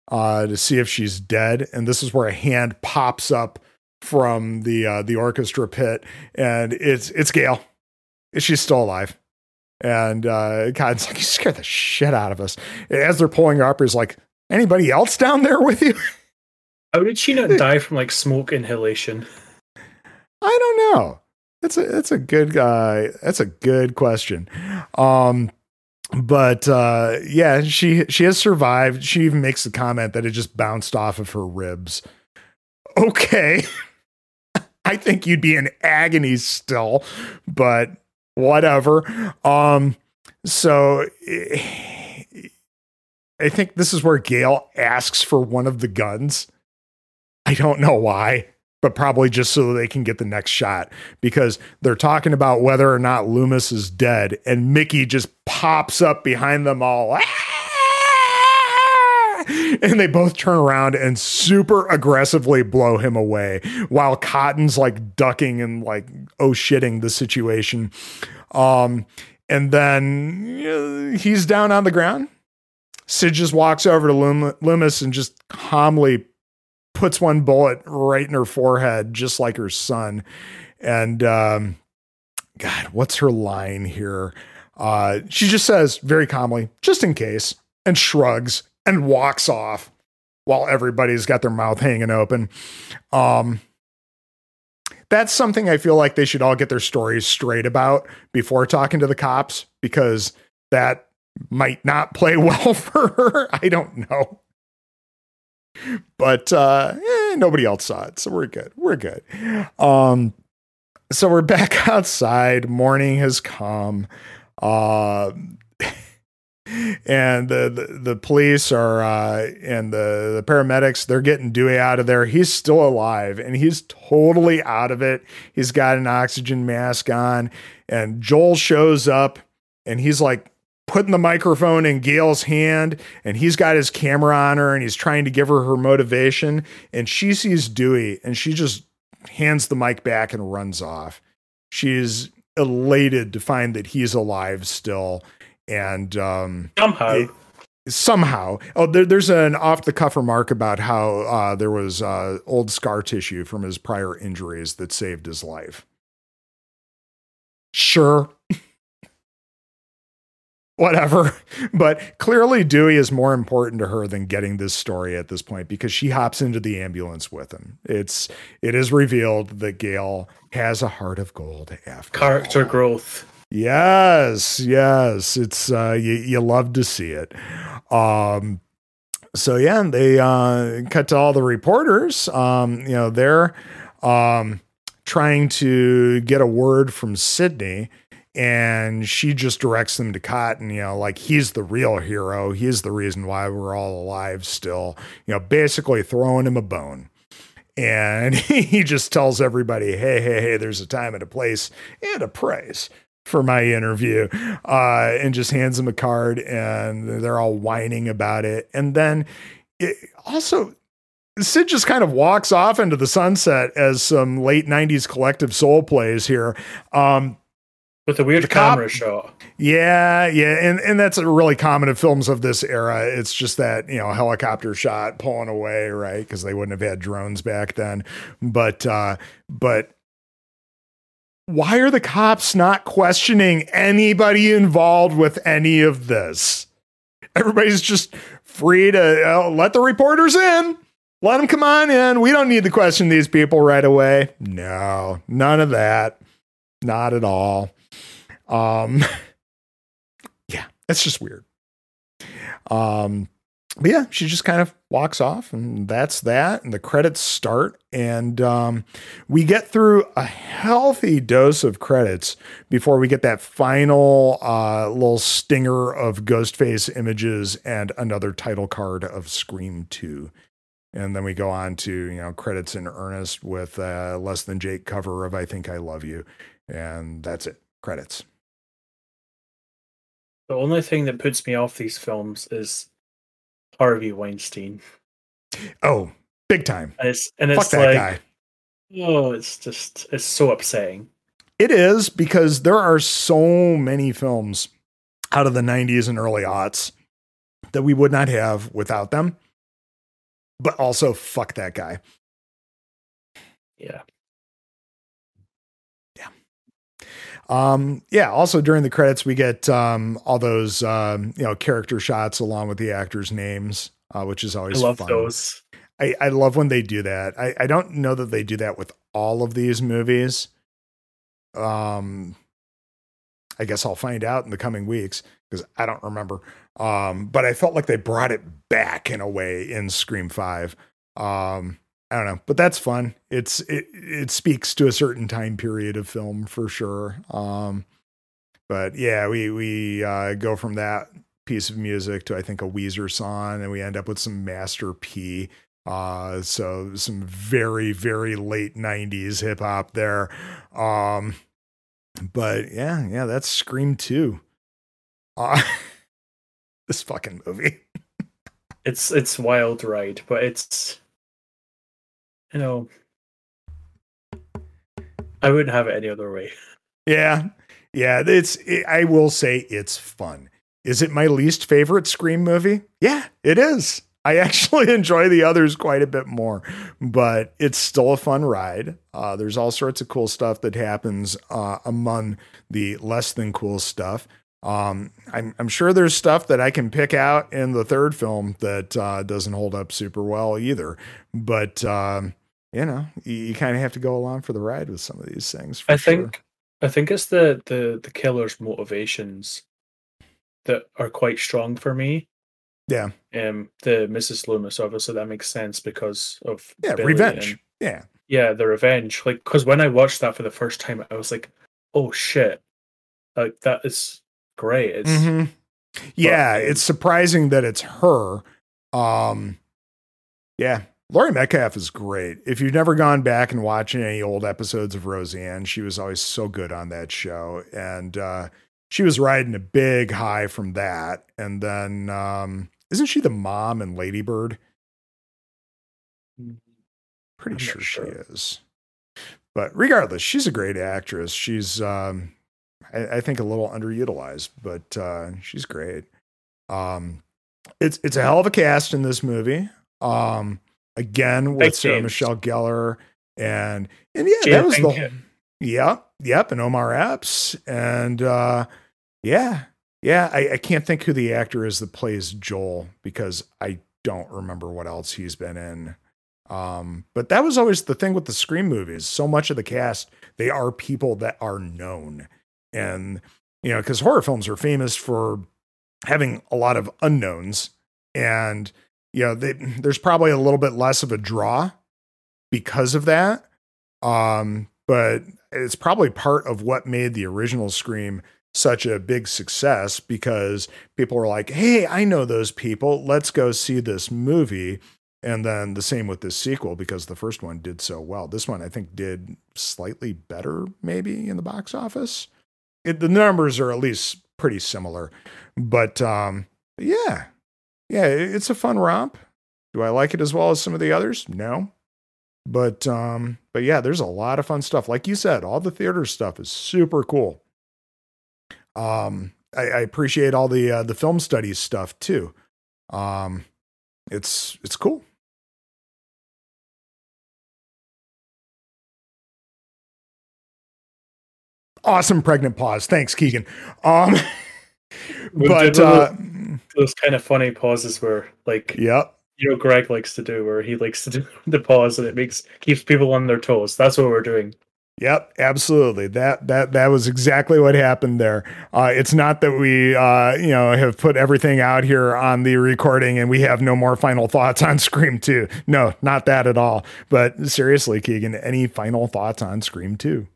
[SPEAKER 1] uh, to see if she's dead. And this is where a hand pops up from the uh, the orchestra pit, and it's it's Gale. She's still alive. And uh, God's like, you scared the shit out of us. As they're pulling her up, he's like, anybody else down there with you?
[SPEAKER 2] How did she not die from like smoke inhalation?
[SPEAKER 1] I don't know. That's a that's a good uh that's a good question. Um but uh, yeah, she she has survived. She even makes the comment that it just bounced off of her ribs. Okay, I think you'd be in agony still, but whatever. Um, so I think this is where Gale asks for one of the guns. I don't know why but probably just so they can get the next shot because they're talking about whether or not Loomis is dead, and Mickey just pops up behind them all. And they both turn around and super aggressively blow him away while Cotton's like ducking and like oh shitting the situation. Um, and then he's down on the ground. Sid just walks over to Loomis and just calmly puts one bullet right in her forehead, just like her son. And um, God, what's her line here? Uh, she just says very calmly, just in case, and shrugs and walks off while everybody's got their mouth hanging open. Um, that's something I feel like they should all get their stories straight about before talking to the cops because that might not play well for her. I don't know but uh, eh, nobody else saw it, so we're good. We're good. Um, so we're back outside. Morning has come. Uh, and the, the, the police are uh, and the the paramedics they're getting Dewey out of there. He's still alive and he's totally out of it. He's got an oxygen mask on, and Joel shows up and he's like putting the microphone in Gale's hand and he's got his camera on her and he's trying to give her her motivation and she sees Dewey and she just hands the mic back and runs off. She's elated to find that he's alive still and um,
[SPEAKER 2] somehow. it,
[SPEAKER 1] somehow. Oh there, there's an off the cuff remark about how uh, there was uh, old scar tissue from his prior injuries that saved his life. Sure whatever. But clearly, Dewey is more important to her than getting this story at this point because she hops into the ambulance with him. It's it is revealed that Gale has a heart of gold after
[SPEAKER 2] character all. growth.
[SPEAKER 1] Yes, yes, it's uh, you, you love to see it. Um, so yeah, they uh, cut to all the reporters. Um, you know, they're um, trying to get a word from Sidney and she just directs them to Cotton, you know, like he's the real hero. He's the reason why we're all alive still, you know, basically throwing him a bone. And he just tells everybody, hey, hey, hey, there's a time and a place and a price for my interview uh, and just hands them a card and they're all whining about it. And then it also, Sid just kind of walks off into the sunset as some late 90s collective soul plays here. Um,
[SPEAKER 2] with a weird the camera cop, shot.
[SPEAKER 1] Yeah, yeah, and and that's really common in films of this era. It's just that you know helicopter shot pulling away, right? Because they wouldn't have had drones back then. But uh, but why are the cops not questioning anybody involved with any of this? Everybody's just free to uh, let the reporters in. Let them come on in. We don't need to question these people right away. No, none of that. Not at all. Um, yeah, it's just weird. Um, but yeah, she just kind of walks off, and that's that. And the credits start, and um, we get through a healthy dose of credits before we get that final uh, little stinger of Ghostface images and another title card of Scream 2. And then we go on to, you know, credits in earnest with uh, Less Than Jake cover of I Think I Love You. And that's it. Credits.
[SPEAKER 2] The only thing that puts me off these films is Harvey Weinstein.
[SPEAKER 1] Oh, big time.
[SPEAKER 2] And it's, and it's like, guy. oh, it's just, it's so upsetting.
[SPEAKER 1] It is because there are so many films out of the 90s and early aughts that we would not have without them. But also, fuck that guy.
[SPEAKER 2] Yeah.
[SPEAKER 1] Um, yeah. Also during the credits, we get um, all those um, you know character shots along with the actors' names, uh, which is always
[SPEAKER 2] I love
[SPEAKER 1] fun.
[SPEAKER 2] those.
[SPEAKER 1] I, I love when they do that. I, I don't know that they do that with all of these movies. Um, I guess I'll find out in the coming weeks because I don't remember. Um, but I felt like they brought it back in a way in Scream Five. Um, I don't know, but that's fun. It's it it speaks to a certain time period of film for sure. Um, but yeah, we we uh, go from that piece of music to I think a Weezer song, and we end up with some Master P. Uh, so some very very late '90s hip hop there. Um, but yeah, yeah, that's Scream Two. Uh, this fucking movie.
[SPEAKER 2] it's it's wild ride, but it's you know, I wouldn't have it any other way.
[SPEAKER 1] Yeah, yeah. It's. It, I will say it's fun. Is it my least favorite Scream movie? Yeah, it is. I actually enjoy the others quite a bit more, but it's still a fun ride. Uh, there's all sorts of cool stuff that happens uh, among the less than cool stuff. Um, I'm, I'm, sure there's stuff that I can pick out in the third film that uh, doesn't hold up super well either. But um, you know, you, you kind of have to go along for the ride with some of these things.
[SPEAKER 2] I think sure. I think it's the the the killer's motivations that are quite strong for me.
[SPEAKER 1] Yeah.
[SPEAKER 2] Um the Mrs. Loomis, obviously that makes sense because of
[SPEAKER 1] Yeah, Billy revenge. And, yeah.
[SPEAKER 2] Yeah, the revenge. Like because when I watched that for the first time, I was like, oh shit. Like that is great. It's
[SPEAKER 1] Mhm. Yeah, it's surprising that it's her. Um, yeah, Laurie Metcalf is great. If you've never gone back and watched any old episodes of Roseanne, she was always so good on that show, and uh, she was riding a big high from that. And then, um, isn't she the mom in Ladybird? Pretty
[SPEAKER 2] I'm
[SPEAKER 1] sure, she is. But regardless, she's a great actress. She's, um, I, I think, a little underutilized, but uh, she's great. Um, it's it's a hell of a cast in this movie. Um, again with
[SPEAKER 2] Big
[SPEAKER 1] Sarah
[SPEAKER 2] names.
[SPEAKER 1] Michelle Gellar and and yeah,
[SPEAKER 2] Jada
[SPEAKER 1] that was the
[SPEAKER 2] Pinkett.
[SPEAKER 1] Yep, yep, and Omar Epps, and uh, yeah, yeah. I, I can't think who the actor is that plays Joel because I don't remember what else he's been in. Um, but that was always the thing with the Scream movies. So much of the cast they are people that are known, and you know, because horror films are famous for having a lot of unknowns, and you know, they, there's probably a little bit less of a draw because of that. Um, but it's probably part of what made the original Scream such a big success because people were like, hey, I know those people. Let's go see this movie. And then the same with this sequel because the first one did so well. This one, I think, did slightly better, maybe in the box office. It, the numbers are at least pretty similar. But um, yeah, yeah, it's a fun romp. Do I like it as well as some of the others? No. But um but yeah there's a lot of fun stuff. Like you said all the theater stuff is super cool. Um i, I appreciate all the uh, the film studies stuff too. Um it's it's cool. Awesome pregnant pause. Thanks Keigan. Um but uh
[SPEAKER 2] those kind of funny pauses where, like,
[SPEAKER 1] yeah
[SPEAKER 2] you know, Greg likes to do, where he likes to do the pause and it makes keeps people on their toes. That's what we're doing.
[SPEAKER 1] Yep, absolutely. That that that was exactly what happened there. Uh, it's not that we uh, you know have put everything out here on the recording and we have no more final thoughts on Scream 2. No, not that at all. But seriously, Keigan, any final thoughts on Scream 2?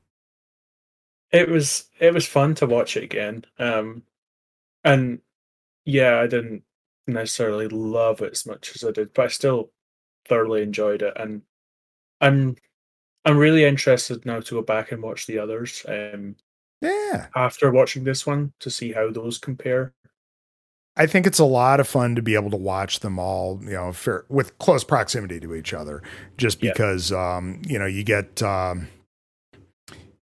[SPEAKER 2] It was it was fun to watch it again. Um, and yeah, I didn't necessarily love it as much as I did, but I still thoroughly enjoyed it. And I'm I'm really interested now to go back and watch the others. Um,
[SPEAKER 1] Yeah.
[SPEAKER 2] after watching this one to see how those compare.
[SPEAKER 1] I think it's a lot of fun to be able to watch them all, you know, fair, with close proximity to each other, just
[SPEAKER 2] Yeah.
[SPEAKER 1] because, um, you know, you get, um,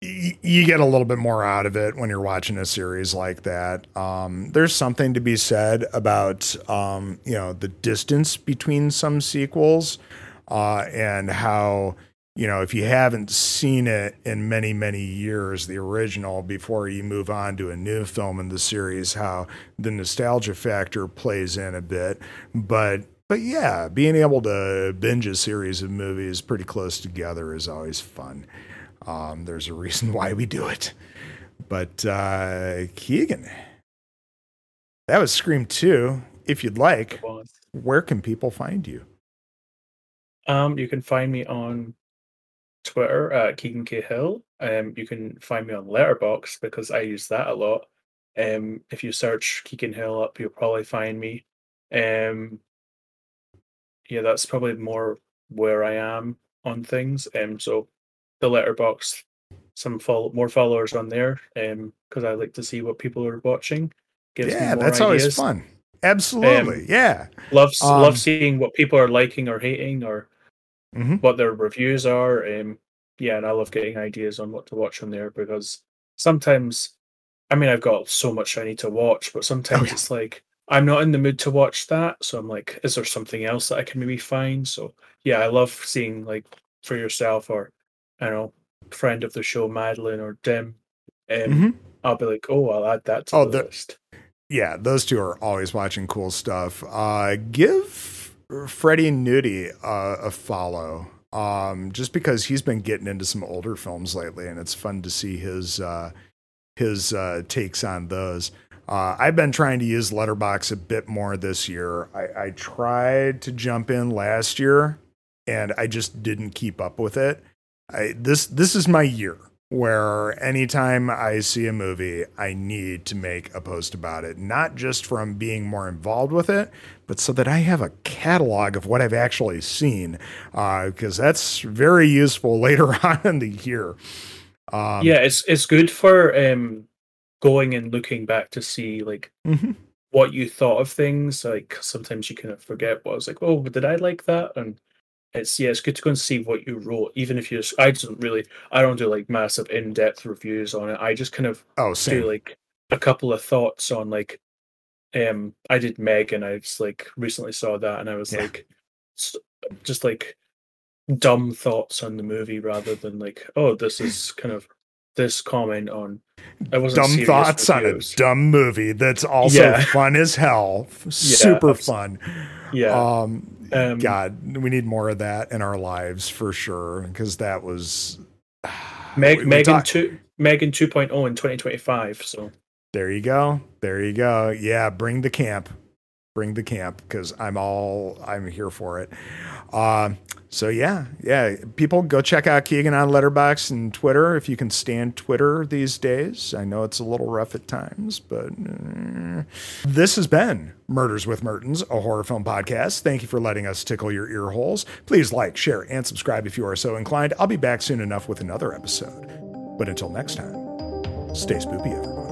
[SPEAKER 1] you get a little bit more out of it when you're watching a series like that. Um, there's something to be said about, um, you know, the distance between some sequels, uh, and how, you know, if you haven't seen it in many, many years, the original, before you move on to a new film in the series, how the nostalgia factor plays in a bit. But but yeah, being able to binge a series of movies pretty close together is always fun. Um, there's a reason why we do it. But uh, Keigan, that was Scream 2. If you'd like, where can people find you?
[SPEAKER 2] Um, you can find me on Twitter at Keigan K Hill. Um, you can find me on Letterboxd because I use that a lot. Um, if you search Keigan Hill up, you'll probably find me. Um, yeah, that's probably more where I am on things. Um, so the Letterboxd, some follow more followers on there. Um, because I like to see what people are watching. Gives me
[SPEAKER 1] yeah, that's
[SPEAKER 2] ideas.
[SPEAKER 1] always fun. Absolutely.
[SPEAKER 2] Um,
[SPEAKER 1] yeah.
[SPEAKER 2] Love
[SPEAKER 1] Um,
[SPEAKER 2] love seeing what people are liking or hating or
[SPEAKER 1] Mhm.
[SPEAKER 2] what their reviews are. Um, yeah, and I love getting ideas on what to watch on there because sometimes, I mean, I've got so much I need to watch, but sometimes
[SPEAKER 1] Oh, yeah.
[SPEAKER 2] it's like I'm not in the mood to watch that. So I'm like, is there something else that I can maybe find? So yeah, I love seeing like for yourself or I don't know, friend of the show, Madeline or Dim. Um,
[SPEAKER 1] Mhm.
[SPEAKER 2] I'll be like, oh, I'll add that to
[SPEAKER 1] Oh,
[SPEAKER 2] the
[SPEAKER 1] the-
[SPEAKER 2] list.
[SPEAKER 1] yeah, those two are always watching cool stuff. Uh, give Freddie Nudie uh, a follow, um, just because he's been getting into some older films lately, and it's fun to see his uh, his uh, takes on those. Uh, I've been trying to use Letterboxd a bit more this year. I, I tried to jump in last year, and I just didn't keep up with it. I, this this is my year. where anytime I see a movie, I need to make a post about it, not just from being more involved with it, but so that I have a catalog of what I've actually seen, because uh, that's very useful later on in the year.
[SPEAKER 2] Um, yeah, it's it's good for um, going and looking back to see like mm-hmm. what you thought of things. Like sometimes you kind of forget what I was like. Oh, did I like that? And it's yeah, it's good to go and see what you wrote, even if you. I don't really, I don't do like massive in depth reviews on it. I just kind of
[SPEAKER 1] oh, same.
[SPEAKER 2] do like a couple of thoughts on like, um, I did Meg, and I just like recently saw that, and I was yeah. like, just like dumb thoughts on the movie rather than like, oh, this is kind of this comment on
[SPEAKER 1] I wasn't dumb thoughts on a dumb movie that's also yeah. fun as hell, super fun.
[SPEAKER 2] Yeah.
[SPEAKER 1] Um, um, God, we need more of that in our lives for sure because that was
[SPEAKER 2] Meg, we, Megan talk- two Megan 2.0 in 2025. So
[SPEAKER 1] there you go, there you go. Yeah, bring the camp, bring the camp because I'm all I'm here for it. Uh, so yeah, yeah, people go check out Keigan on Letterboxd and Twitter if you can stand Twitter these days. I know it's a little rough at times, but uh, this has been Murders with Mertens, a horror film podcast. Thank you for letting us tickle your ear holes. Please like, share, and subscribe if you are so inclined. I'll be back soon enough with another episode. But until next time, stay spoopy, everyone.